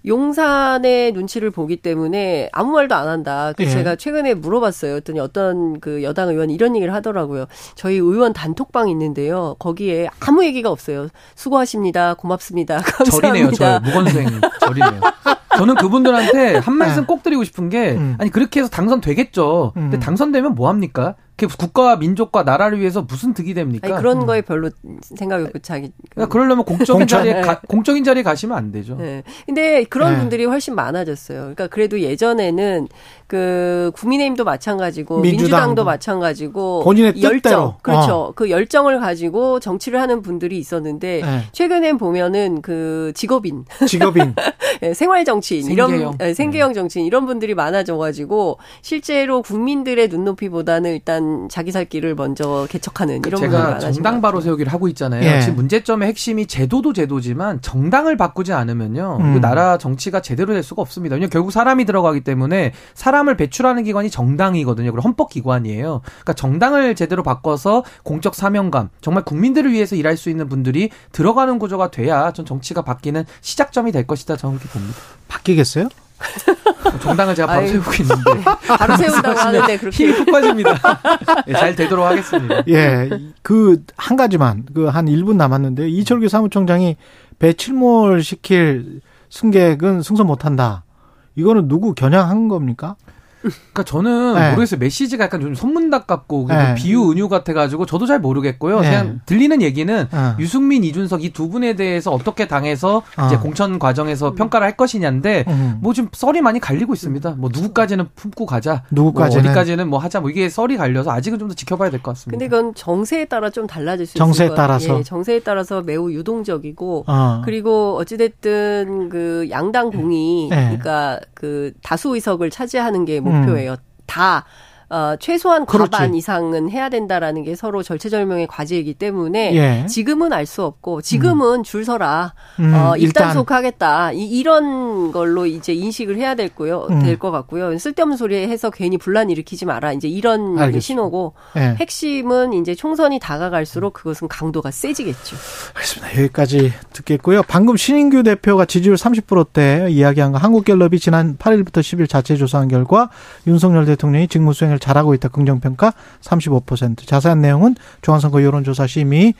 용산의 눈치를 보기 때문에 아무 말도 안 한다. 그 예. 제가 최근에 물어봤어요. 했더니 어떤 그 여당 의원이 이런 얘기를 하더라고요. 저희 의원 단톡방 있는데요. 거기에 아무 얘기가 없어요. 수고하십니다. 고맙습니다. 절이네요, 감사합니다. 절. 무건수행 절이네요. 저는 그분들한테 한 말씀 네. 꼭 드리고 싶은 게 음. 아니 그렇게 해서 당선되겠죠. 근데 음. 당선되면 뭐 합니까? 그 국가와 민족과 나라를 위해서 무슨 득이 됩니까? 아니, 그런 거에 별로 생각이 없고 자기. 그러니까 그러려면 공적인. 자리에 가, 공적인 자리에 가시면 안 되죠. 네. 근데 그런 네. 분들이 훨씬 많아졌어요. 그러니까 그래도 예전에는 그 국민의힘도 마찬가지고 민주당도. 민주당도 마찬가지고 본인의 이 열정 뜻대로. 그렇죠. 어. 그 열정을 가지고 정치를 하는 분들이 있었는데 네. 최근엔 보면은 그 직업인, 직업인. 예, 생활 정치인 이런 생계형. 예, 생계형 정치인 이런 분들이 많아져 가지고 실제로 국민들의 눈높이보다는 일단 자기 살 길을 먼저 개척하는 이런 제가 정당 것 바로. 세우기를 하고 있잖아요. 예. 지금 문제점의 핵심이 제도도 제도지만 정당을 바꾸지 않으면요. 음. 그 나라 정치가 제대로 될 수가 없습니다. 왜냐하면 결국 사람이 들어가기 때문에 사람을 배출하는 기관이 정당이거든요. 그리고 헌법 기관이에요. 그러니까 정당을 제대로 바꿔서 공적 사명감, 정말 국민들을 위해서 일할 수 있는 분들이 들어가는 구조가 돼야 전 정치가 바뀌는 시작점이 될 것이다. 저는 그렇게 봅니다. 바뀌겠어요? 정당을 제가 바로 아유. 세우고 있는데 바로 세운다고 하는데 힘이 그렇게 푹 빠집니다. 예, 잘 되도록 하겠습니다. 예, 그 한 가지만 그 한 1분 남았는데 이철규 사무총장이 배 침몰 시킬 승객은 승소 못한다. 이거는 누구 겨냥한 겁니까? 그러니까 저는 네. 모르겠어요. 메시지가 약간 좀 선문답 같고 네. 비유 은유 같아가지고 저도 잘 모르겠고요. 네. 그냥 들리는 얘기는 어. 유승민, 이준석 이 두 분에 대해서 어떻게 당해서 어. 이제 공천 과정에서 평가를 할 것이냐인데 음. 뭐 지금 썰이 많이 갈리고 있습니다. 뭐 누구까지는 품고 가자, 누구까지는. 뭐 어디까지는 뭐 하자, 뭐 이게 썰이 갈려서 아직은 좀 더 지켜봐야 될 것 같습니다. 근데 이건 정세에 따라 좀 달라질 수 정세에 있을. 따라서. 예, 정세에 따라서 매우 유동적이고 어. 그리고 어찌됐든 그 양당 공이 네. 그러니까 그 다수 의석을 차지하는 게 목표예요. 다 어, 최소한 음. 그렇지. 과반 이상은 해야 된다라는 게 서로 절체절명의 과제이기 때문에 예. 지금은 알 수 없고 지금은 줄 서라 음, 어, 일단. 입단속하겠다 이, 이런 걸로 이제 인식을 해야 될 거요 음. 될것 같고요 쓸데없는 소리 해서 괜히 분란 일으키지 마라 이제 이런 알겠습니다. 신호고 예. 핵심은 이제 총선이 다가갈수록 그것은 강도가 세지겠죠. 알겠습니다. 여기까지 듣겠고요. 방금 신인규 대표가 지지율 30%대 이야기한 거 한국갤럽이 지난 8일부터 10일 자체 조사한 결과 윤석열 대통령이 직무 수행을 잘하고 있다 긍정평가 35% 자세한 내용은 중앙선거 여론조사 심의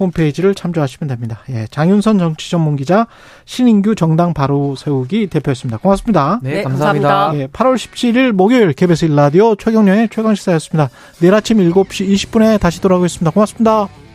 홈페이지를 참조하시면 됩니다. 예, 장윤선 정치 전문 기자 신인규 정당 바로 세우기 대표였습니다. 고맙습니다. 네, 네, 감사합니다. 감사합니다. 예, 8월 17일 목요일 KBS 1라디오 최경련의 최강시사였습니다. 내일 아침 7시 20분에 다시 돌아오겠습니다. 고맙습니다.